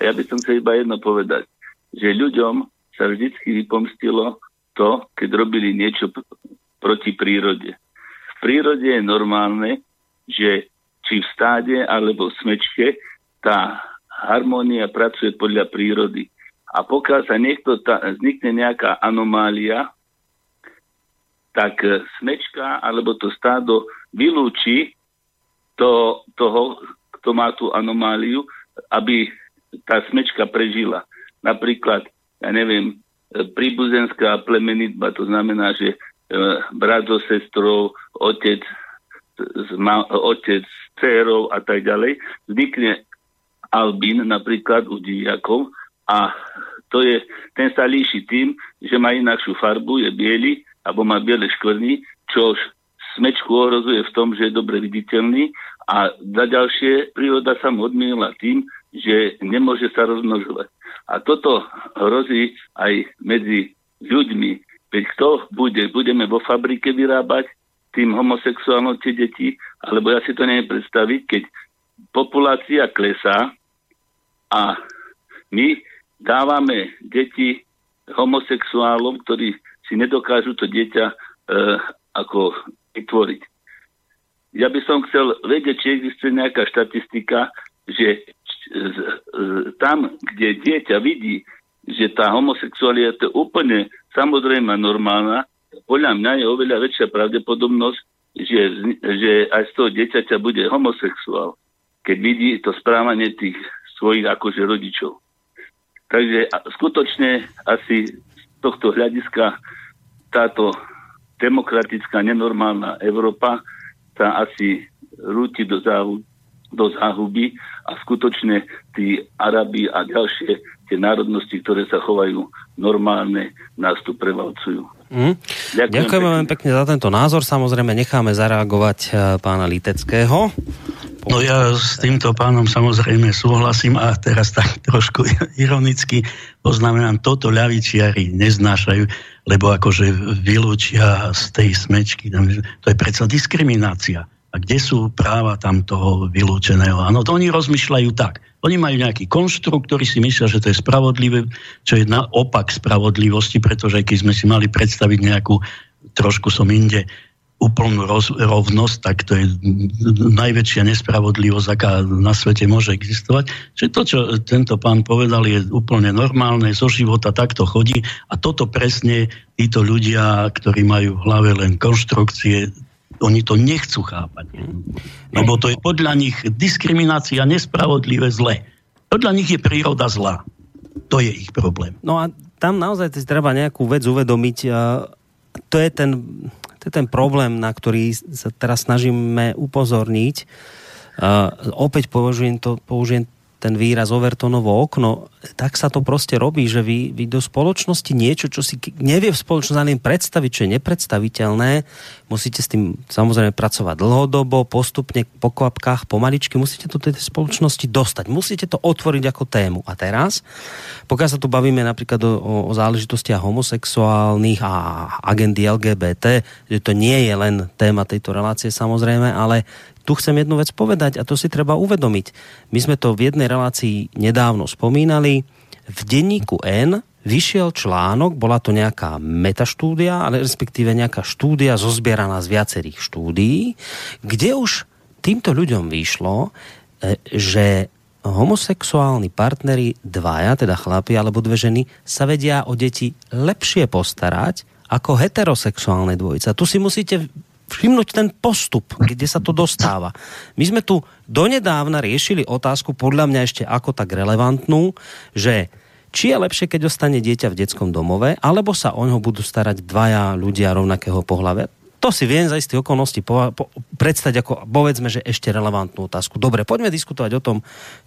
A ja by som chcel iba jedno povedať, že ľuďom sa vždycky vypomstilo to, keď robili niečo p- proti prírode. V prírode je normálne, že či v stáde alebo v smečke tá harmónia pracuje podľa prírody. A pokiaľ sa niekto ta, vznikne nejaká anomália, tak e, smečka alebo to stádo vylúči to, toho, kto má tú anomáliu, aby tá smečka prežila. Napríklad, ja neviem, e, príbuzenská plemenitba, to znamená, že e, brat so sestrou, otec s, ma, otec s dcerou a tak ďalej, vznikne albín napríklad u dijakov a to je, ten sa líši tým, že má inakšiu farbu, je biely alebo má biele škvrny, čo smečku ohrozuje v tom, že je dobre viditeľný a za ďalšie príroda sa mu odmienila tým, že nemôže sa rozmnožovať. A toto hrozí aj medzi ľuďmi. Veď kto bude? Budeme vo fabrike vyrábať tým homosexuálnom tie deti? Alebo ja si to neviem predstaviť, keď populácia klesá a my dávame deti homosexuálom, ktorí si nedokážu to dieťa e, ako vytvoriť. Ja by som chcel vedieť, či existuje nejaká štatistika, že z, z, tam, kde dieťa vidí, že tá homosexualita je úplne samozrejme normálna, podľa mňa je oveľa väčšia pravdepodobnosť, že, že aj z toho dieťaťa bude homosexuál, keď vidí to správanie tých svojich akože rodičov. Takže skutočne asi tohto hľadiska táto demokratická, nenormálna Európa sa asi rúti do, záhu, do záhuby a skutočne tí Arabi a ďalšie tie národnosti, ktoré sa chovajú normálne, nás tu prevalcujú. Mm. Ďakujem, Ďakujem veľmi pekne za tento názor. Samozrejme necháme zareagovať e, pána Liteckého. No ja s týmto pánom samozrejme súhlasím a teraz tak trošku ironicky poznamenám, toto ľavičiari neznášajú, lebo akože vylúčia z tej smečky, to je predsa diskriminácia. A kde sú práva tam toho vylúčeného? Áno, to oni rozmýšľajú tak. Oni majú nejaký konštrukt, ktorý si myslia, že to je spravodlivé, čo je naopak spravodlivosti, pretože keď sme si mali predstaviť nejakú, trošku som inde, úplnú roz, rovnosť, tak to je najväčšia nespravodlivosť, aká na svete môže existovať. Čiže to, čo tento pán povedal, je úplne normálne, zo života takto chodí a toto presne títo ľudia, ktorí majú v hlave len konštrukcie, oni to nechcú chápať. Lebo to je podľa nich diskriminácia, nespravodlivé, zle. Podľa nich je príroda zlá. To je ich problém. No a tam naozaj treba nejakú vec uvedomiť. To je ten to je ten problém, na ktorý sa teraz snažíme upozorniť. Uh, opäť použijem, to, použijem ten výraz Overtonovo okno, tak sa to proste robí, že vy, vy do spoločnosti niečo, čo si nevie v spoločnosti ani predstaviť, čo je nepredstaviteľné, musíte s tým samozrejme pracovať dlhodobo, postupne, po kvapkách, pomaličky, musíte to tej spoločnosti dostať, musíte to otvoriť ako tému. A teraz, pokiaľ sa tu bavíme napríklad o, o záležitostiach homosexuálnych a agendy LGBT, že to nie je len téma tejto relácie samozrejme, ale tu chcem jednu vec povedať a to si treba uvedomiť. My sme to v jednej relácii nedávno spomínali. V denníku N vyšiel článok, bola to nejaká metaštúdia, ale respektíve nejaká štúdia zozbieraná z viacerých štúdií, kde už týmto ľuďom vyšlo, e, že homosexuálni partneri, dvaja, teda chlapi alebo dve ženy, sa vedia o deti lepšie postarať ako heterosexuálne dvojice. Tu si musíte všimnúť ten postup, kde sa to dostáva. My sme tu donedávna riešili otázku, podľa mňa ešte ako tak relevantnú, že či je lepšie, keď ostane dieťa v detskom domove, alebo sa o ňo budú starať dvaja ľudia rovnakého pohľavia. To si viem za istých okolností po, po, predstať ako, povedzme, že ešte relevantnú otázku. Dobre, poďme diskutovať o tom,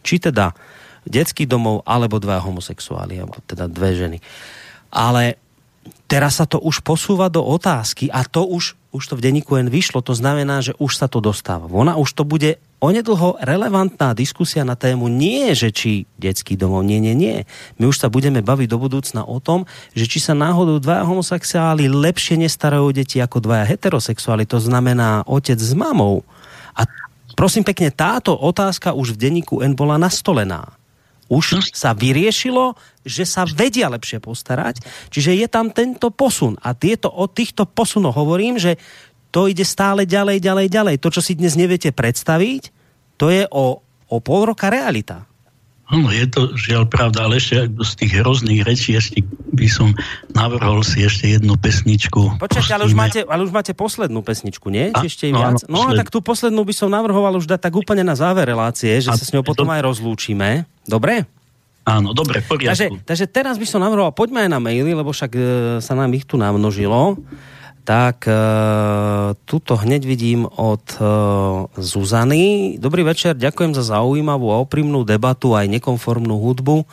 či teda detský domov, alebo dva homosexuáli, alebo teda dve ženy. Ale teraz sa to už posúva do otázky a to už už to v denníku N vyšlo, to znamená, že už sa to dostáva. Ona už to bude onedlho relevantná diskusia na tému nie, že či detský domov, nie, nie, nie. My už sa budeme baviť do budúcna o tom, že či sa náhodou dvaja homosexuáli lepšie nestarajú o deti ako dvaja heterosexuáli, to znamená otec s mamou. A prosím pekne, táto otázka už v denníku N bola nastolená už sa vyriešilo, že sa vedia lepšie postarať, čiže je tam tento posun. A tieto, o týchto posunoch hovorím, že to ide stále ďalej, ďalej, ďalej. To, čo si dnes neviete predstaviť, to je o, o pol roka realita. Áno, je to žiaľ pravda, ale ešte z tých hrozných rečí ešte by som navrhol si ešte jednu pesničku. Počkajte, ale už, máte, ale už máte poslednú pesničku, nie? A, ešte no, viac? no, no tak tú poslednú by som navrhoval už dať tak úplne na záver relácie, že a, sa s ňou potom to... aj rozlúčime. Dobre? Áno, dobre, poriadku. Takže, takže teraz by som navrhoval, poďme aj na maily, lebo však e, sa nám ich tu namnožilo tak uh, tuto hneď vidím od uh, Zuzany. Dobrý večer, ďakujem za zaujímavú a oprímnú debatu aj nekonformnú hudbu.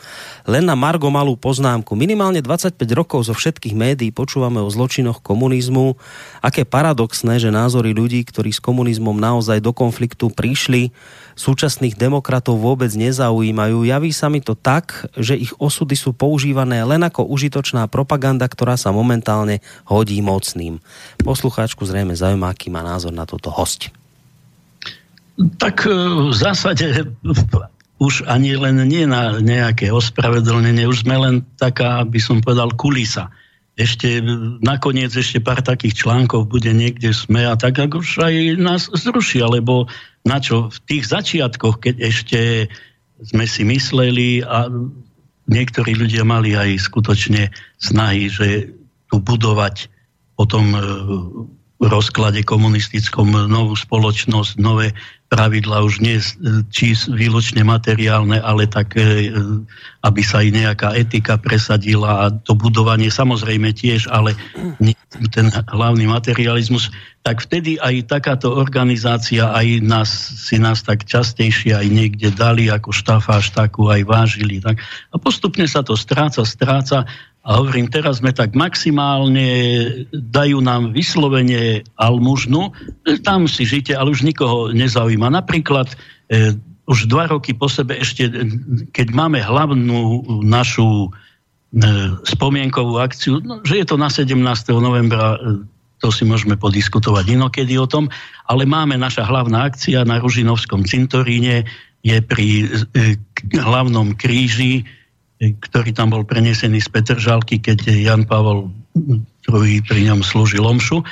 Len na Margo malú poznámku. Minimálne 25 rokov zo všetkých médií počúvame o zločinoch komunizmu. Aké paradoxné, že názory ľudí, ktorí s komunizmom naozaj do konfliktu prišli, súčasných demokratov vôbec nezaujímajú. Javí sa mi to tak, že ich osudy sú používané len ako užitočná propaganda, ktorá sa momentálne hodí mocným. Poslucháčku zrejme zaujíma, aký má názor na toto host. Tak e, v zásade už ani len nie na nejaké ospravedlnenie, už sme len taká, by som povedal, kulisa ešte nakoniec ešte pár takých článkov bude niekde sme a tak už aj nás zrušia, lebo na čo? V tých začiatkoch, keď ešte sme si mysleli a niektorí ľudia mali aj skutočne snahy, že tu budovať potom e, rozklade komunistickom novú spoločnosť, nové pravidla už nie či výločne materiálne, ale tak, e, aby sa aj nejaká etika presadila a to budovanie samozrejme tiež, ale ten hlavný materializmus, tak vtedy aj takáto organizácia aj nás, si nás tak častejšie aj niekde dali ako štafáž takú aj vážili. Tak. A postupne sa to stráca, stráca a hovorím, teraz sme tak maximálne, dajú nám vyslovene almužnu, tam si žite, ale už nikoho nezaujíma. Napríklad e, už dva roky po sebe ešte, keď máme hlavnú našu e, spomienkovú akciu, no, že je to na 17. novembra, e, to si môžeme podiskutovať inokedy o tom, ale máme naša hlavná akcia na Ružinovskom cintoríne, je pri e, hlavnom kríži, ktorý tam bol prenesený z Petržalky, keď Jan Pavel II pri ňom slúžil omšu.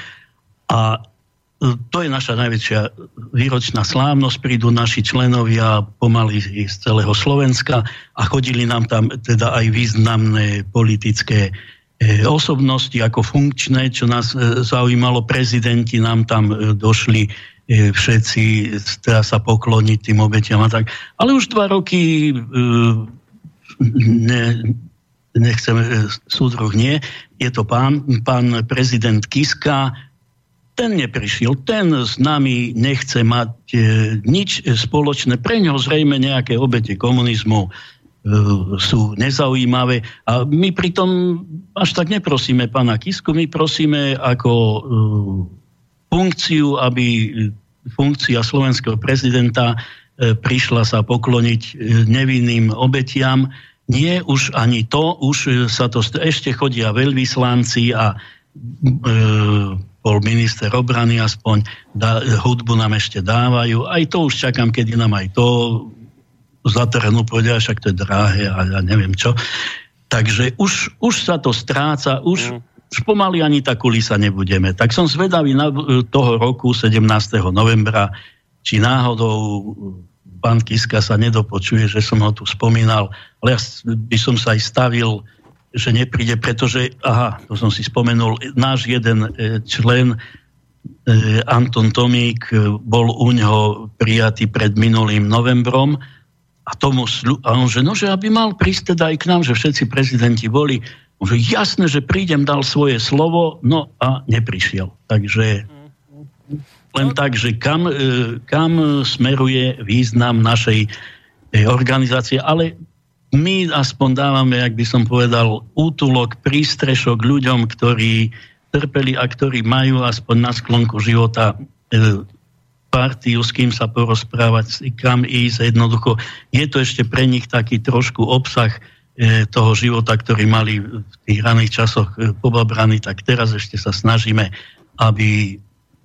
A e, to je naša najväčšia výročná slávnosť. Prídu naši členovia pomaly z celého Slovenska a chodili nám tam teda aj významné politické e, osobnosti ako funkčné, čo nás e, zaujímalo. Prezidenti nám tam došli všetci teda sa pokloniť tým obetiam a tak. Ale už dva roky ne, nechceme, e, súdruh nie, je to pán, pán prezident Kiska, ten neprišiel, ten s nami nechce mať e, nič spoločné. Pre ňo zrejme nejaké obete komunizmu e, sú nezaujímavé. A my pritom až tak neprosíme pána Kisku, my prosíme ako e, funkciu, aby funkcia slovenského prezidenta E, prišla sa pokloniť e, nevinným obetiam. Nie už ani to, už e, sa to ešte chodia veľvyslanci a e, bol minister obrany aspoň, dá, hudbu nám ešte dávajú. Aj to už čakám, kedy nám aj to zatrhnú, povedia, však to je drahé a ja neviem čo. Takže už, už sa to stráca, už, mm. už pomaly ani tá kulisa nebudeme. Tak som zvedavý na toho roku, 17. novembra, či náhodou pán Kiska sa nedopočuje, že som ho tu spomínal, ale ja by som sa aj stavil, že nepríde, pretože, aha, to som si spomenul, náš jeden e, člen, e, Anton Tomík, e, bol u neho prijatý pred minulým novembrom a, tomu, a on, že no, že aby mal prísť teda aj k nám, že všetci prezidenti boli, on, že jasné, že prídem, dal svoje slovo, no a neprišiel. Takže len tak, že kam, e, kam smeruje význam našej e, organizácie, ale my aspoň dávame, ak by som povedal, útulok, prístrešok ľuďom, ktorí trpeli a ktorí majú aspoň na sklonku života e, partiu, s kým sa porozprávať, kam ísť. Jednoducho je to ešte pre nich taký trošku obsah toho života, ktorý mali v tých raných časoch pobabraný, tak teraz ešte sa snažíme, aby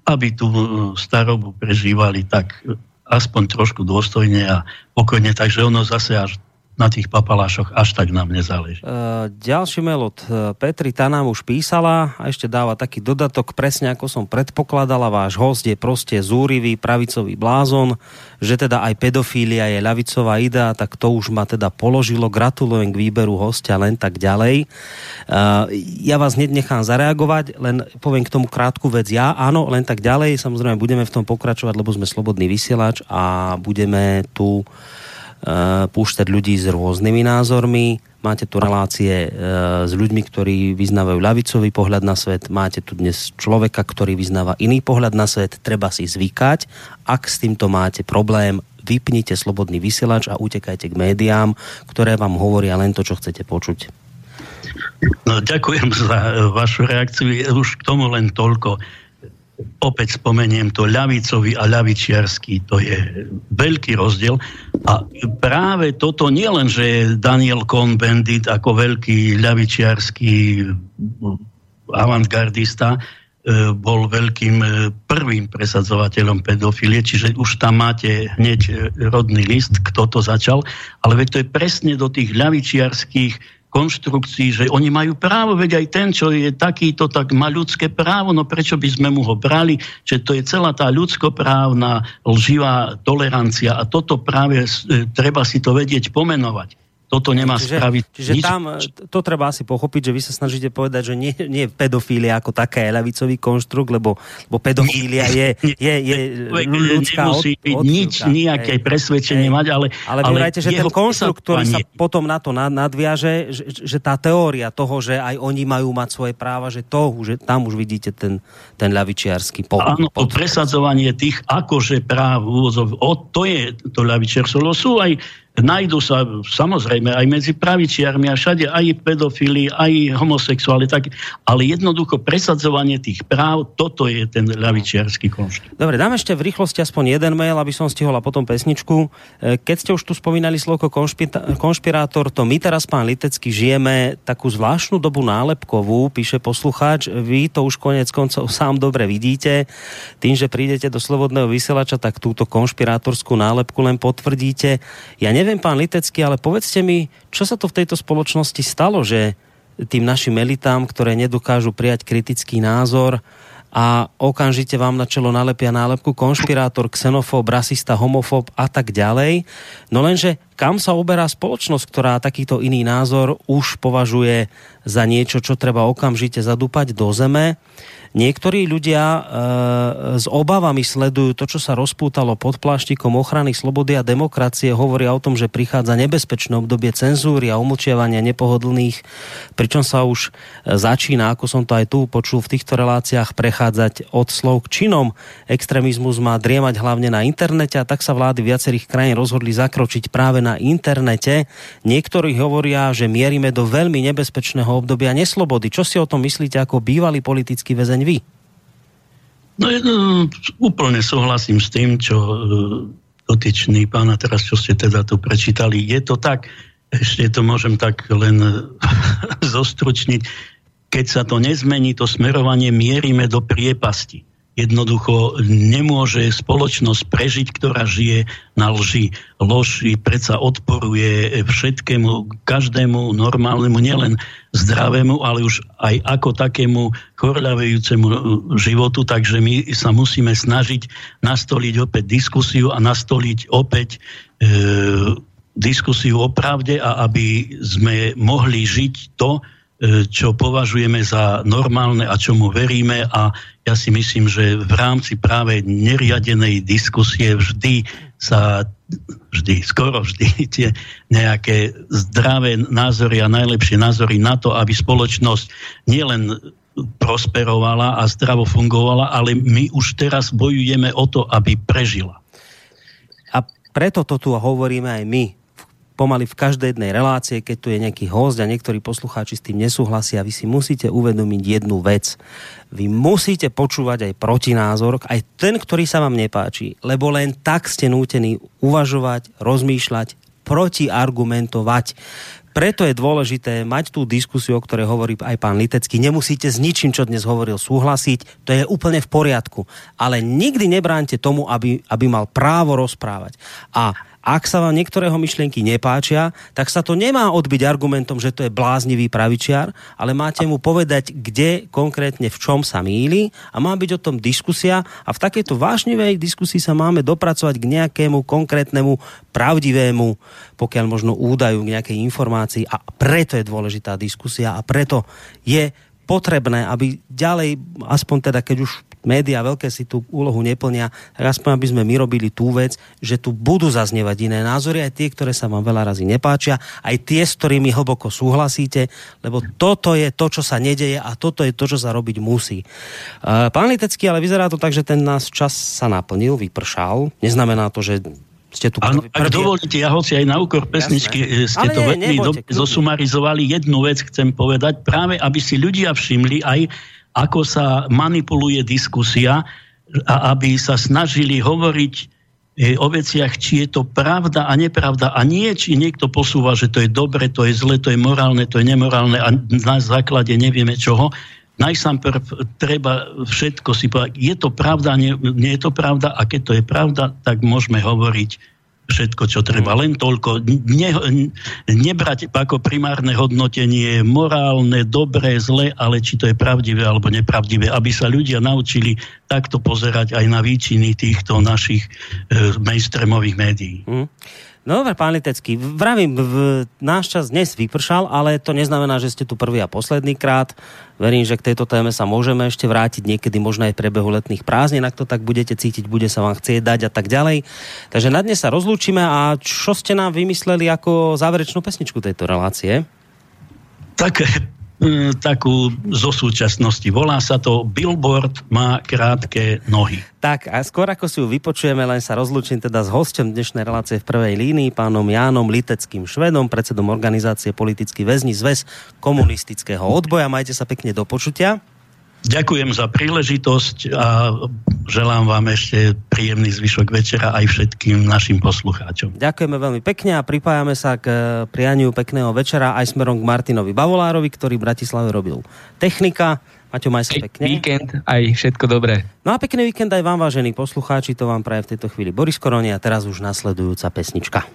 aby tú e, starobu prežívali tak e, aspoň trošku dôstojne a pokojne, takže ono zase až na tých papalášoch až tak nám nezáleží. Uh, ďalší mail od Petri, tá nám už písala a ešte dáva taký dodatok, presne ako som predpokladala, váš host je proste zúrivý, pravicový blázon, že teda aj pedofília je ľavicová idea, tak to už ma teda položilo. Gratulujem k výberu hostia, len tak ďalej. Uh, ja vás hneď nechám zareagovať, len poviem k tomu krátku vec. Ja, áno, len tak ďalej. Samozrejme, budeme v tom pokračovať, lebo sme slobodný vysielač a budeme tu púšťať ľudí s rôznymi názormi. Máte tu relácie eh, s ľuďmi, ktorí vyznávajú ľavicový pohľad na svet. Máte tu dnes človeka, ktorý vyznáva iný pohľad na svet. Treba si zvykať. Ak s týmto máte problém, vypnite slobodný vysielač a utekajte k médiám, ktoré vám hovoria len to, čo chcete počuť. No, ďakujem za eh, vašu reakciu. Už k tomu len toľko opäť spomeniem to ľavicový a ľavičiarský, to je veľký rozdiel. A práve toto nie len, že je Daniel Cohn-Bendit ako veľký ľavičiarský avantgardista, e, bol veľkým e, prvým presadzovateľom pedofilie, čiže už tam máte hneď rodný list, kto to začal, ale veď to je presne do tých ľavičiarských konštrukcii, že oni majú právo, veď aj ten, čo je takýto, tak má ľudské právo, no prečo by sme mu ho brali, že to je celá tá ľudskoprávna lživá tolerancia a toto práve e, treba si to vedieť pomenovať toto nemá čiže, spraviť Čiže nič. tam, to treba asi pochopiť, že vy sa snažíte povedať, že nie, nie pedofília ako taká je ľavicový konštrukt, lebo, lebo pedofília je, je, je ľudská Nemusí byť od, nič, nejaké hej, presvedčenie hej, mať, ale... Ale ale že ten konštrukt, ktorý sa potom na to nadviaže, že, že tá teória toho, že aj oni majú mať svoje práva, že to, že tam už vidíte ten, ten ľavičiarský pohľad. Áno, to presadzovanie tých akože práv, to je to ľavičiarstvo. Sú aj Najdu sa samozrejme aj medzi pravičiarmi a všade aj pedofili, aj homosexuáli, tak, ale jednoducho presadzovanie tých práv, toto je ten ľavičiarský konštrukt. Dobre, dám ešte v rýchlosti aspoň jeden mail, aby som stihol a potom pesničku. E, keď ste už tu spomínali slovo konšpirátor, to my teraz, pán Litecký, žijeme takú zvláštnu dobu nálepkovú, píše poslucháč, vy to už konec koncov sám dobre vidíte. Tým, že prídete do Slobodného vysielača, tak túto konšpirátorskú nálepku len potvrdíte. Ja neviem, pán Litecký, ale povedzte mi, čo sa to v tejto spoločnosti stalo, že tým našim elitám, ktoré nedokážu prijať kritický názor a okamžite vám na čelo nalepia nálepku konšpirátor, xenofób, rasista, homofób a tak ďalej. No lenže kam sa uberá spoločnosť, ktorá takýto iný názor už považuje za niečo, čo treba okamžite zadúpať do zeme? Niektorí ľudia e, s obavami sledujú to, čo sa rozpútalo pod pláštikom ochrany slobody a demokracie, hovoria o tom, že prichádza nebezpečné obdobie cenzúry a umlčiavania nepohodlných, pričom sa už e, začína, ako som to aj tu počul v týchto reláciách, prechádzať od slov k činom. Extrémizmus má driemať hlavne na internete a tak sa vlády viacerých krajín rozhodli zakročiť práve na internete. Niektorí hovoria, že mierime do veľmi nebezpečného obdobia neslobody. Čo si o tom myslíte ako bývalý politický väzeň zároveň vy. No, no úplne súhlasím s tým, čo e, dotyčný pána teraz, čo ste teda tu prečítali. Je to tak, ešte to môžem tak len zostručniť, keď sa to nezmení, to smerovanie mierime do priepasti. Jednoducho nemôže spoločnosť prežiť, ktorá žije na lži. Lož predsa odporuje všetkému, každému normálnemu, nielen zdravému, ale už aj ako takému chorľavejúcemu životu, takže my sa musíme snažiť nastoliť opäť diskusiu a nastoliť opäť e, diskusiu o pravde a aby sme mohli žiť to, čo považujeme za normálne a čomu veríme a ja si myslím, že v rámci práve neriadenej diskusie vždy sa vždy, skoro vždy tie nejaké zdravé názory a najlepšie názory na to, aby spoločnosť nielen prosperovala a zdravo fungovala, ale my už teraz bojujeme o to, aby prežila. A preto to tu hovoríme aj my, pomaly v každej jednej relácie, keď tu je nejaký host a niektorí poslucháči s tým nesúhlasia, vy si musíte uvedomiť jednu vec. Vy musíte počúvať aj protinázor, aj ten, ktorý sa vám nepáči, lebo len tak ste nútení uvažovať, rozmýšľať, protiargumentovať. Preto je dôležité mať tú diskusiu, o ktorej hovorí aj pán Litecký. Nemusíte s ničím, čo dnes hovoril, súhlasiť. To je úplne v poriadku. Ale nikdy nebránte tomu, aby, aby mal právo rozprávať. A ak sa vám niektorého myšlienky nepáčia, tak sa to nemá odbiť argumentom, že to je bláznivý pravičiar, ale máte mu povedať, kde konkrétne v čom sa míli a má byť o tom diskusia a v takejto vášnivej diskusii sa máme dopracovať k nejakému konkrétnemu pravdivému, pokiaľ možno údaju k nejakej informácii a preto je dôležitá diskusia a preto je potrebné, aby ďalej, aspoň teda keď už médiá veľké si tú úlohu neplnia, tak aspoň aby sme my robili tú vec, že tu budú zaznievať iné názory, aj tie, ktoré sa vám veľa razy nepáčia, aj tie, s ktorými hlboko súhlasíte, lebo toto je to, čo sa nedeje a toto je to, čo sa robiť musí. Pán Litecký, ale vyzerá to tak, že ten nás čas sa naplnil, vypršal. Neznamená to, že ste tu Áno, ak dovolíte, ja hoci aj na úkor pesničky Jasné. ste Ale to veľmi dobre zosumarizovali. Jednu vec chcem povedať, práve aby si ľudia všimli aj ako sa manipuluje diskusia a aby sa snažili hovoriť e, o veciach, či je to pravda a nepravda a nie, či niekto posúva, že to je dobre, to je zle, to je morálne, to je nemorálne a na základe nevieme čoho. Najsám prv treba všetko si povedať, je to pravda, nie, nie je to pravda a keď to je pravda, tak môžeme hovoriť všetko, čo treba. Len toľko. Ne, nebrať ako primárne hodnotenie morálne, dobré, zlé, ale či to je pravdivé alebo nepravdivé. Aby sa ľudia naučili takto pozerať aj na výčiny týchto našich e, mainstreamových médií. Mm. No dobre, pán Litecký, vravím, v, náš čas dnes vypršal, ale to neznamená, že ste tu prvý a posledný krát. Verím, že k tejto téme sa môžeme ešte vrátiť niekedy možno aj v priebehu letných prázdnin, ak to tak budete cítiť, bude sa vám chcieť dať a tak ďalej. Takže na dnes sa rozlúčime a čo ste nám vymysleli ako záverečnú pesničku tejto relácie? Tak Mm, takú zo súčasnosti. Volá sa to Billboard má krátke nohy. Tak a skôr ako si ju vypočujeme, len sa rozlučím teda s hostom dnešnej relácie v prvej línii, pánom Jánom Liteckým Švedom, predsedom organizácie Politický väzni zväz komunistického odboja. Majte sa pekne do počutia. Ďakujem za príležitosť a želám vám ešte príjemný zvyšok večera aj všetkým našim poslucháčom. Ďakujeme veľmi pekne a pripájame sa k eh, prianiu pekného večera aj smerom k Martinovi Bavolárovi, ktorý v Bratislave robil technika. Maťo, maj sa pekne. Víkend, aj všetko dobré. No a pekný víkend aj vám, vážení poslucháči, to vám praje v tejto chvíli Boris Koroni a teraz už nasledujúca pesnička.